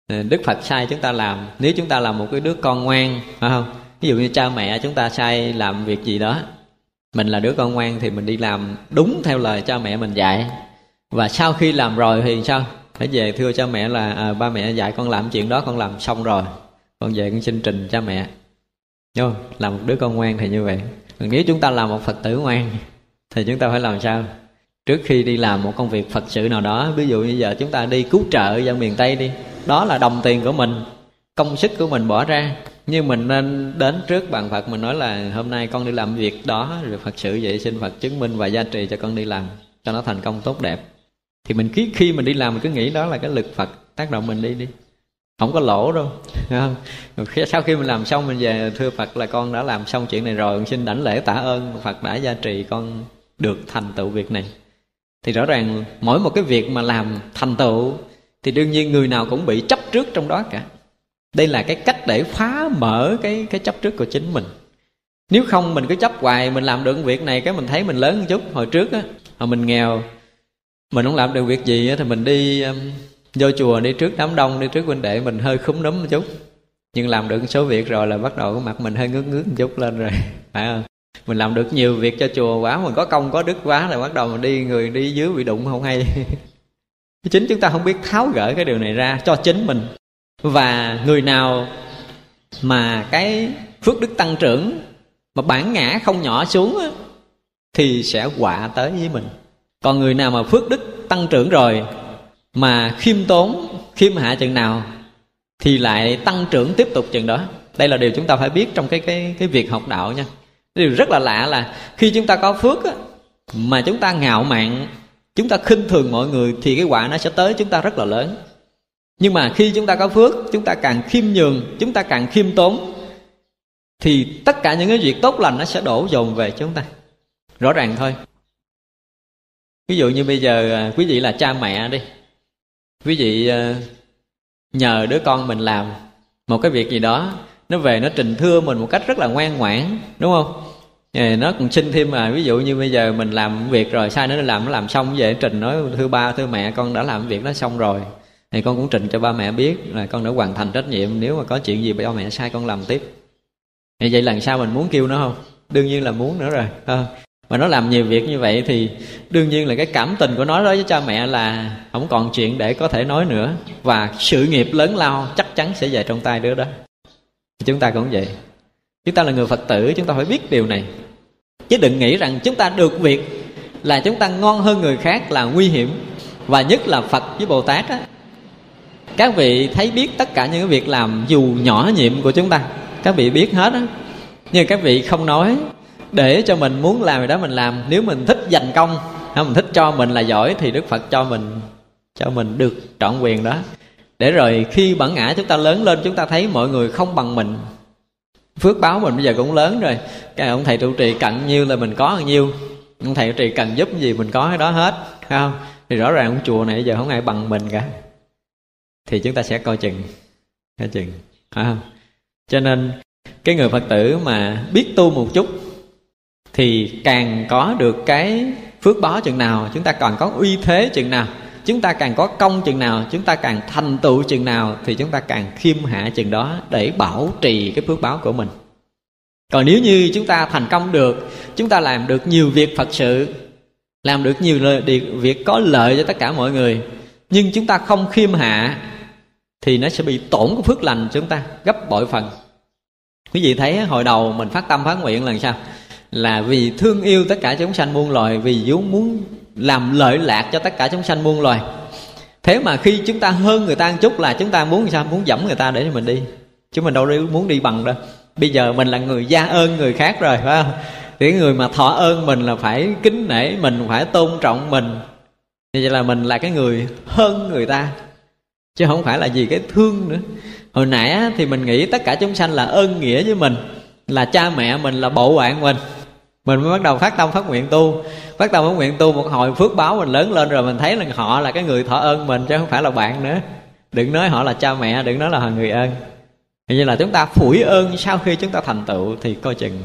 ờ, Đức Phật sai chúng ta làm. Nếu chúng ta là một cái đứa con ngoan, phải không? Ví dụ như cha mẹ chúng ta sai làm việc gì đó mình là đứa con ngoan thì mình đi làm đúng theo lời cha mẹ mình dạy. Và sau khi làm rồi thì sao? Phải về thưa cha mẹ là à, ba mẹ dạy con làm chuyện đó con làm xong rồi con về con xin trình cha mẹ. Đúng không? Là một đứa con ngoan thì như vậy. Còn nếu chúng ta là một Phật tử ngoan Thì chúng ta phải làm sao? Trước khi đi làm một công việc Phật sự nào đó Ví dụ như giờ chúng ta đi cứu trợ ra miền Tây đi Đó là đồng tiền của mình Công sức của mình bỏ ra. Nhưng mình nên đến trước bàn Phật Mình nói là hôm nay con đi làm việc đó Rồi Phật sự vậy xin Phật chứng minh và gia trì cho con đi làm Cho nó thành công tốt đẹp. Thì mình khi, khi mình đi làm mình cứ nghĩ đó là cái lực Phật tác động mình đi đi. Không có lỗ đâu không? sau khi mình làm xong mình về thưa phật là con đã làm xong chuyện này rồi con xin đảnh lễ tạ ơn phật đã gia trì con được thành tựu việc này. Thì rõ ràng mỗi một cái việc mà làm thành tựu thì đương nhiên người nào cũng bị chấp trước trong đó cả. Đây là cái cách để phá mở cái cái chấp trước của chính mình. Nếu không mình cứ chấp hoài mình làm được việc này cái mình thấy mình lớn một chút. Hồi trước á hồi mình nghèo mình không làm được việc gì á, thì mình đi um, vô chùa đi trước đám đông đi trước huynh đệ mình hơi khúm núm một chút. Nhưng làm được số việc rồi là bắt đầu cái mặt mình hơi ngước ngước một chút lên rồi phải không? Mình làm được nhiều việc cho chùa quá mình có công có đức quá là bắt đầu mình đi người đi dưới bị đụng không hay. Chính chúng ta không biết tháo gỡ cái điều này ra cho chính mình. Và người nào mà cái phước đức tăng trưởng mà bản ngã không nhỏ xuống á, thì sẽ quả tới với mình. Còn người nào mà phước đức tăng trưởng rồi mà khiêm tốn khiêm hạ chừng nào thì lại tăng trưởng tiếp tục chừng đó. Đây là điều chúng ta phải biết trong cái cái cái việc học đạo nha. Điều rất là lạ là khi chúng ta có phước á, mà chúng ta ngạo mạn chúng ta khinh thường mọi người thì cái quả nó sẽ tới chúng ta rất là lớn nhưng mà khi chúng ta có phước, chúng ta càng khiêm nhường, chúng ta càng khiêm tốn, thì tất cả những cái việc tốt lành nó sẽ đổ dồn về chúng ta. Rõ ràng thôi. Ví dụ như bây giờ à, quý vị là cha mẹ đi. Quý vị à, nhờ đứa con mình làm một cái việc gì đó, nó về nó trình thưa mình một cách rất là ngoan ngoãn, đúng không? Nó còn xin thêm mà, ví dụ như bây giờ mình làm việc rồi, sai nó làm nó làm xong về trình nói, thưa ba, thưa mẹ, con đã làm việc nó xong rồi thì con cũng trình cho ba mẹ biết là con đã hoàn thành trách nhiệm. Nếu mà có chuyện gì ba mẹ sai con làm tiếp. Thì vậy lần sau mình muốn kêu nó không? Đương nhiên là muốn nữa rồi à, mà nó làm nhiều việc như vậy thì đương nhiên là cái cảm tình của nó đối với cha mẹ là không còn chuyện để có thể nói nữa. Và sự nghiệp lớn lao chắc chắn sẽ về trong tay đứa đó. Chúng ta cũng vậy. Chúng ta là người phật tử chúng ta phải biết điều này. Chứ đừng nghĩ rằng chúng ta được việc là chúng ta ngon hơn người khác là nguy hiểm. Và nhất là phật với bồ tát á các vị thấy biết tất cả những cái việc làm dù nhỏ nhiệm của chúng ta. Các vị biết hết á. Nhưng các vị không nói, để cho mình muốn làm gì đó mình làm. Nếu mình thích dành công à, mình thích cho mình là giỏi, thì đức phật cho mình cho mình được trọn quyền đó. Để rồi khi bản ngã chúng ta lớn lên, chúng ta thấy mọi người không bằng mình. Phước báo mình bây giờ cũng lớn rồi. Cái ông thầy trụ trì cận nhiêu là mình có bao nhiêu. Ông thầy trụ trì cần giúp gì mình có cái đó hết không? Thì rõ ràng ông chùa này giờ không ai bằng mình cả thì chúng ta sẽ coi chừng. Coi chừng, phải không? Cho nên, cái người phật tử mà biết tu một chút, thì càng có được cái phước báo chừng nào, chúng ta còn có uy thế chừng nào, chúng ta càng có công chừng nào, chúng ta càng thành tựu chừng nào, thì chúng ta càng khiêm hạ chừng đó để bảo trì cái phước báo của mình. Còn nếu như chúng ta thành công được, chúng ta làm được nhiều việc phật sự, làm được nhiều việc có lợi cho tất cả mọi người, nhưng chúng ta không khiêm hạ thì nó sẽ bị tổn cái phước lành chúng ta, gấp bội phần. Quý vị thấy hồi đầu mình phát tâm, phát nguyện là sao là vì thương yêu tất cả chúng sanh muôn loài, vì vốn muốn làm lợi lạc cho tất cả chúng sanh muôn loài. Thế mà khi chúng ta hơn người ta một chút là chúng ta muốn sao? Muốn dẫm người ta để cho mình đi. Chứ mình đâu muốn đi bằng đâu. Bây giờ mình là người gia ơn người khác rồi, phải không? Thì người mà thọ ơn mình là phải kính nể mình, phải tôn trọng mình. Như vậy là mình là cái người hơn người ta chứ không phải là gì cái thương nữa. Hồi nãy thì mình nghĩ tất cả chúng sanh là ơn nghĩa với mình, là cha mẹ mình, là bộ bạn mình. Mình mới bắt đầu phát tâm phát nguyện tu. Phát tâm phát nguyện tu một hồi phước báo mình lớn lên rồi mình thấy là họ là cái người thọ ơn mình chứ không phải là bạn nữa. Đừng nói họ là cha mẹ, đừng nói là người ơn. Như là chúng ta phủi ơn sau khi chúng ta thành tựu thì coi chừng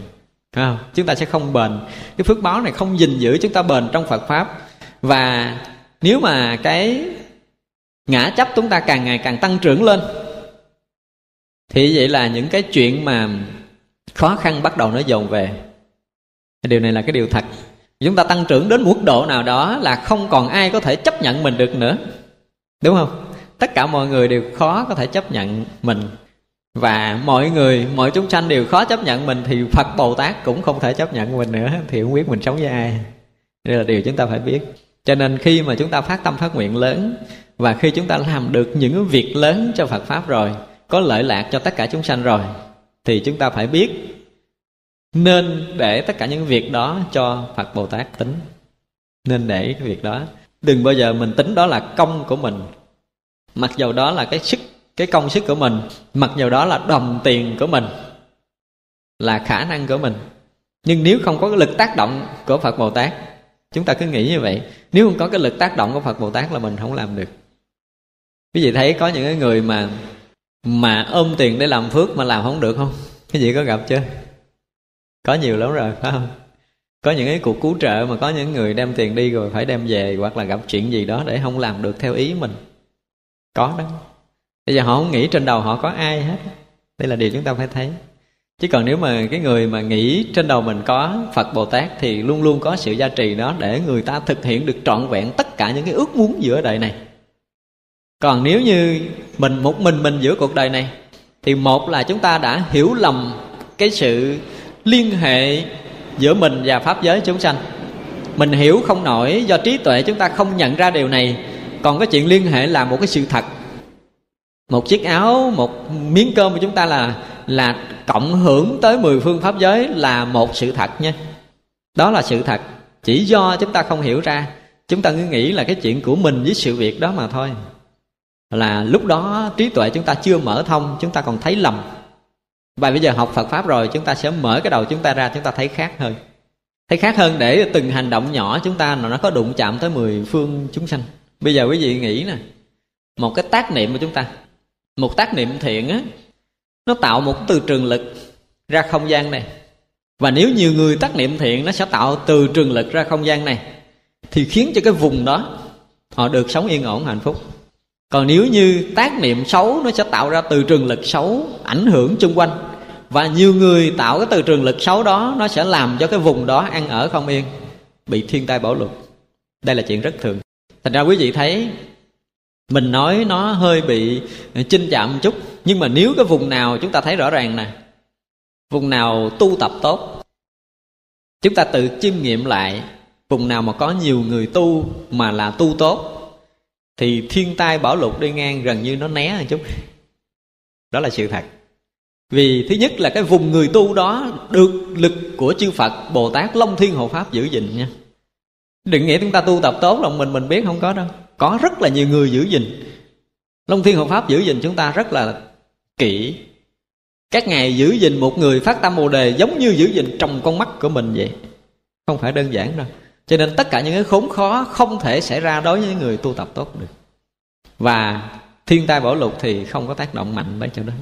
không? chúng ta sẽ không bền. Cái phước báo này không gìn giữ chúng ta bền trong phật pháp. Và nếu mà cái ngã chấp chúng ta càng ngày càng tăng trưởng lên. Thì vậy là những cái chuyện mà khó khăn bắt đầu nó dồn về. Điều này là cái điều thật. Chúng ta tăng trưởng đến mức độ nào đó là không còn ai có thể chấp nhận mình được nữa. Đúng không? Tất cả mọi người đều khó có thể chấp nhận mình. Và mọi người, mọi chúng sanh đều khó chấp nhận mình thì phật bồ tát cũng không thể chấp nhận mình nữa, thì không biết mình sống với ai. Đây là điều chúng ta phải biết. Cho nên khi mà chúng ta phát tâm phát nguyện lớn và khi chúng ta làm được những việc lớn cho phật pháp rồi, có lợi lạc cho tất cả chúng sanh rồi, thì chúng ta phải biết nên để tất cả những việc đó cho phật bồ tát tính. Nên để cái việc đó. Đừng bao giờ mình tính đó là công của mình. Mặc dầu đó là cái sức, cái công sức của mình, mặc dầu đó là đồng tiền của mình, là khả năng của mình. Nhưng nếu không có cái lực tác động của phật bồ tát, chúng ta cứ nghĩ như vậy. Nếu không có cái lực tác động của phật bồ tát là mình không làm được quý vị thấy có những cái người mà mà ôm tiền để làm phước mà làm không được không? Cái gì có gặp chưa? Có nhiều lắm rồi, phải không? Có những cái cuộc cứu trợ mà có những người đem tiền đi rồi phải đem về hoặc là gặp chuyện gì đó để không làm được theo ý mình. Có đó. Bây giờ họ không nghĩ trên đầu họ có ai hết. Đây là điều chúng ta phải thấy. Chứ còn nếu mà cái người mà nghĩ trên đầu mình có phật bồ tát thì luôn luôn có sự gia trì đó để người ta thực hiện được trọn vẹn tất cả những cái ước muốn giữa đời này còn nếu như mình, một mình mình giữa cuộc đời này, thì một là chúng ta đã hiểu lầm cái sự liên hệ giữa mình và pháp giới chúng sanh. Mình hiểu không nổi, do trí tuệ chúng ta không nhận ra điều này, còn cái chuyện liên hệ là một cái sự thật. Một chiếc áo, một miếng cơm của chúng ta là là cộng hưởng tới mười phương pháp giới là một sự thật nha đó là sự thật. Chỉ do chúng ta không hiểu ra, chúng ta cứ nghĩ là cái chuyện của mình với sự việc đó mà thôi là lúc đó trí tuệ chúng ta chưa mở thông, chúng ta còn thấy lầm. Và bây giờ học Phật pháp rồi, chúng ta sẽ mở cái đầu chúng ta ra, chúng ta thấy khác hơn. Thấy khác hơn để từng hành động nhỏ chúng ta nó có đụng chạm tới mười phương chúng sanh. Bây giờ quý vị nghĩ nè, một cái tác niệm của chúng ta, một tác niệm thiện á, nó tạo một từ trường lực ra không gian này. Và nếu nhiều người tác niệm thiện, nó sẽ tạo từ trường lực ra không gian này, thì khiến cho cái vùng đó, họ được sống yên ổn, hạnh phúc còn nếu như tác niệm xấu nó sẽ tạo ra từ trường lực xấu ảnh hưởng chung quanh. Và nhiều người tạo cái từ trường lực xấu đó, nó sẽ làm cho cái vùng đó ăn ở không yên, bị thiên tai bão lụt. Đây là chuyện rất thường. Thành ra quý vị thấy, mình nói nó hơi bị chinh chạm một chút, nhưng mà nếu cái vùng nào chúng ta thấy rõ ràng nè, vùng nào tu tập tốt, chúng ta tự chiêm nghiệm lại, vùng nào mà có nhiều người tu mà là tu tốt thì thiên tai bão lụt đi ngang gần như nó né một chút. Đó là sự thật. Vì thứ nhất là cái vùng người tu đó được lực của chư Phật, Bồ Tát, Long Thiên, Hộ Pháp giữ gìn nha. Đừng nghĩ chúng ta tu tập tốt là mình mình biết không có đâu. Có rất là nhiều người giữ gìn. Long Thiên, Hộ Pháp giữ gìn chúng ta rất là kỹ. Các ngài giữ gìn một người phát tâm bồ đề giống như giữ gìn trong con mắt của mình vậy. Không phải đơn giản đâu cho nên tất cả những cái khốn khó không thể xảy ra đối với người tu tập tốt được. Và thiên tai bão lụt thì không có tác động mạnh đến chỗ đó.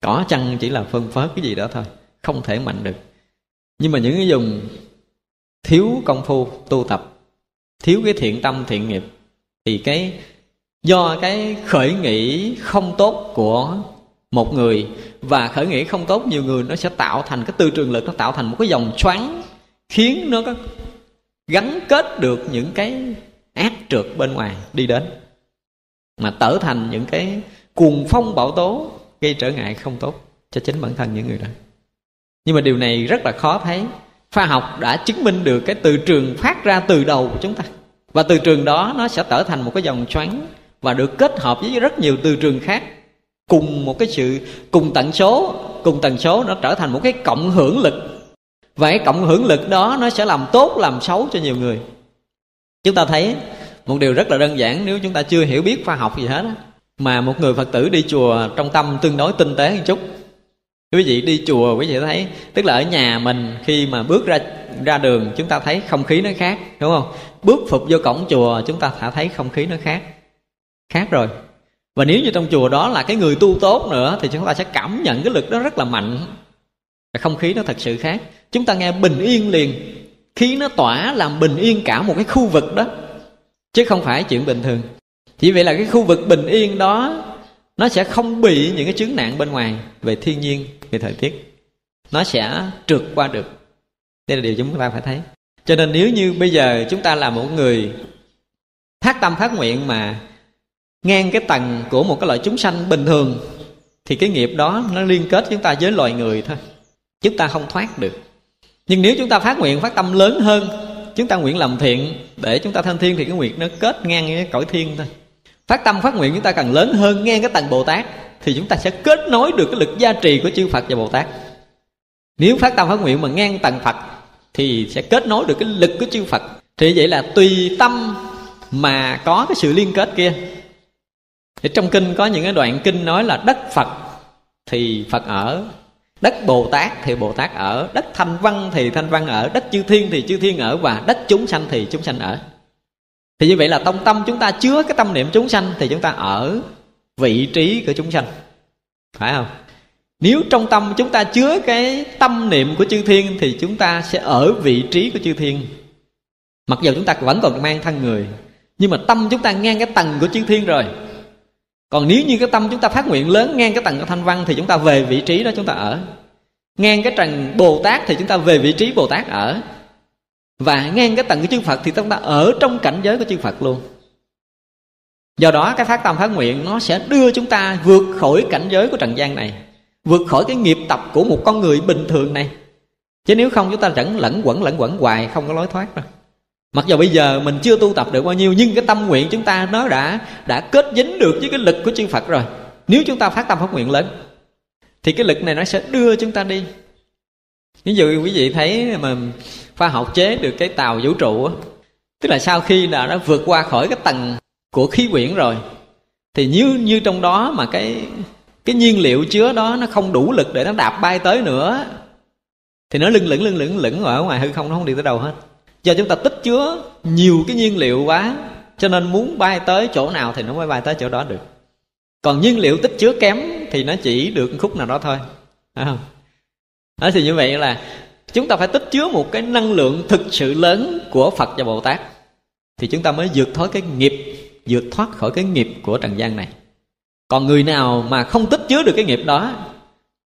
Cỏ chăng chỉ là phân phớt cái gì đó thôi, không thể mạnh được. Nhưng mà những cái dùng thiếu công phu tu tập, thiếu cái thiện tâm, thiện nghiệp, thì cái, do cái khởi nghĩ không tốt của một người, và khởi nghĩ không tốt nhiều người, nó sẽ tạo thành cái tư trường lực, nó tạo thành một cái dòng xoắn khiến nó có gắn kết được những cái ác trượt bên ngoài đi đến, mà trở thành những cái cuồng phong bão tố gây trở ngại không tốt cho chính bản thân những người đó. Nhưng mà điều này rất là khó thấy. Khoa học đã chứng minh được cái từ trường phát ra từ đầu của chúng ta. Và từ trường đó nó sẽ trở thành một cái dòng xoắn và được kết hợp với rất nhiều từ trường khác cùng một cái sự cùng tần số, cùng tần số nó trở thành một cái cộng hưởng lực và cái cộng hưởng lực đó nó sẽ làm tốt, làm xấu cho nhiều người. Chúng ta thấy một điều rất là đơn giản nếu chúng ta chưa hiểu biết khoa học gì hết á, mà một người phật tử đi chùa trong tâm tương đối tinh tế một chút. Quý vị đi chùa, quý vị thấy, tức là ở nhà mình khi mà bước ra ra đường, chúng ta thấy không khí nó khác, đúng không? Bước phục vô cổng chùa, chúng ta đã thấy không khí nó khác khác rồi. Và nếu như trong chùa đó là cái người tu tốt nữa, thì chúng ta sẽ cảm nhận cái lực đó rất là mạnh không khí nó thật sự khác. Chúng ta nghe bình yên liền. Khí nó tỏa làm bình yên cả một cái khu vực đó. Chứ không phải chuyện bình thường. Chỉ vậy là cái khu vực bình yên đó, nó sẽ không bị những cái chướng nạn bên ngoài về thiên nhiên, về thời tiết. Nó sẽ trượt qua được. Đây là điều chúng ta phải thấy. Cho nên nếu như bây giờ chúng ta là một người phát tâm phát nguyện mà ngang cái tầng của một cái loại chúng sanh bình thường, thì cái nghiệp đó nó liên kết chúng ta với loài người thôi chúng ta không thoát được. Nhưng nếu chúng ta phát nguyện, phát tâm lớn hơn, chúng ta nguyện làm thiện, để chúng ta thanh thiên thì cái nguyện nó kết ngang với cõi thiên thôi. Phát tâm, phát nguyện chúng ta cần lớn hơn ngang cái tầng bồ tát, thì chúng ta sẽ kết nối được cái lực gia trì của chư phật và bồ tát. Nếu phát tâm, phát nguyện mà ngang tầng phật, thì sẽ kết nối được cái lực của chư phật. Thì vậy là tùy tâm mà có cái sự liên kết kia. Thì trong kinh có những cái đoạn kinh nói là đất phật, thì phật ở đất bồ tát thì bồ tát ở, đất thanh văn thì thanh văn ở, đất chư thiên thì chư thiên ở và đất chúng sanh thì chúng sanh ở. Thì như vậy là tông tâm chúng ta chứa cái tâm niệm chúng sanh thì chúng ta ở vị trí của chúng sanh. Phải không? Nếu trong tâm chúng ta chứa cái tâm niệm của chư thiên thì chúng ta sẽ ở vị trí của chư thiên. Mặc dù chúng ta vẫn còn mang thân người, nhưng mà tâm chúng ta ngang cái tầng của chư thiên rồi còn nếu như cái tâm chúng ta phát nguyện lớn ngang cái tầng cái thanh văn thì chúng ta về vị trí đó chúng ta ở. Ngang cái trần bồ tát thì chúng ta về vị trí bồ tát ở. Và ngang cái tầng của chư phật thì chúng ta ở trong cảnh giới của chư phật luôn. Do đó cái phát tâm phát nguyện nó sẽ đưa chúng ta vượt khỏi cảnh giới của trần gian này, vượt khỏi cái nghiệp tập của một con người bình thường này. Chứ nếu không chúng ta vẫn lẫn quẩn lẫn quẩn hoài, không có lối thoát đâu mặc dù bây giờ mình chưa tu tập được bao nhiêu, nhưng cái tâm nguyện chúng ta nó đã đã kết dính được với cái lực của chư Phật rồi. Nếu chúng ta phát tâm phát nguyện lớn thì cái lực này nó sẽ đưa chúng ta đi. Ví dụ quý vị thấy mà khoa học chế được cái tàu vũ trụ tức là sau khi là nó vượt qua khỏi cái tầng của khí quyển rồi, thì như như trong đó mà cái cái nhiên liệu chứa đó nó không đủ lực để nó đạp bay tới nữa thì nó lưng lửng lưng lửng lửng ở ngoài hư không, nó không đi tới đâu hết do chúng ta tích chứa nhiều cái nhiên liệu quá, cho nên muốn bay tới chỗ nào thì nó mới bay tới chỗ đó được. Còn nhiên liệu tích chứa kém thì nó chỉ được khúc nào đó thôi, phải không? Thì như vậy là chúng ta phải tích chứa một cái năng lượng thực sự lớn của phật và bồ tát, thì chúng ta mới vượt thoát cái nghiệp, vượt thoát khỏi cái nghiệp của trần gian này. Còn người nào mà không tích chứa được cái nghiệp đó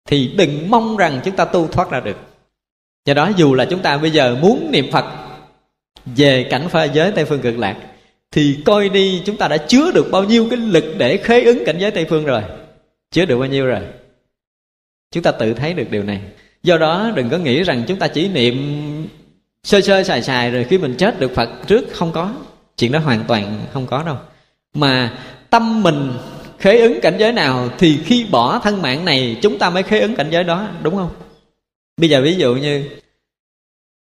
thì đừng mong rằng chúng ta tu thoát ra được. Do đó dù là chúng ta bây giờ muốn niệm phật về cảnh pha giới tây phương cực lạc, thì coi đi chúng ta đã chứa được bao nhiêu cái lực để khế ứng cảnh giới tây phương rồi. Chứa được bao nhiêu rồi? Chúng ta tự thấy được điều này. Do đó, đừng có nghĩ rằng chúng ta chỉ niệm sơ sơ xài xài rồi khi mình chết được phật trước không có. Chuyện đó hoàn toàn không có đâu. Mà tâm mình khế ứng cảnh giới nào thì khi bỏ thân mạng này, chúng ta mới khế ứng cảnh giới đó, đúng không? Bây giờ ví dụ như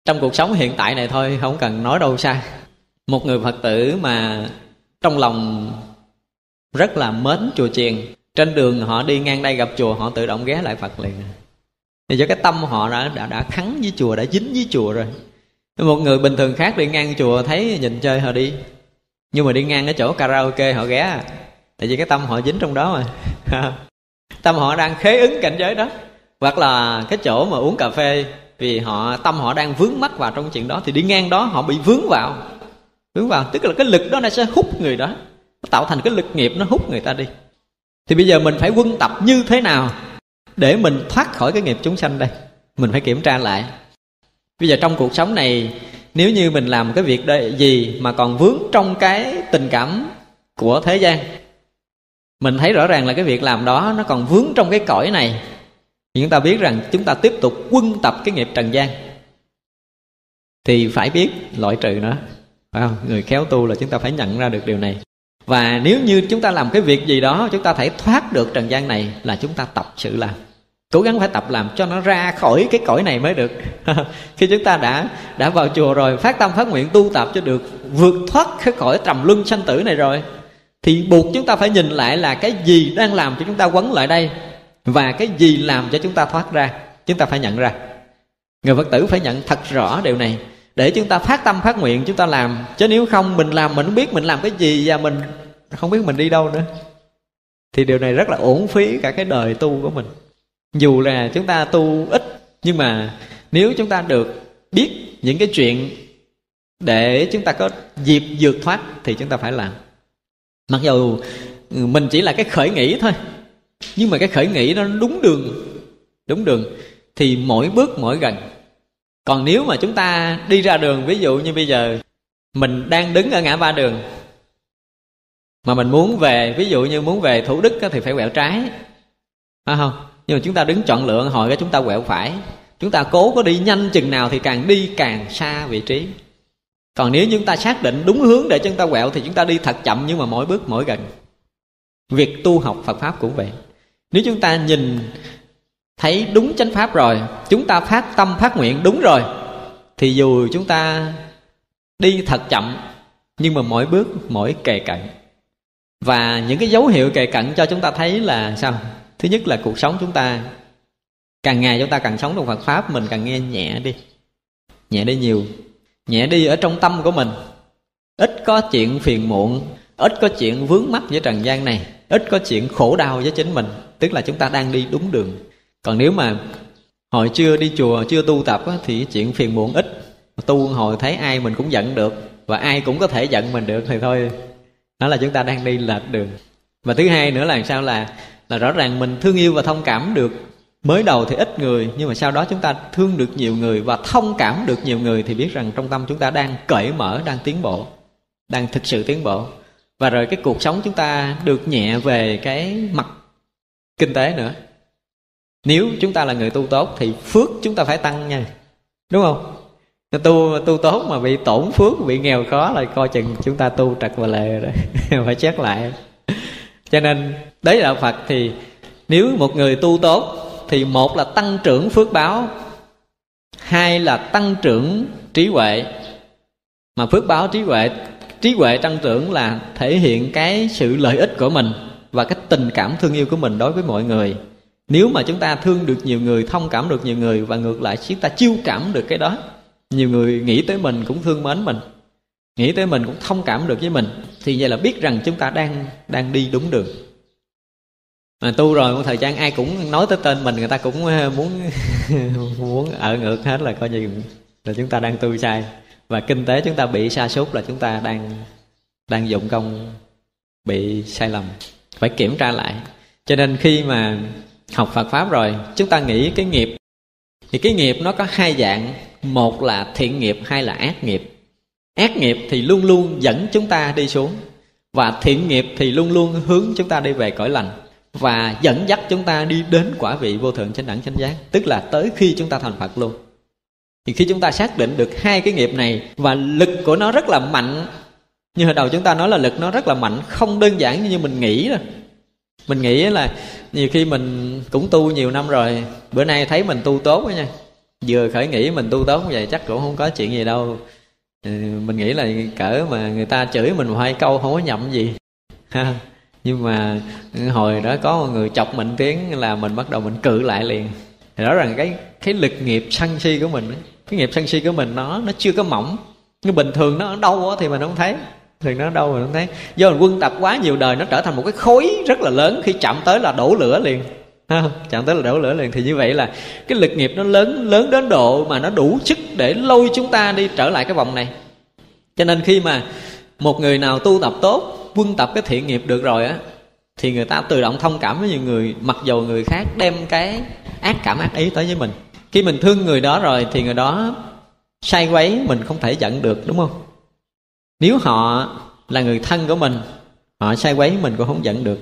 trong cuộc sống hiện tại này thôi, không cần nói đâu xa. Một người phật tử mà trong lòng rất là mến chùa chiền, trên đường họ đi ngang đây gặp chùa, họ tự động ghé lại phật liền. Thì do cái tâm họ đã đã đã khắn với chùa, đã dính với chùa rồi. Một người bình thường khác đi ngang chùa, thấy nhìn chơi họ đi. Nhưng mà đi ngang cái chỗ karaoke họ ghé à. tại vì cái tâm họ dính trong đó mà. Tâm họ đang khế ứng cảnh giới đó. Hoặc là cái chỗ mà uống cà phê vì họ, tâm họ đang vướng mắc vào trong chuyện đó, thì đi ngang đó họ bị vướng vào. Vướng vào, tức là cái lực đó nó sẽ hút người đó. Nó tạo thành cái lực nghiệp nó hút người ta đi. Thì bây giờ mình phải quân tập như thế nào để mình thoát khỏi cái nghiệp chúng sanh đây? Mình phải kiểm tra lại. Bây giờ trong cuộc sống này, nếu như mình làm cái việc đây gì mà còn vướng trong cái tình cảm của thế gian, mình thấy rõ ràng là cái việc làm đó nó còn vướng trong cái cõi này thì chúng ta biết rằng chúng ta tiếp tục quân tập cái nghiệp trần gian. Thì phải biết loại trừ nó, phải không? Người khéo tu là chúng ta phải nhận ra được điều này. Và nếu như chúng ta làm cái việc gì đó, chúng ta thể thoát được trần gian này là chúng ta tập sự làm. Cố gắng phải tập làm cho nó ra khỏi cái cõi này mới được. Khi chúng ta đã đã vào chùa rồi, phát tâm phát nguyện tu tập cho được vượt thoát cái cõi trầm luân sanh tử này rồi, thì buộc chúng ta phải nhìn lại là cái gì đang làm cho chúng ta quấn lại đây và cái gì làm cho chúng ta thoát ra, chúng ta phải nhận ra. Người phật tử phải nhận thật rõ điều này. Để chúng ta phát tâm phát nguyện, chúng ta làm. Chứ nếu không, mình làm, mình không biết mình làm cái gì và mình không biết mình đi đâu nữa. Thì điều này rất là uổng phí cả cái đời tu của mình. Dù là chúng ta tu ít, nhưng mà nếu chúng ta được biết những cái chuyện để chúng ta có dịp vượt thoát, thì chúng ta phải làm. Mặc dù mình chỉ là cái khởi nghĩ thôi nhưng mà cái khởi nghĩ nó đúng đường. Đúng đường. Thì mỗi bước mỗi gần. Còn nếu mà chúng ta đi ra đường, ví dụ như bây giờ, mình đang đứng ở ngã ba đường, mà mình muốn về, ví dụ như muốn về thủ đức thì phải quẹo trái. Phải không? Nhưng mà chúng ta đứng chọn lựa, hồi cái chúng ta quẹo phải. Chúng ta cố có đi nhanh chừng nào thì càng đi càng xa vị trí. Còn nếu chúng ta xác định đúng hướng để chúng ta quẹo thì chúng ta đi thật chậm nhưng mà mỗi bước mỗi gần. Việc tu học phật pháp cũng vậy nếu chúng ta nhìn, thấy đúng chánh pháp rồi, chúng ta phát tâm phát nguyện đúng rồi, thì dù chúng ta đi thật chậm, nhưng mà mỗi bước, mỗi kề cận. Và những cái dấu hiệu kề cận cho chúng ta thấy là sao? Thứ nhất là cuộc sống chúng ta, càng ngày chúng ta càng sống trong phật pháp, mình càng nghe nhẹ đi nhẹ đi nhiều, nhẹ đi ở trong tâm của mình. Ít có chuyện phiền muộn ít có chuyện vướng mắc với trần gian này ít có chuyện khổ đau với chính mình tức là chúng ta đang đi đúng đường. Còn nếu mà hồi chưa đi chùa chưa tu tập á, thì chuyện phiền muộn ít. Tu hồi thấy ai mình cũng giận được và ai cũng có thể giận mình được thì thôi đó là chúng ta đang đi lệch đường. Và thứ hai nữa là sao là là rõ ràng mình thương yêu và thông cảm được. Mới đầu thì ít người nhưng mà sau đó chúng ta thương được nhiều người và thông cảm được nhiều người thì biết rằng trong tâm chúng ta đang cởi mở đang tiến bộ đang thực sự tiến bộ và rồi cái cuộc sống chúng ta được nhẹ về cái mặt kinh tế nữa. Nếu chúng ta là người tu tốt thì phước chúng ta phải tăng nha. Đúng không? Tu tu tốt mà bị tổn phước, bị nghèo khó là coi chừng chúng ta tu trật và lề rồi. Phải chết lại. Cho nên, đấy là phật thì nếu một người tu tốt thì một là tăng trưởng phước báo, hai là tăng trưởng trí huệ. Mà phước báo trí huệ trí huệ tăng trưởng là thể hiện cái sự lợi ích của mình và cái tình cảm thương yêu của mình đối với mọi người. Nếu mà chúng ta thương được nhiều người, thông cảm được nhiều người và ngược lại, chúng ta chiêu cảm được cái đó, nhiều người nghĩ tới mình cũng thương mến mình, nghĩ tới mình cũng thông cảm được với mình, thì vậy là biết rằng chúng ta đang đang đi đúng đường. Mà tu rồi một thời gian ai cũng nói tới tên mình, người ta cũng ờ, muốn muốn ở ngược hết là coi như là chúng ta đang tu sai và kinh tế chúng ta bị sa sút là chúng ta đang đang dụng công bị sai lầm. Phải kiểm tra lại. Cho nên khi mà học Phật pháp rồi, chúng ta nghĩ cái nghiệp, thì cái nghiệp nó có hai dạng. Một là thiện nghiệp, hai là ác nghiệp. Ác nghiệp thì luôn luôn dẫn chúng ta đi xuống, và thiện nghiệp thì luôn luôn hướng chúng ta đi về cõi lành, và dẫn dắt chúng ta đi đến quả vị vô thượng chánh đẳng chánh giác, tức là tới khi chúng ta thành phật luôn thì khi chúng ta xác định được hai cái nghiệp này và lực của nó rất là mạnh, như hồi đầu chúng ta nói là lực nó rất là mạnh, không đơn giản như mình nghĩ đâu mình nghĩ là nhiều khi mình cũng tu nhiều năm rồi, bữa nay thấy mình tu tốt quá nha. Vừa khởi nghĩ mình tu tốt vậy chắc cũng không có chuyện gì đâu. Ừ, mình nghĩ là cỡ mà người ta chửi mình hai câu không có nhậm gì. Ha, nhưng mà hồi đó có một người chọc mình tiếng là mình bắt đầu mình cự lại liền. Thì rõ ràng cái cái lực nghiệp sân si của mình cái nghiệp sân si của mình nó nó chưa có mỏng. Nhưng bình thường nó ở đâu thì mình không thấy. Thì nó đâu mình không thấy. Do mình quân tập quá nhiều đời, nó trở thành một cái khối rất là lớn. Khi chạm tới là đổ lửa liền. Chạm tới là đổ lửa liền. Thì như vậy là cái lực nghiệp nó lớn lớn đến độ mà nó đủ sức để lôi chúng ta đi trở lại cái vòng này. Cho nên khi mà một người nào tu tập tốt, quân tập cái thiện nghiệp được rồi á, thì người ta tự động thông cảm với nhiều người, mặc dầu người khác đem cái ác cảm, ác ý tới với mình khi mình thương người đó rồi thì người đó sai quấy, mình không thể giận được, đúng không? Nếu họ là người thân của mình, họ sai quấy, mình cũng không giận được.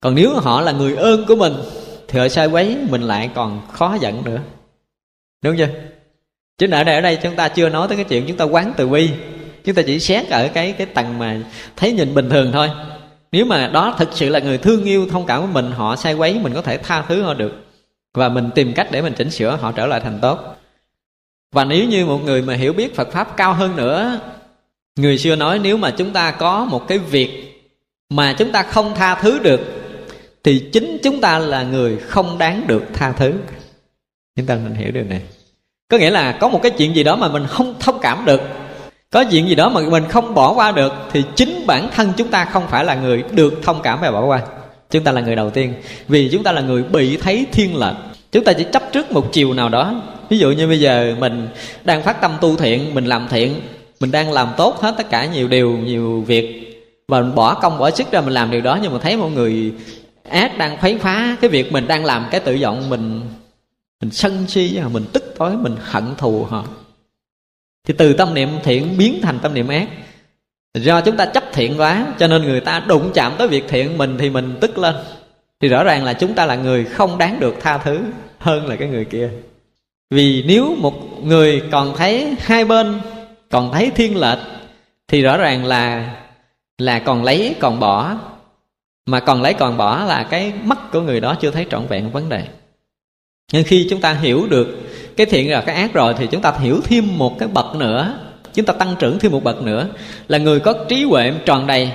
Còn nếu họ là người ơn của mình, thì họ sai quấy, mình lại còn khó giận nữa. Đúng chưa? Chứ ở đây ở đây chúng ta chưa nói tới cái chuyện chúng ta quán từ bi. Chúng ta chỉ xét ở cái cái tầng mà thấy nhìn bình thường thôi. Nếu mà đó thực sự là người thương yêu thông cảm với mình, họ sai quấy, mình có thể tha thứ họ được và mình tìm cách để mình chỉnh sửa, họ trở lại thành tốt. Và nếu như một người mà hiểu biết phật pháp cao hơn nữa, người xưa nói nếu mà chúng ta có một cái việc mà chúng ta không tha thứ được, thì chính chúng ta là người không đáng được tha thứ. Chúng ta nên hiểu điều này. Có nghĩa là có một cái chuyện gì đó mà mình không thông cảm được, có chuyện gì đó mà mình không bỏ qua được, thì chính bản thân chúng ta không phải là người được thông cảm và bỏ qua chúng ta là người đầu tiên. Vì chúng ta là người bị thấy thiên lệch. Chúng ta chỉ chấp trước một chiều nào đó. Ví dụ như bây giờ mình đang phát tâm tu thiện, mình làm thiện, mình đang làm tốt hết tất cả nhiều điều, nhiều việc. Và mình bỏ công, bỏ sức ra mình làm điều đó, nhưng mà thấy một người ác đang khuấy phá cái việc mình đang làm cái tự vọng, mình mình sân si mình tức tối, mình hận thù họ. Thì từ tâm niệm thiện biến thành tâm niệm ác do chúng ta chấp thiện quá, cho nên người ta đụng chạm tới việc thiện mình thì mình tức lên. Thì rõ ràng là chúng ta là người không đáng được tha thứ hơn là cái người kia. Vì nếu một người còn thấy hai bên còn thấy thiên lệch, thì rõ ràng là là còn lấy còn bỏ. Mà còn lấy còn bỏ là cái mắt của người đó chưa thấy trọn vẹn vấn đề. Nhưng khi chúng ta hiểu được cái thiện và cái ác rồi, thì chúng ta hiểu thêm một cái bậc nữa chúng ta tăng trưởng thêm một bậc nữa. Là người có trí huệ tròn đầy,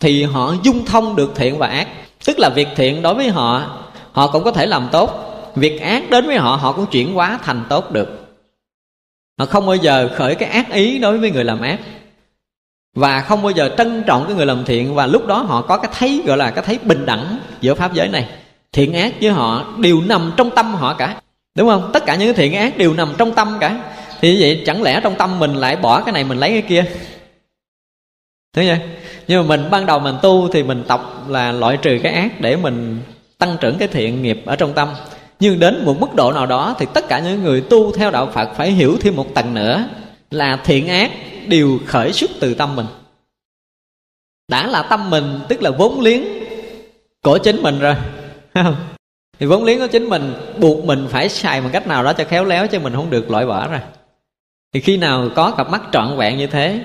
thì họ dung thông được thiện và ác. Tức là việc thiện đối với họ họ cũng có thể làm tốt. Việc ác đến với họ họ cũng chuyển hóa thành tốt được. Họ không bao giờ khởi cái ác ý đối với người làm ác. Và không bao giờ trân trọng cái người làm thiện. Và lúc đó họ có cái thấy, gọi là cái thấy bình đẳng giữa pháp giới này. Thiện ác với họ đều nằm trong tâm họ cả. Đúng không? Tất cả những thiện ác đều nằm trong tâm cả thì như vậy chẳng lẽ trong tâm mình lại bỏ cái này mình lấy cái kia? Thế nhỉ? nhưng mà mình, ban đầu mình tu thì mình tập là loại trừ cái ác để mình tăng trưởng cái thiện nghiệp ở trong tâm. Nhưng đến một mức độ nào đó thì tất cả những người tu theo đạo phật phải hiểu thêm một tầng nữa là thiện ác đều khởi xuất từ tâm mình. Đã là tâm mình, tức là vốn liếng của chính mình rồi. Thì vốn liếng của chính mình buộc mình phải xài một cách nào đó cho khéo léo chứ mình không được loại bỏ rồi thì khi nào có cặp mắt trọn vẹn như thế,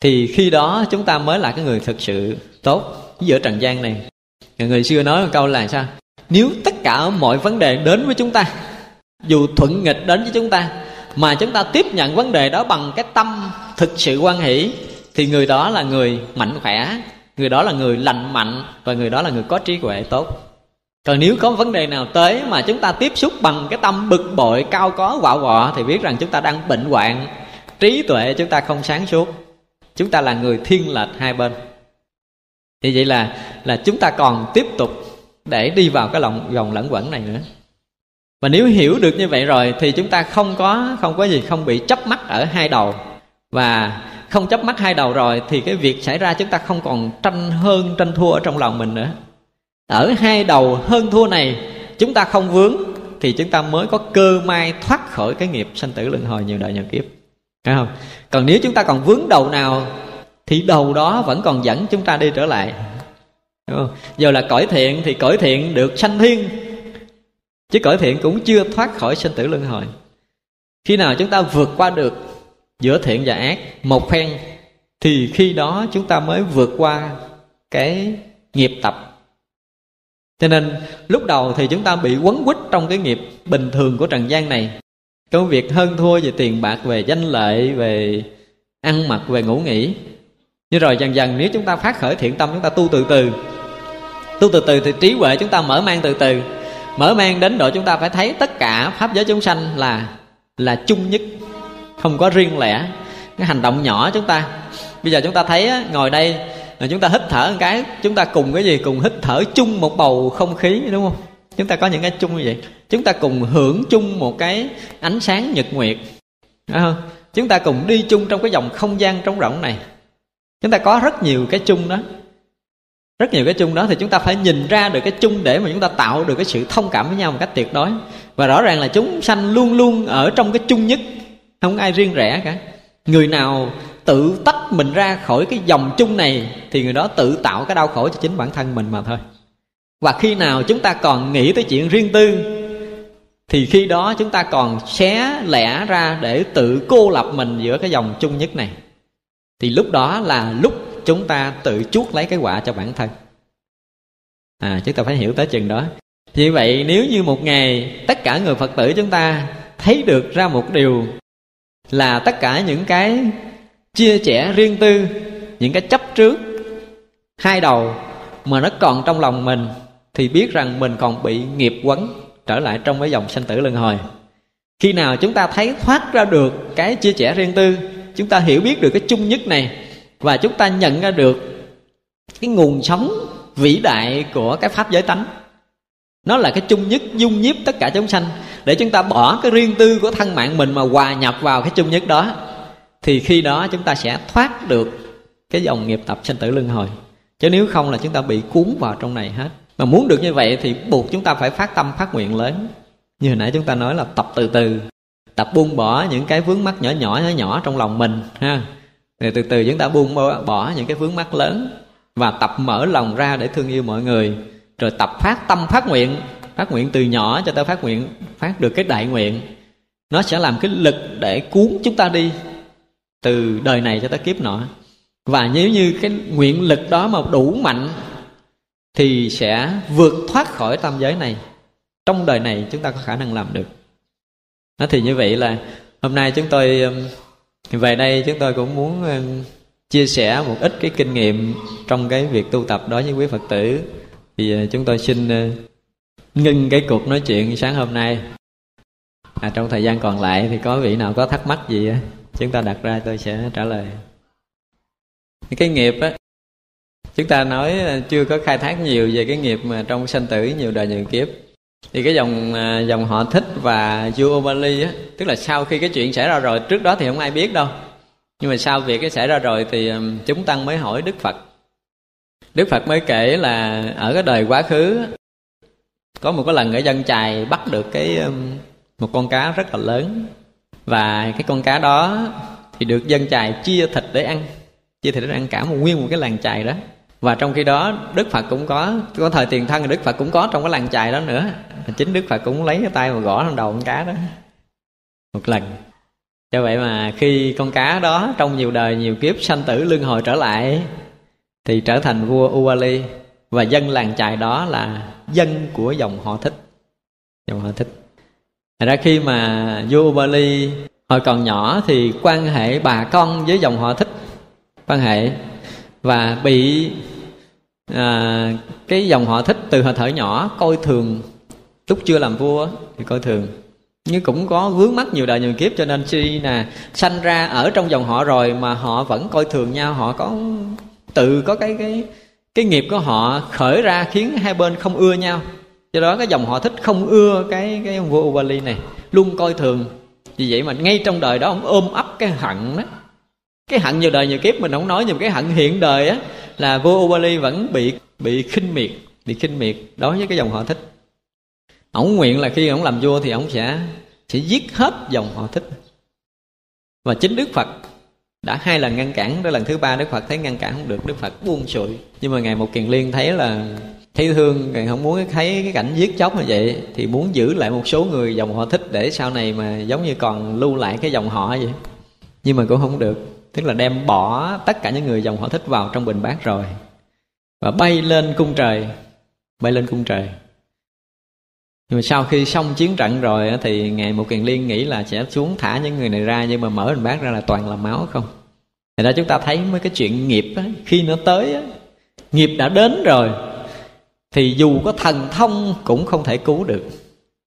thì khi đó chúng ta mới là cái người thực sự tốt. Giữa trần gian này, người xưa nói một câu là sao? Nếu tất cả mọi vấn đề đến với chúng ta, dù thuận nghịch đến với chúng ta, mà chúng ta tiếp nhận vấn đề đó bằng cái tâm thực sự quan hỷ, thì người đó là người mạnh khỏe, người đó là người lành mạnh, và người đó là người có trí huệ tốt còn nếu có vấn đề nào tới mà chúng ta tiếp xúc bằng cái tâm bực bội, cao có quạo quọ thì biết rằng chúng ta đang bệnh hoạn. Trí tuệ chúng ta không sáng suốt. Chúng ta là người thiên lệch hai bên. Thì vậy là là chúng ta còn tiếp tục để đi vào cái lòng, vòng lẫn quẩn này nữa. Và nếu hiểu được như vậy rồi thì chúng ta không có không có gì, không bị chấp mắt ở hai đầu. Và không chấp mắt hai đầu rồi thì cái việc xảy ra chúng ta không còn tranh hơn, tranh thua ở trong lòng mình nữa ở hai đầu hơn thua này, chúng ta không vướng thì chúng ta mới có cơ may thoát khỏi cái nghiệp sanh tử luân hồi nhiều đời nhiều kiếp. Phải không? Còn nếu chúng ta còn vướng đầu nào, thì đầu đó vẫn còn dẫn chúng ta đi trở lại. Đúng không? giờ là cõi thiện thì cõi thiện được sanh thiên, chứ cõi thiện cũng chưa thoát khỏi sanh tử luân hồi. Khi nào chúng ta vượt qua được giữa thiện và ác một phen, thì khi đó chúng ta mới vượt qua cái nghiệp tập cho nên, lúc đầu thì chúng ta bị quấn quýt trong cái nghiệp bình thường của trần gian này. Công việc hơn thua về tiền bạc, về danh lợi, về ăn mặc, về ngủ nghỉ. Nhưng rồi dần dần, nếu chúng ta phát khởi thiện tâm, chúng ta tu từ từ. Tu từ từ thì trí huệ chúng ta mở mang từ từ. Mở mang đến độ chúng ta phải thấy tất cả pháp giới chúng sanh là là chung nhất. Không có riêng lẻ. Cái hành động nhỏ chúng ta. Bây giờ chúng ta thấy ngồi đây là chúng ta hít thở một cái, chúng ta cùng cái gì? Cùng hít thở chung một bầu không khí, đúng không? Chúng ta có những cái chung như vậy. Chúng ta cùng hưởng chung một cái ánh sáng nhật nguyệt. Đúng không? Chúng ta cùng đi chung trong cái dòng không gian trống rỗng này. Chúng ta có rất nhiều cái chung đó. Rất nhiều cái chung đó thì chúng ta phải nhìn ra được cái chung để mà chúng ta tạo được cái sự thông cảm với nhau một cách tuyệt đối. Và rõ ràng là chúng sanh luôn luôn ở trong cái chung nhất. Không ai riêng rẽ cả. Người nào tự tách mình ra khỏi cái dòng chung này, thì người đó tự tạo cái đau khổ cho chính bản thân mình mà thôi. Và khi nào chúng ta còn nghĩ tới chuyện riêng tư, thì khi đó chúng ta còn xé lẻ ra để tự cô lập mình giữa cái dòng chung nhất này. Thì lúc đó là lúc chúng ta tự chuốc lấy cái quả cho bản thân. À chúng ta phải hiểu tới chừng đó. Vì vậy, nếu như một ngày tất cả người phật tử chúng ta thấy được ra một điều là tất cả những cái chia sẻ riêng tư, những cái chấp trước, hai đầu mà nó còn trong lòng mình thì biết rằng mình còn bị nghiệp quấn trở lại trong cái dòng sanh tử luân hồi. Khi nào chúng ta thấy thoát ra được cái chia sẻ riêng tư, chúng ta hiểu biết được cái chung nhất này và chúng ta nhận ra được cái nguồn sống vĩ đại của cái pháp giới tánh. Nó là cái chung nhất, dung nhiếp tất cả chúng sanh để chúng ta bỏ cái riêng tư của thân mạng mình mà hòa nhập vào cái chung nhất đó thì khi đó chúng ta sẽ thoát được cái dòng nghiệp tập sanh tử luân hồi. Chứ nếu không là chúng ta bị cuốn vào trong này hết. Mà muốn được như vậy thì buộc chúng ta phải phát tâm, phát nguyện lớn. Như hồi nãy chúng ta nói là tập từ từ, tập buông bỏ những cái vướng mắc nhỏ nhỏ nhỏ nhỏ trong lòng mình, ha. Rồi từ từ chúng ta buông bỏ những cái vướng mắc lớn và tập mở lòng ra để thương yêu mọi người. Rồi tập phát tâm, phát nguyện phát nguyện từ nhỏ cho tới phát nguyện, phát được cái đại nguyện. Nó sẽ làm cái lực để cuốn chúng ta đi từ đời này cho tới kiếp nọ. Và nếu như cái nguyện lực đó mà đủ mạnh thì sẽ vượt thoát khỏi tam giới này. Trong đời này chúng ta có khả năng làm được. Đó thì như vậy là hôm nay chúng tôi um, về đây chúng tôi cũng muốn um, chia sẻ một ít cái kinh nghiệm trong cái việc tu tập đó với quý phật tử. Thì uh, chúng tôi xin uh, ngưng cái cuộc nói chuyện sáng hôm nay. À, trong thời gian còn lại thì có vị nào có thắc mắc gì chúng ta đặt ra, tôi sẽ trả lời. Cái nghiệp á, chúng ta nói ờ, chưa có khai thác nhiều về cái nghiệp mà trong sanh tử, nhiều đời, nhiều kiếp. Thì cái dòng ờ, dòng họ thích và vua Bali á, tức là sau khi cái chuyện xảy ra rồi, trước đó thì không ai biết đâu. Nhưng mà sau việc cái xảy ra rồi thì chúng tăng mới hỏi Đức Phật. Đức Phật mới kể là ở cái đời quá khứ, có một cái lần ở dân chài bắt được cái một con cá rất là lớn và cái con cá đó thì được dân chài chia thịt để ăn. Chia thịt để ăn cả một nguyên một cái làng chài đó. Và trong khi đó, đức phật cũng có có thời tiền thân thì đức phật cũng có trong cái làng chài đó nữa. Chính đức phật cũng lấy cái tay mà gõ lên đầu con cá đó một lần. Cho vậy mà khi con cá đó trong nhiều đời, nhiều kiếp sanh tử, luân hồi trở lại, thì trở thành vua Uwali. Và dân làng chài đó là dân của dòng họ thích. Dòng họ thích. Thật ra khi mà vua bali hồi còn nhỏ thì quan hệ bà con với dòng họ thích quan hệ và bị à, cái dòng họ thích từ hồi thở nhỏ coi thường. Lúc chưa làm vua thì coi thường. Nhưng cũng có vướng mắc nhiều đời nhiều kiếp cho nên chi nè sanh ra ở trong dòng họ rồi mà họ vẫn coi thường nhau họ có tự có cái cái cái nghiệp của họ khởi ra khiến hai bên không ưa nhau do đó cái dòng họ thích không ưa cái cái ông vua Ubali này. Luôn coi thường. Vì vậy mà ngay trong đời đó ông ôm ấp cái hận đó. Cái hận nhiều đời nhiều kiếp mình không nói, nhưng cái hận hiện đời á, là vua Ubali vẫn bị bị khinh miệt, bị khinh miệt đối với cái dòng họ thích. Ổng nguyện là khi ổng làm vua thì ổng sẽ sẽ giết hết dòng họ thích. Và chính đức phật đã hai lần ngăn cản, tới lần thứ ba đức phật thấy ngăn cản không được, đức phật buông sụi nhưng mà ngày một kiền liên thấy là thấy thương ngài không muốn thấy cái cảnh giết chóc như vậy thì muốn giữ lại một số người dòng họ thích để sau này mà giống như còn lưu lại cái dòng họ vậy. Nhưng mà cũng không được tức là đem bỏ tất cả những người dòng họ thích vào trong bình bát rồi. Và bay lên cung trời bay lên cung trời. Nhưng mà sau khi xong chiến trận rồi thì ngài một kiền liên nghĩ là sẽ xuống thả những người này ra nhưng mà mở bình bát ra là toàn là máu không? Thì đó chúng ta thấy mấy cái chuyện nghiệp á, khi nó tới á, nghiệp đã đến rồi thì dù có thần thông cũng không thể cứu được.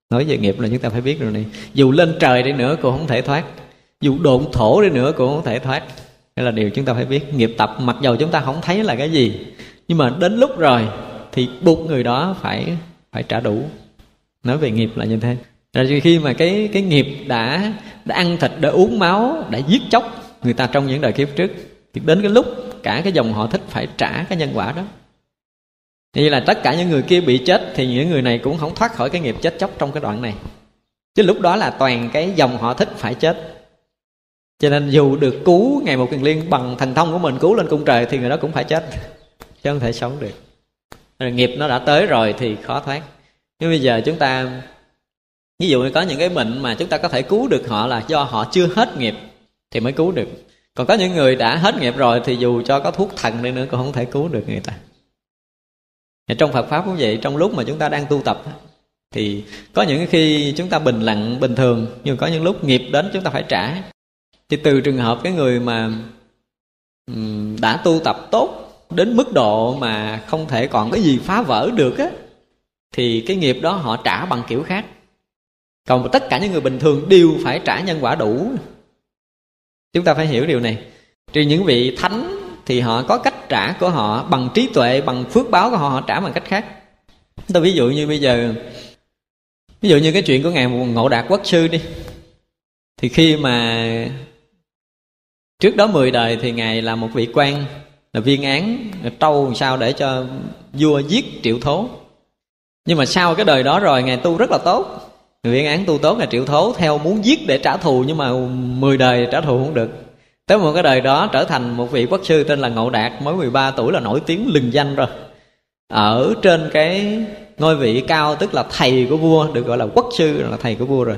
Nói về nghiệp là chúng ta phải biết rồi này. Dù lên trời đi nữa cũng không thể thoát. Dù độn thổ đi nữa cũng không thể thoát. Đây là điều chúng ta phải biết. Nghiệp tập, mặc dầu chúng ta không thấy là cái gì, nhưng mà đến lúc rồi thì buộc người đó phải phải trả đủ. Nói về nghiệp là như thế. Rồi khi mà cái cái nghiệp đã đã ăn thịt, đã uống máu, đã giết chóc người ta trong những đời kiếp trước, thì đến cái lúc cả cái dòng họ thích phải trả cái nhân quả đó như là tất cả những người kia bị chết thì những người này cũng không thoát khỏi cái nghiệp chết chóc trong cái đoạn này. Chứ lúc đó là toàn cái dòng họ thích phải chết. Cho nên dù được cứu ngày một kiền liên bằng thần thông của mình, cứu lên cung trời thì người đó cũng phải chết. Chứ không thể sống được. Rồi nghiệp nó đã tới rồi thì khó thoát. Nhưng bây giờ chúng ta, ví dụ như có những cái bệnh mà chúng ta có thể cứu được họ là do họ chưa hết nghiệp thì mới cứu được. Còn có những người đã hết nghiệp rồi thì dù cho có thuốc thần đi nữa cũng không thể cứu được người ta trong Phật pháp cũng vậy, trong lúc mà chúng ta đang tu tập thì có những khi chúng ta bình lặng, bình thường, nhưng có những lúc nghiệp đến chúng ta phải trả. Thì từ trường hợp cái người mà đã tu tập tốt đến mức độ mà không thể còn cái gì phá vỡ được á, thì cái nghiệp đó họ trả bằng kiểu khác. Còn tất cả những người bình thường đều phải trả nhân quả đủ. Chúng ta phải hiểu điều này. Trừ những vị thánh thì họ có cách trả của họ, bằng trí tuệ, bằng phước báo của họ họ trả bằng cách khác. Tôi ví dụ như bây giờ, ví dụ như cái chuyện của ngài ngộ đạt quốc sư đi. Thì khi mà trước đó 10 đời thì ngài là một vị quan, là viên án, trâu sao để cho vua giết triệu thố. Nhưng mà sau cái đời đó rồi, ngài tu rất là tốt. Viên án tu tốt là triệu thố theo muốn giết để trả thù, nhưng mà 10 đời trả thù không được tới một cái đời đó trở thành một vị quốc sư tên là Ngộ Đạt, mới 13 tuổi là nổi tiếng lừng danh rồi. Ở trên cái ngôi vị cao tức là thầy của vua, được gọi là quốc sư, là thầy của vua rồi.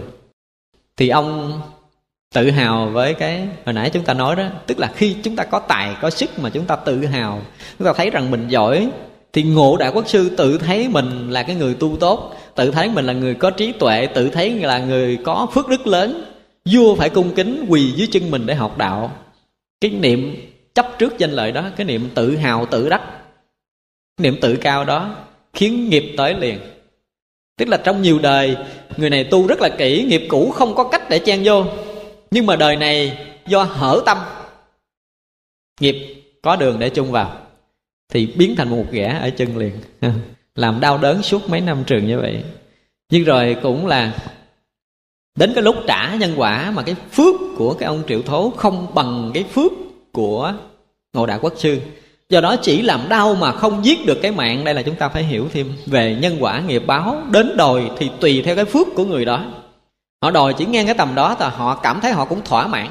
Thì ông tự hào với cái, hồi nãy chúng ta nói đó, tức là khi chúng ta có tài, có sức mà chúng ta tự hào, chúng ta thấy rằng mình giỏi, thì ngộ đại quốc sư tự thấy mình là cái người tu tốt, tự thấy mình là người có trí tuệ, tự thấy là người có phước đức lớn, vua phải cung kính quỳ dưới chân mình để học đạo cái niệm chấp trước danh lợi đó, cái niệm tự hào, tự đắc niệm tự cao đó khiến nghiệp tới liền. Tức là trong nhiều đời, người này tu rất là kỹ, nghiệp cũ không có cách để chen vô. Nhưng mà đời này do hở tâm, nghiệp có đường để chung vào, thì biến thành một ghẻ ở chân liền. Làm đau đớn suốt mấy năm trường như vậy. Nhưng rồi cũng là đến cái lúc trả nhân quả mà cái phước của cái ông triệu thố không bằng cái phước của ngộ đạo quốc sư. Do đó chỉ làm đau mà không giết được cái mạng. Đây là chúng ta phải hiểu thêm về nhân quả nghiệp báo. Đến đòi thì tùy theo cái phước của người đó. Họ đòi chỉ ngang cái tầm đó thì họ cảm thấy họ cũng thỏa mãn.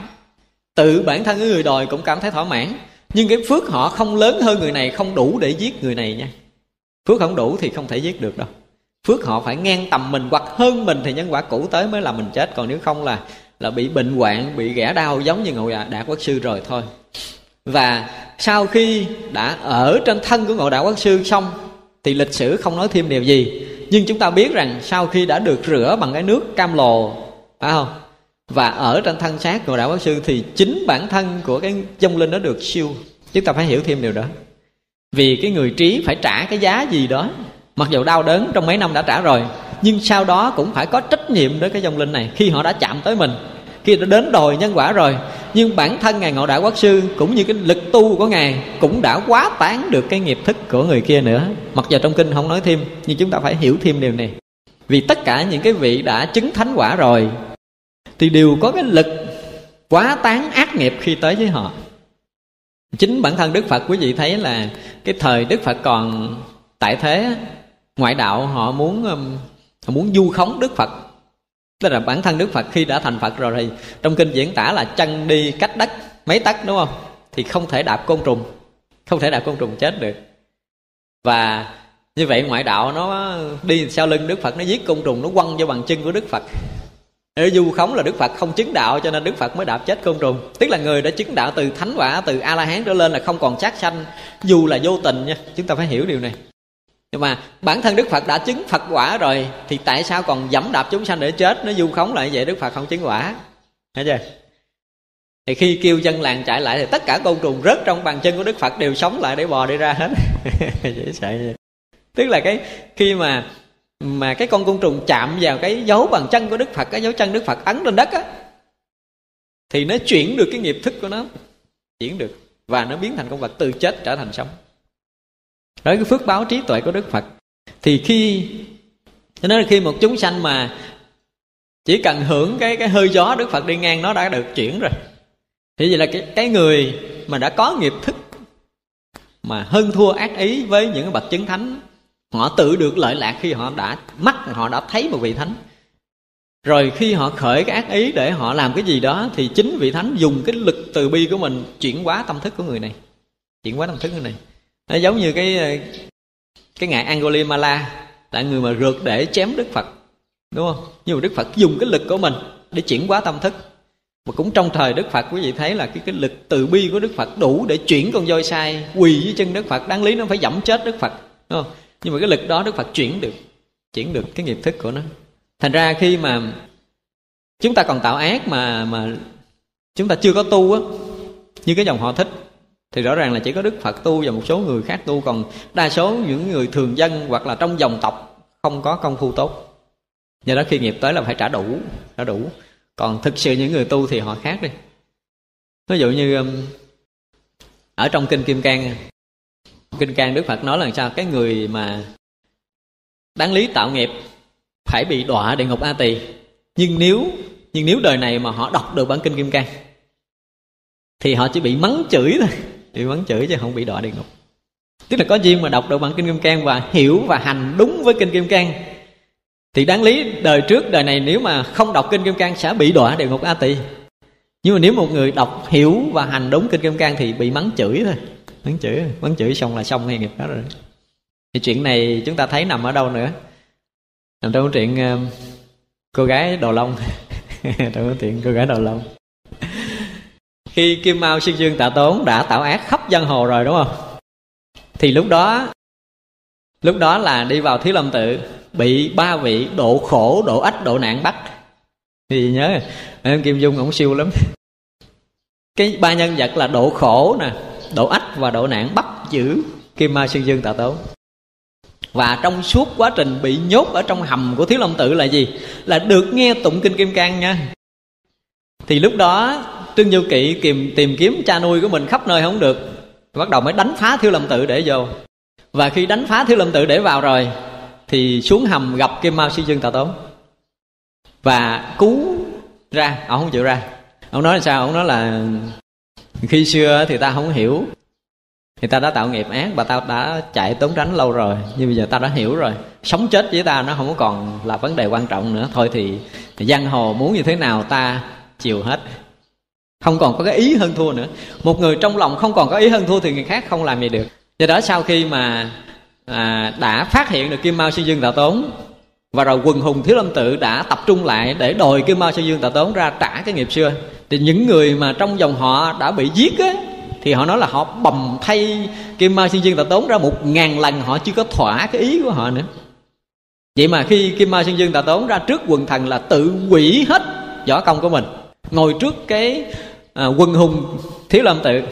Tự bản thân cái người đòi cũng cảm thấy thỏa mãn. Nhưng cái phước họ không lớn hơn người này không đủ để giết người này nha. Phước không đủ thì không thể giết được đâu phước họ phải ngang tầm mình hoặc hơn mình thì nhân quả cũ tới mới là mình chết. Còn nếu không là là bị bệnh hoạn, bị ghẻ đau giống như ngộ dạ đạt quốc sư rồi thôi. Và sau khi đã ở trên thân của ngộ đạo quốc sư xong, thì lịch sử không nói thêm điều gì. Nhưng chúng ta biết rằng sau khi đã được rửa bằng cái nước cam lồ, phải không? Và ở trên thân xác ngộ đạo quốc sư thì chính bản thân của cái dông linh đó được siêu. Chúng ta phải hiểu thêm điều đó. Vì cái người trí phải trả cái giá gì đó mặc dù đau đớn trong mấy năm đã trả rồi, nhưng sau đó cũng phải có trách nhiệm đối cái dòng linh này khi họ đã chạm tới mình. Khi đã đến đòi nhân quả rồi, nhưng bản thân ngài ngộ đạo quốc sư cũng như cái lực tu của ngài cũng đã quá tán được cái nghiệp thức của người kia nữa. Mặc dù trong kinh không nói thêm, nhưng chúng ta phải hiểu thêm điều này. Vì tất cả những cái vị đã chứng thánh quả rồi, thì đều có cái lực quá tán ác nghiệp khi tới với họ. Chính bản thân đức phật, quý vị thấy là cái thời đức phật còn tại thế ngoại đạo họ muốn um, họ muốn du khống đức phật. Tức là bản thân đức phật khi đã thành phật rồi thì trong kinh diễn tả là chân đi cách đất, mấy tấc, đúng không? Thì không thể đạp côn trùng, không thể đạp côn trùng chết được. Và như vậy ngoại đạo nó đi sau lưng đức phật, nó giết côn trùng, nó quăng vô bằng chân của đức phật. Ở du khống là đức phật không chứng đạo cho nên đức phật mới đạp chết côn trùng. Tức là người đã chứng đạo từ thánh quả, từ a la hán trở lên là không còn sát sanh, dù là vô tình nha. Chúng ta phải hiểu điều này nhưng mà bản thân đức phật đã chứng phật quả rồi, thì tại sao còn dẫm đạp chúng sanh để chết? Nó du khống lại vậy đức phật không chứng quả. Thấy chưa? Thì khi kêu dân làng chạy lại thì tất cả côn trùng rớt trong bàn chân của đức phật đều sống lại để bò đi ra hết. Dễ sợ vậy. Tức là cái, khi mà mà cái con côn trùng chạm vào cái dấu bàn chân của đức phật, cái dấu chân đức phật ấn lên đất á, thì nó chuyển được cái nghiệp thức của nó, chuyển được, và nó biến thành con vật từ chết trở thành sống đó cái phước báo trí tuệ của đức phật. Thì khi, cho nên khi một chúng sanh mà chỉ cần hưởng cái cái hơi gió đức phật đi ngang, nó đã được chuyển rồi. Thì vậy là cái cái người mà đã có nghiệp thức, mà hơn thua ác ý với những bậc chứng thánh, họ tự được lợi lạc khi họ đã, mắt họ đã thấy một vị thánh. Rồi khi họ khởi cái ác ý để họ làm cái gì đó, thì chính vị thánh dùng cái lực từ bi của mình chuyển hóa tâm thức của người này. Chuyển hóa tâm thức người này nó giống như cái ờ, cái ngài Angulimala là người mà rượt để chém Đức Phật, đúng không? Nhưng mà Đức Phật dùng cái lực của mình để chuyển hóa tâm thức. Mà cũng trong thời Đức Phật, quý vị thấy là cái cái lực từ bi của Đức Phật đủ để chuyển con voi sai, quỳ dưới chân Đức Phật. Đáng lý nó phải dẫm chết Đức Phật, đúng không? Nhưng mà cái lực đó Đức Phật chuyển được chuyển được cái nghiệp thức của nó. Thành ra khi mà chúng ta còn tạo ác mà mà chúng ta chưa có tu á, như cái dòng họ thích thì rõ ràng là chỉ có đức phật tu và một số người khác tu, còn đa số những người thường dân hoặc là trong dòng tộc không có công phu tốt. Do đó khi nghiệp tới là phải trả đủ trả đủ. Còn thực sự những người tu thì họ khác đi. Ví dụ như um, ở trong kinh kim cang, kinh cang đức phật nói là sao? Cái người mà đáng lý tạo nghiệp phải bị đọa địa ngục a tỳ. Nhưng nếu nhưng nếu đời này mà họ đọc được bản kinh kim cang, thì họ chỉ bị mắng chửi thôi bị mắng chửi chứ không bị đọa địa ngục. Tức là có duyên mà đọc được bản kinh kim cang và hiểu và hành đúng với kinh kim cang. Thì đáng lý đời trước, đời này nếu mà không đọc kinh kim cang sẽ bị đọa địa ngục a tỳ. Nhưng mà nếu một người đọc hiểu và hành đúng kinh kim cang thì bị mắng chửi thôi. Mắng chửi mắng chửi xong là xong ngay nghiệp đó rồi. Thì chuyện này chúng ta thấy nằm ở đâu nữa? Nằm trong ờ, chuyện cô gái đồ lông trong chuyện cô gái đồ lông khi kim mao xuyên dương tạ tốn đã tạo ác khắp giang hồ rồi, đúng không? Thì lúc đó lúc đó là đi vào thiếu lâm tự, bị ba vị độ khổ, độ ách, độ nạn bắt. Thì nhớ, em kim dung ổng siêu lắm. Cái ba nhân vật là độ khổ nè, độ ách và độ nạn bắt giữ kim ma xuyên dương tạ tốn. Và trong suốt quá trình bị nhốt ở trong hầm của thiếu lâm tự là gì? Là được nghe tụng kinh kim cang nha. Thì lúc đó trương du kỵ tìm tìm kiếm cha nuôi của mình khắp nơi không được. Bắt đầu mới đánh phá thiếu lâm tự để vô. Và khi đánh phá thiếu lâm tự để vào rồi thì xuống hầm gặp kim mao sư dương Tà tốn. Và cứu ra ông không chịu ra. Ông nói là sao? Ông nói là khi xưa thì ta không hiểu. Thì ta đã tạo nghiệp ác và ta đã chạy trốn tránh lâu rồi. Nhưng bây giờ ta đã hiểu rồi. Sống chết với ta nó không còn là vấn đề quan trọng nữa. Thôi thì, thì giang hồ muốn như thế nào ta chiều hết không còn có cái ý hơn thua nữa. Một người trong lòng không còn có ý hơn thua thì người khác không làm gì được. Do đó sau khi mà à, đã phát hiện được kim mao sư dương tạo tốn và rồi quần hùng thiếu lâm tự đã tập trung lại để đòi kim mao sư dương tạo tốn ra trả cái nghiệp xưa thì những người mà trong dòng họ đã bị giết á thì họ nói là họ bầm thay kim mao sư dương tạo tốn ra một ngàn lần họ chưa có thỏa cái ý của họ nữa. Vậy mà khi kim mao sư dương tạo tốn ra trước quần thần là tự quỷ hết võ công của mình. Ngồi trước cái à, quân hùng thiếu lâm tự.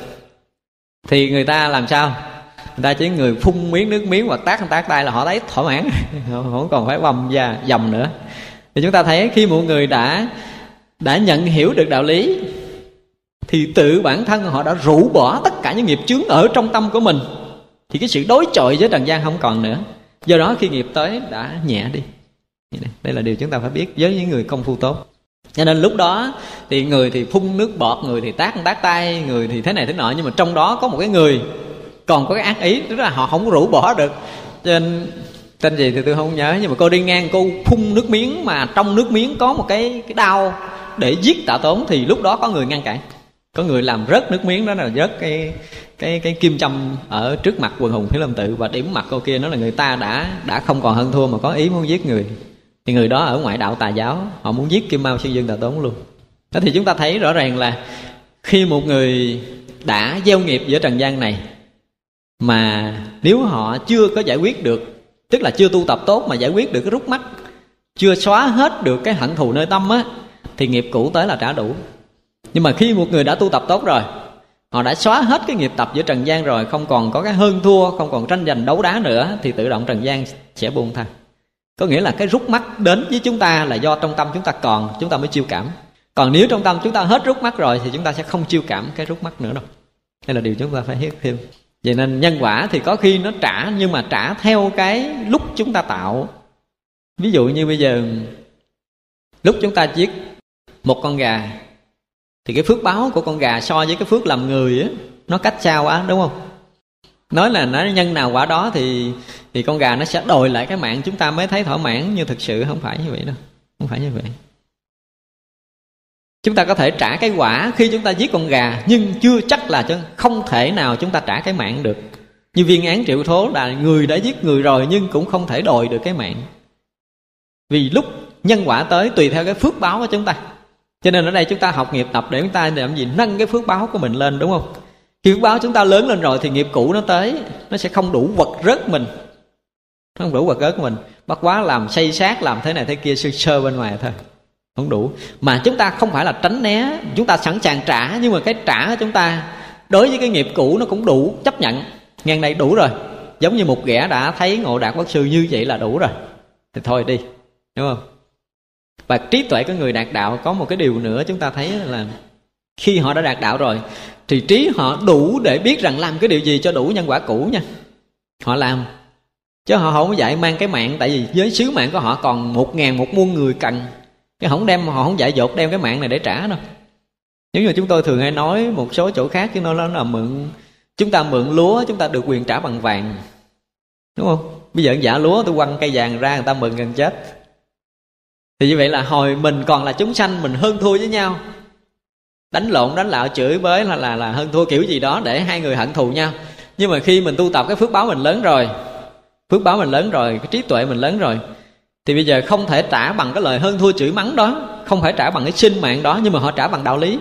Thì người ta làm sao? Người ta chỉ người phun miếng nước miếng hoặc tác tác tay là họ thấy thỏa mãn. Không còn phải bầm và dầm nữa. Thì chúng ta thấy khi một người đã đã nhận hiểu được đạo lý thì tự bản thân họ đã rũ bỏ tất cả những nghiệp chướng ở trong tâm của mình. Thì cái sự đối chọi với trần gian không còn nữa. Do đó khi nghiệp tới đã nhẹ đi. Đây là điều chúng ta phải biết với những người công phu tốt cho nên lúc đó thì người thì phun nước bọt, người thì tác tác tay, người thì thế này thế nọ. Nhưng mà trong đó có một cái người còn có cái ác ý, tức là họ không rũ bỏ được. Cho nên tên gì thì tôi không nhớ, nhưng mà cô đi ngang, cô phun nước miếng mà trong nước miếng có một cái cái đau để giết tạ tốn thì lúc đó có người ngăn cản. Có người làm rớt nước miếng đó là rớt cái cái cái kim châm ở trước mặt quần hùng thiếu lâm tự. Và điểm mặt cô kia nó là người ta đã đã không còn hơn thua mà có ý muốn giết người thì người đó ở ngoại đạo tà giáo, họ muốn giết kim mao sư dương tà tốn luôn. Đó thì chúng ta thấy rõ ràng là khi một người đã gieo nghiệp giữa trần gian này, mà nếu họ chưa có giải quyết được, tức là chưa tu tập tốt mà giải quyết được cái rút mắt, chưa xóa hết được cái hận thù nơi tâm á, thì nghiệp cũ tới là trả đủ. Nhưng mà khi một người đã tu tập tốt rồi, họ đã xóa hết cái nghiệp tập giữa trần gian rồi, không còn có cái hơn thua, không còn tranh giành đấu đá nữa, thì tự động trần gian sẽ buông tha có nghĩa là cái rút mắt đến với chúng ta là do trong tâm chúng ta còn, chúng ta mới chiêu cảm. Còn nếu trong tâm chúng ta hết rút mắt rồi thì chúng ta sẽ không chiêu cảm cái rút mắt nữa đâu. Đây là điều chúng ta phải hiểu thêm. Vậy nên nhân quả thì có khi nó trả, nhưng mà trả theo cái lúc chúng ta tạo. Ví dụ như bây giờ, lúc chúng ta giết một con gà, thì cái phước báo của con gà so với cái phước làm người á, nó cách xa quá đúng không? Nói là nó nhân nào quả đó thì thì con gà nó sẽ đòi lại cái mạng chúng ta mới thấy thỏa mãn, nhưng thực sự không phải như vậy đâu, không phải như vậy. Chúng ta có thể trả cái quả khi chúng ta giết con gà, nhưng chưa chắc là không thể nào chúng ta trả cái mạng được. Như viên án triệu thố là người đã giết người rồi, nhưng cũng không thể đòi được cái mạng. Vì lúc nhân quả tới tùy theo cái phước báo của chúng ta. Cho nên ở đây chúng ta học nghiệp tập để chúng ta làm gì? Nâng cái phước báo của mình lên, đúng không? Khi phước báo chúng ta lớn lên rồi thì nghiệp cũ nó tới, nó sẽ không đủ vật rớt mình. Nó không đủ vật rớt của mình. Bắt quá làm xây sát làm thế này thế kia, sơ sơ bên ngoài thôi. Không đủ. Mà chúng ta không phải là tránh né, chúng ta sẵn sàng trả, nhưng mà cái trả của chúng ta đối với cái nghiệp cũ nó cũng đủ chấp nhận. Ngang đây đủ rồi. Giống như một ghẻ đã thấy ngộ đạt bất sư như vậy là đủ rồi. Thì thôi đi. Đúng không? Và trí tuệ của người đạt đạo có một cái điều nữa chúng ta thấy là khi họ đã đạt đạo rồi, thì trí họ đủ để biết rằng làm cái điều gì cho đủ nhân quả cũ nha. Họ làm, chứ họ không dạy mang cái mạng, tại vì với sứ mạng của họ còn một ngàn một muôn người cần. Cái không đem, họ không dạy dột đem cái mạng này để trả đâu. Nếu như chúng tôi thường hay nói một số chỗ khác, chứ nó là mượn, chúng ta mượn lúa, chúng ta được quyền trả bằng vàng. Đúng không? Bây giờ giả lúa, tôi quăng cây vàng ra, người ta mừng gần chết. Thì như vậy là hồi mình còn là chúng sanh, mình hơn thua với nhau đánh lộn, đánh lạo chửi bới là là là hơn thua kiểu gì đó để hai người hận thù nhau. Nhưng mà khi mình tu tập cái phước báo mình lớn rồi, phước báo mình lớn rồi, cái trí tuệ mình lớn rồi, thì bây giờ không thể trả bằng cái lời hơn thua chửi mắng đó, không phải trả bằng cái sinh mạng đó, nhưng mà họ trả bằng đạo lý.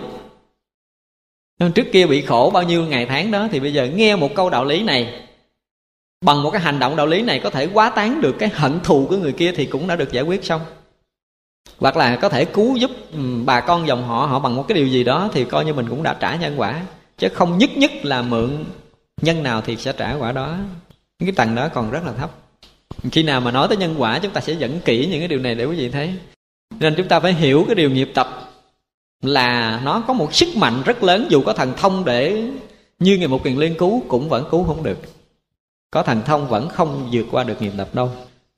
Trước kia bị khổ bao nhiêu ngày tháng đó, thì bây giờ nghe một câu đạo lý này, bằng một cái hành động đạo lý này có thể quá tán được cái hận thù của người kia thì cũng đã được giải quyết xong hoặc là có thể cứu giúp ừ, bà con dòng họ họ bằng một cái điều gì đó thì coi như mình cũng đã trả nhân quả. Chứ không nhất nhất là mượn nhân nào thì sẽ trả quả đó. Cái tầng đó còn rất là thấp. Khi nào mà nói tới nhân quả, chúng ta sẽ dẫn kỹ những cái điều này để quý vị thấy. Nên chúng ta phải hiểu cái điều nghiệp tập là nó có một sức mạnh rất lớn, dù có thần thông để như ngày một kiền liên cứu cũng vẫn cứu không được. Có thần thông vẫn không vượt qua được nghiệp tập đâu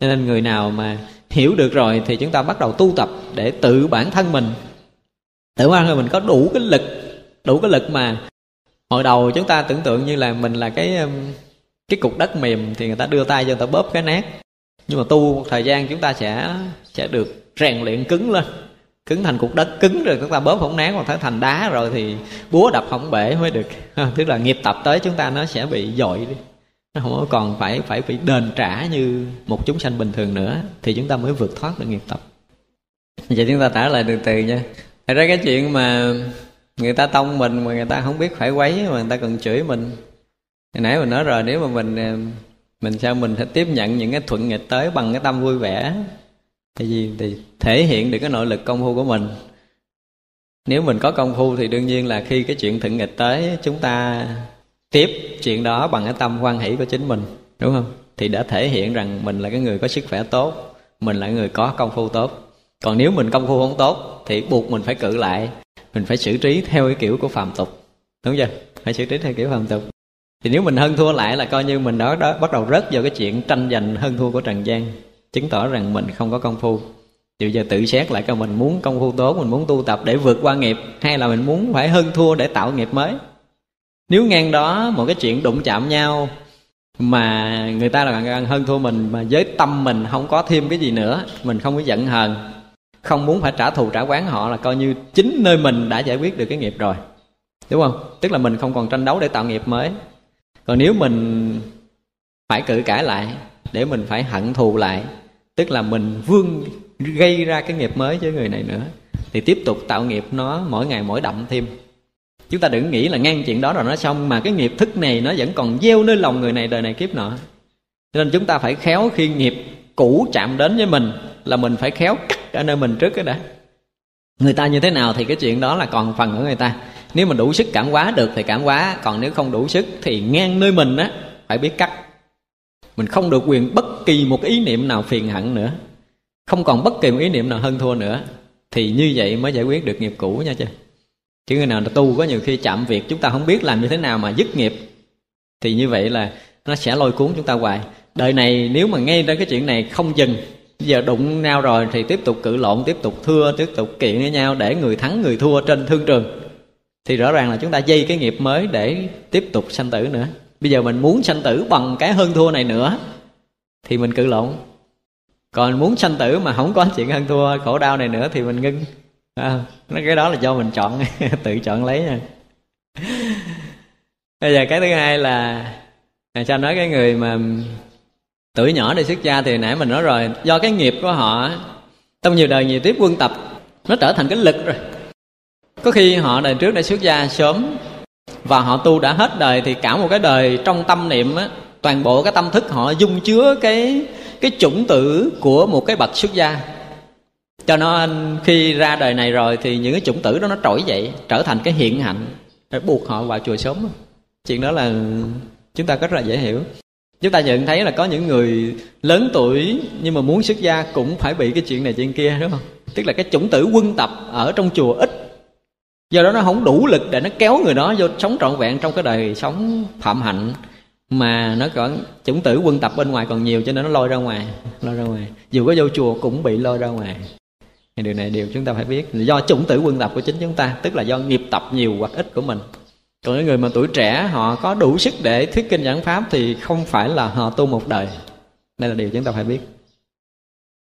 cho nên người nào mà hiểu được rồi thì chúng ta bắt đầu tu tập để tự bản thân mình. Tự bản thân mình có đủ cái lực, đủ cái lực mà hồi đầu chúng ta tưởng tượng như là mình là cái um, cái cục đất mềm thì người ta đưa tay cho người ta bóp cái nát nhưng mà tu một thời gian chúng ta sẽ sẽ được rèn luyện cứng lên, cứng thành cục đất cứng rồi chúng ta bóp không nát còn phải thành đá rồi thì búa đập không bể mới được. Tức là nghiệp tập tới chúng ta nó sẽ bị dội đi nó không còn phải phải bị đền trả như một chúng sanh bình thường nữa, thì chúng ta mới vượt thoát được nghiệp tập. Vậy chúng ta trả lời từ từ nha. Thật ra cái chuyện mà người ta tông mình mà người ta không biết phải quấy mà người ta còn chửi mình. Hồi nãy mình nói rồi, nếu mà mình à, mình sao mình phải tiếp nhận những cái thuận nghịch tới bằng cái tâm vui vẻ tại vì thì thể hiện được cái nội lực công phu của mình. Nếu mình có công phu thì đương nhiên là khi cái chuyện thuận nghịch tới, chúng ta tiếp chuyện đó bằng cái tâm hoan hỷ của chính mình đúng không? Thì đã thể hiện rằng mình là cái người có sức khỏe tốt mình là người có công phu tốt. Còn nếu mình công phu không tốt thì buộc mình phải cự lại mình phải xử trí theo cái kiểu của phàm tục đúng chưa? Phải xử trí theo kiểu phàm tục. Thì nếu mình hơn thua lại là coi như mình đó, đó bắt đầu rớt vào cái chuyện tranh giành hơn thua của trần gian chứng tỏ rằng mình không có công phu. Thì giờ tự xét lại coi mình muốn công phu tốt mình muốn tu tập để vượt qua nghiệp hay là mình muốn phải hơn thua để tạo nghiệp mới? Nếu ngang đó một cái chuyện đụng chạm nhau mà người ta là hơn thua mình, mà với tâm mình không có thêm cái gì nữa, mình không có giận hờn, không muốn phải trả thù, trả quán họ là coi như chính nơi mình đã giải quyết được cái nghiệp rồi. Đúng không? Tức là mình không còn tranh đấu để tạo nghiệp mới. Còn nếu mình phải cự cãi lại để mình phải hận thù lại, tức là mình vương gây ra cái nghiệp mới với người này nữa, thì tiếp tục tạo nghiệp nó mỗi ngày mỗi đậm thêm chúng ta đừng nghĩ là ngang chuyện đó rồi nó xong, mà cái nghiệp thức này nó vẫn còn gieo nơi lòng người này đời này kiếp nọ. Nên chúng ta phải khéo khi nghiệp cũ chạm đến với mình là mình phải khéo cắt ở nơi mình trước cái đã. Người ta như thế nào thì cái chuyện đó là còn phần của người ta. Nếu mình đủ sức cảm hóa được thì cảm hóa, còn nếu không đủ sức thì ngang nơi mình á, phải biết cắt. Mình không được quyền bất kỳ một ý niệm nào phiền hận nữa. Không còn bất kỳ một ý niệm nào hơn thua nữa. Thì như vậy mới giải quyết được nghiệp cũ nha chứ chứ người nào tu có nhiều khi chạm việc, chúng ta không biết làm như thế nào mà dứt nghiệp. Thì như vậy là nó sẽ lôi cuốn chúng ta hoài. Đời này nếu mà ngay ra cái chuyện này không dừng giờ đụng nhau rồi thì tiếp tục cự lộn, tiếp tục thưa tiếp tục kiện với nhau để người thắng người thua trên thương trường. Thì rõ ràng là chúng ta dây cái nghiệp mới để tiếp tục sanh tử nữa. Bây giờ mình muốn sanh tử bằng cái hơn thua này nữa thì mình cự lộn. Còn muốn sanh tử mà không có chuyện hơn thua, khổ đau này nữa thì mình ngưng à, cái đó là do mình chọn tự chọn lấy nha. Bây giờ cái thứ hai là à, cho nói cái người mà tuổi nhỏ đi xuất gia thì nãy mình nói rồi do cái nghiệp của họ trong nhiều đời nhiều tiếp quân tập nó trở thành cái lực rồi. Có khi họ đời trước đã xuất gia sớm và họ tu đã hết đời thì cả một cái đời trong tâm niệm á toàn bộ cái tâm thức họ dung chứa cái cái chủng tử của một cái bậc xuất gia cho nó khi ra đời này rồi thì những cái chủng tử đó nó trỗi dậy, trở thành cái hiện hạnh. Để buộc họ vào chùa sớm. Chuyện đó là chúng ta rất là dễ hiểu. Chúng ta nhận thấy là có những người lớn tuổi nhưng mà muốn xuất gia cũng phải bị cái chuyện này chuyện kia, đúng không? Tức là cái chủng tử quân tập ở trong chùa ít. Do đó nó không đủ lực để nó kéo người đó vô sống trọn vẹn trong cái đời sống phạm hạnh. Mà nó còn chủng tử quân tập bên ngoài còn nhiều cho nên nó lôi ra ngoài, lôi ra ngoài. Dù có vô chùa cũng bị lôi ra ngoài thì điều này điều chúng ta phải biết do chủng tử quân tập của chính chúng ta, tức là do nghiệp tập nhiều hoặc ít của mình. Còn những người mà tuổi trẻ, họ có đủ sức để thuyết kinh giảng pháp thì không phải là họ tu một đời. Đây là điều chúng ta phải biết.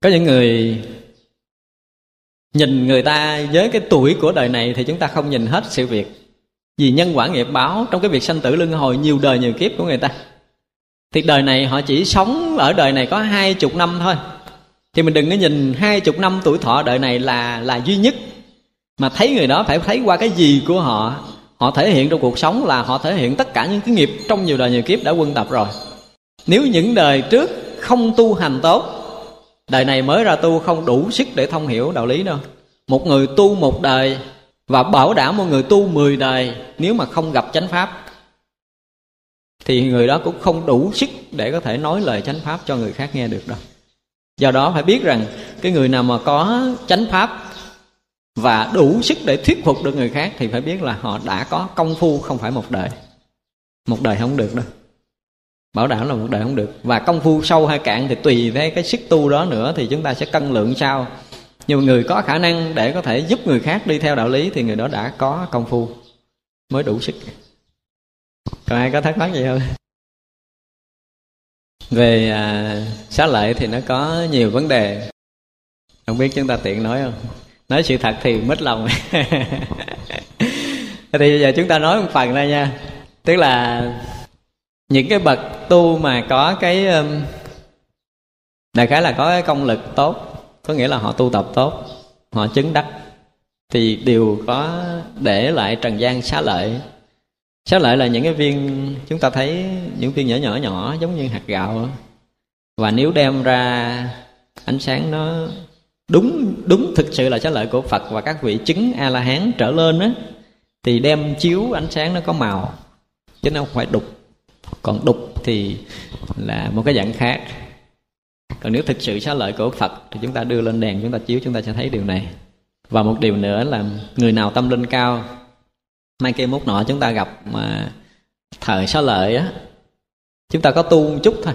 Có những người nhìn người ta với cái tuổi của đời này thì chúng ta không nhìn hết sự việc. Vì nhân quả nghiệp báo trong cái việc sanh tử luân hồi nhiều đời nhiều kiếp của người ta. Thì đời này họ chỉ sống ở đời này có hai chục năm thôi thì mình đừng có nhìn hai chục năm tuổi thọ đời này là là duy nhất. Mà thấy người đó phải thấy qua cái gì của họ họ thể hiện trong cuộc sống là họ thể hiện tất cả những cái nghiệp trong nhiều đời nhiều kiếp đã quân tập rồi. Nếu những đời trước không tu hành tốt, đời này mới ra tu không đủ sức để thông hiểu đạo lý đâu. Một người tu một đời và bảo đảm một người tu mười đời nếu mà không gặp chánh pháp, thì người đó cũng không đủ sức để có thể nói lời chánh pháp cho người khác nghe được đâu do đó phải biết rằng cái người nào mà có chánh pháp và đủ sức để thuyết phục được người khác thì phải biết là họ đã có công phu không phải một đời. Một đời không được đâu. Bảo đảm là một đời không được. Và công phu sâu hay cạn thì tùy với cái sức tu đó nữa thì chúng ta sẽ cân lượng sao nhưng người có khả năng để có thể giúp người khác đi theo đạo lý thì người đó đã có công phu mới đủ sức. Còn ai có thắc mắc gì không? Về à, xá lợi thì nó có nhiều vấn đề. Không biết chúng ta tiện nói không? Nói sự thật thì mất lòng. Thì bây giờ chúng ta nói một phần đây nha. Tức là những cái bậc tu mà có cái um, đại khái là có cái công lực tốt có nghĩa là họ tu tập tốt họ chứng đắc thì đều có để lại trần gian xá lợi xá lợi là những cái viên, chúng ta thấy những viên nhỏ nhỏ nhỏ giống như hạt gạo. Và nếu đem ra ánh sáng nó đúng đúng thực sự là xá lợi của phật và các vị chứng a la hán trở lên á, thì đem chiếu ánh sáng nó có màu, chứ nó không phải đục. Còn đục thì là một cái dạng khác. Còn nếu thực sự xá lợi của phật thì chúng ta đưa lên đèn, chúng ta chiếu, chúng ta sẽ thấy điều này. Và một điều nữa là người nào tâm linh cao mai kia mốt nọ chúng ta gặp mà thời xá lợi á. Chúng ta có tu một chút thôi,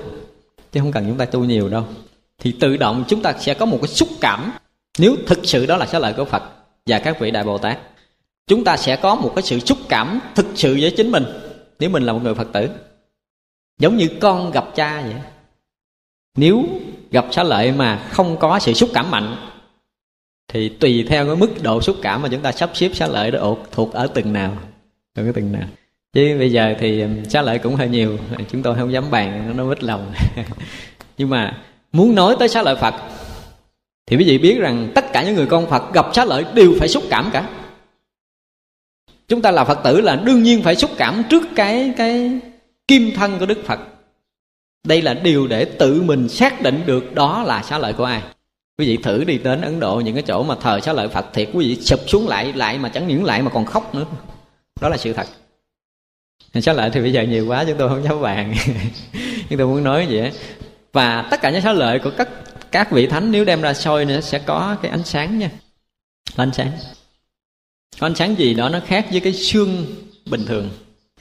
chứ không cần chúng ta tu nhiều đâu. Thì tự động chúng ta sẽ có một cái xúc cảm, nếu thực sự đó là xá lợi của phật và các vị đại bồ tát, chúng ta sẽ có một cái sự xúc cảm thực sự với chính mình, nếu mình là một người phật tử. Giống như con gặp cha vậy nếu gặp xá lợi mà không có sự xúc cảm mạnh thì tùy theo cái mức độ xúc cảm mà chúng ta sắp xếp xá lợi đó thuộc ở từng nào ở cái từng nào. Chứ bây giờ thì xá lợi cũng hơi nhiều, chúng tôi không dám bàn, nó mít lòng. Nhưng mà muốn nói tới xá lợi phật, thì quý vị biết rằng tất cả những người con phật gặp xá lợi đều phải xúc cảm cả. Chúng ta là phật tử là đương nhiên phải xúc cảm trước cái cái kim thân của đức phật. Đây là điều để tự mình xác định được đó là xá lợi của ai quý vị thử đi đến ấn độ, những cái chỗ mà thờ xá lợi phật thiệt, quý vị sụp xuống lại lại mà chẳng những lại mà còn khóc nữa. Đó là sự thật. Xá lợi thì bây giờ nhiều quá chúng tôi không dám bàn. Nhưng tôi muốn nói vậy và tất cả những xá lợi của các các vị thánh nếu đem ra soi nữa sẽ có cái ánh sáng nha. Ánh sáng. Có ánh sáng gì đó nó khác với cái xương bình thường.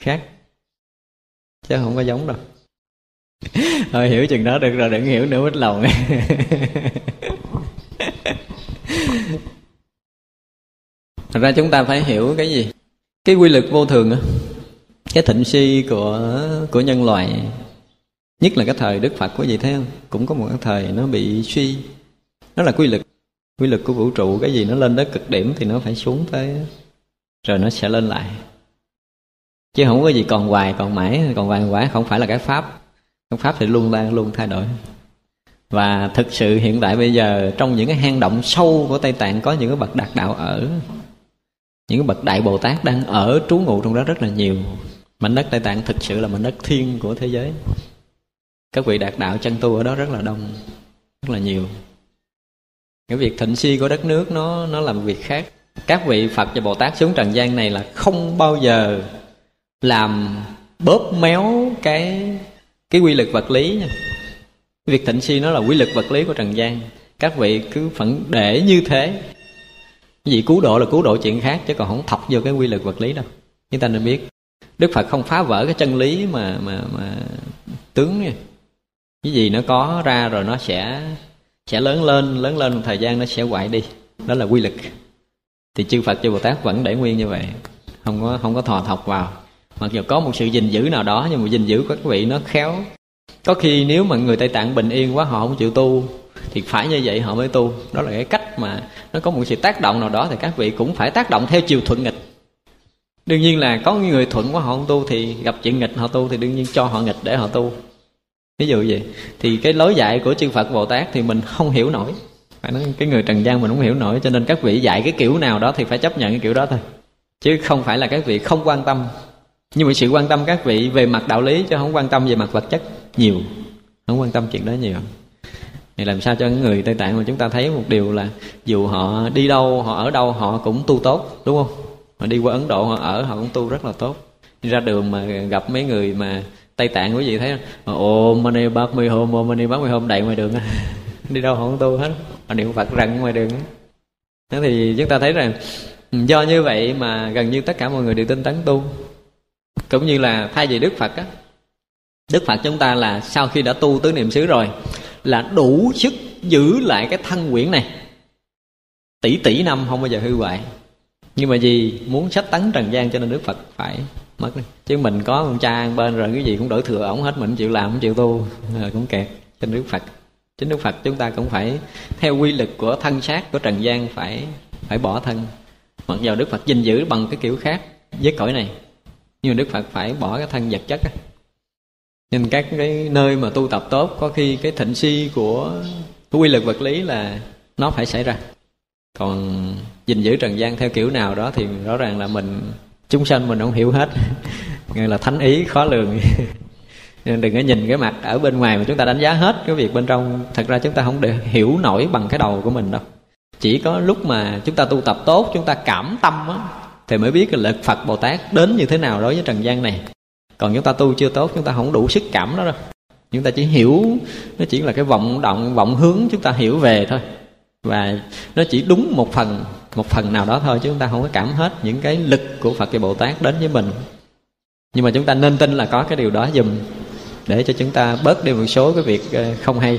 Khác. Chứ không có giống đâu. Thôi hiểu chừng đó được rồi, đừng hiểu nữa, mất lòng. thật ra chúng ta phải hiểu cái gì? Cái quy luật vô thường á, cái thịnh suy của của nhân loại, nhất là cái thời đức phật có gì thấy không? Cũng có một cái thời nó bị suy. Nó là quy luật. Quy luật của vũ trụ, cái gì nó lên tới cực điểm thì nó phải xuống tới, rồi nó sẽ lên lại. Chứ không có gì còn hoài còn mãi, còn hoài quả không phải là cái pháp. Cái pháp thì luôn lan, luôn thay đổi và thực sự hiện tại bây giờ, trong những cái hang động sâu của tây tạng có những cái bậc đạt đạo ở, những cái bậc đại bồ tát đang ở trú ngụ trong đó rất là nhiều. Mảnh đất tây tạng thực sự là mảnh đất thiên của thế giới. Các vị đạt đạo chân tu ở đó rất là đông, rất là nhiều. Cái việc thịnh si của đất nước nó nó làm việc khác. Các vị phật và bồ tát xuống trần gian này là không bao giờ làm bóp méo cái cái quy lực vật lý nha việc thịnh si nó là quy lực vật lý của trần gian. Các vị cứ phận để như thế. Vì cứu độ là cứu độ chuyện khác, chứ còn không thọc vô cái quy lực vật lý đâu. Chúng ta nên biết, đức phật không phá vỡ cái chân lý mà mà mà tướng nha. Cái gì nó có ra rồi nó sẽ sẽ lớn lên lớn lên một thời gian nó sẽ hoại đi. Đó là quy lực. Thì chư phật, chư bồ tát vẫn để nguyên như vậy. Không có không có thò thọc vào. Mặc dù có một sự gìn giữ nào đó, nhưng mà gìn giữ các vị nó khéo có khi nếu mà người tây tạng bình yên quá, họ không chịu tu, thì phải như vậy họ mới tu. Đó là cái cách mà nó có một sự tác động nào đó, thì các vị cũng phải tác động theo chiều thuận nghịch. Đương nhiên là có người thuận quá họ không tu, thì gặp chuyện nghịch họ tu, thì đương nhiên cho họ nghịch để họ tu. Ví dụ vậy, thì cái lối dạy của chư phật bồ tát thì mình không hiểu nổi. Phải nói cái người trần gian mình không hiểu nổi, cho nên các vị dạy cái kiểu nào đó thì phải chấp nhận cái kiểu đó thôi. Chứ không phải là các vị không quan tâm. Nhưng mà sự quan tâm các vị về mặt đạo lý, chứ không quan tâm về mặt vật chất nhiều. Không quan tâm chuyện đó nhiều. Thì làm sao cho những người tây tạng mà chúng ta thấy một điều là dù họ đi đâu, họ ở đâu, họ cũng tu tốt, đúng không? Họ đi qua ấn độ, họ ở, họ cũng tu rất là tốt. Đi ra đường mà gặp mấy người mà tây tạng quý vị thấy ồ mani bát mi hôm ồ mani bát mi hôm, đầy ngoài đường đi đâu họ cũng tu hết. Họ niệm phật răng ngoài đường thế thì chúng ta thấy rằng ừ, do như vậy mà gần như tất cả mọi người đều tinh tấn tu. Cũng như là thay vì đức phật á đức phật chúng ta là sau khi đã tu tứ niệm xứ rồi, là đủ sức giữ lại cái thân quyển này. Tỷ tỷ năm không bao giờ hư hoại. Nhưng mà gì muốn sách tấn trần gian cho nên đức phật phải mất đi. Chứ mình có con cha bên rồi cái gì cũng đổi thừa, ổng hết mình chịu làm không chịu tu rồi cũng kẹt. Trên đức phật, chính đức phật chúng ta cũng phải theo quy lực của thân xác của trần gian phải phải bỏ thân. Mặc dù đức phật gìn giữ bằng cái kiểu khác với cõi này, nhưng mà đức phật phải bỏ cái thân vật chất á nên các cái nơi mà tu tập tốt, có khi cái thịnh si của quy lực vật lý là nó phải xảy ra. Còn gìn giữ trần gian theo kiểu nào đó thì rõ ràng là mình, chúng sanh mình không hiểu hết. Gọi là thánh ý khó lường. Nên đừng có nhìn cái mặt ở bên ngoài mà chúng ta đánh giá hết cái việc bên trong. Thật ra chúng ta không để hiểu nổi bằng cái đầu của mình đâu. Chỉ có lúc mà chúng ta tu tập tốt, chúng ta cảm tâm á, thì mới biết là lực phật bồ tát đến như thế nào đối với trần gian này còn chúng ta tu chưa tốt, chúng ta không đủ sức cảm đó đâu. Chúng ta chỉ hiểu, nó chỉ là cái vọng động, vọng hướng chúng ta hiểu về thôi. Và nó chỉ đúng một phần một phần nào đó thôi, chứ chúng ta không có cảm hết những cái lực của phật và bồ tát đến với mình. Nhưng mà chúng ta nên tin là có cái điều đó dùm để cho chúng ta bớt đi một số cái việc ờ, không hay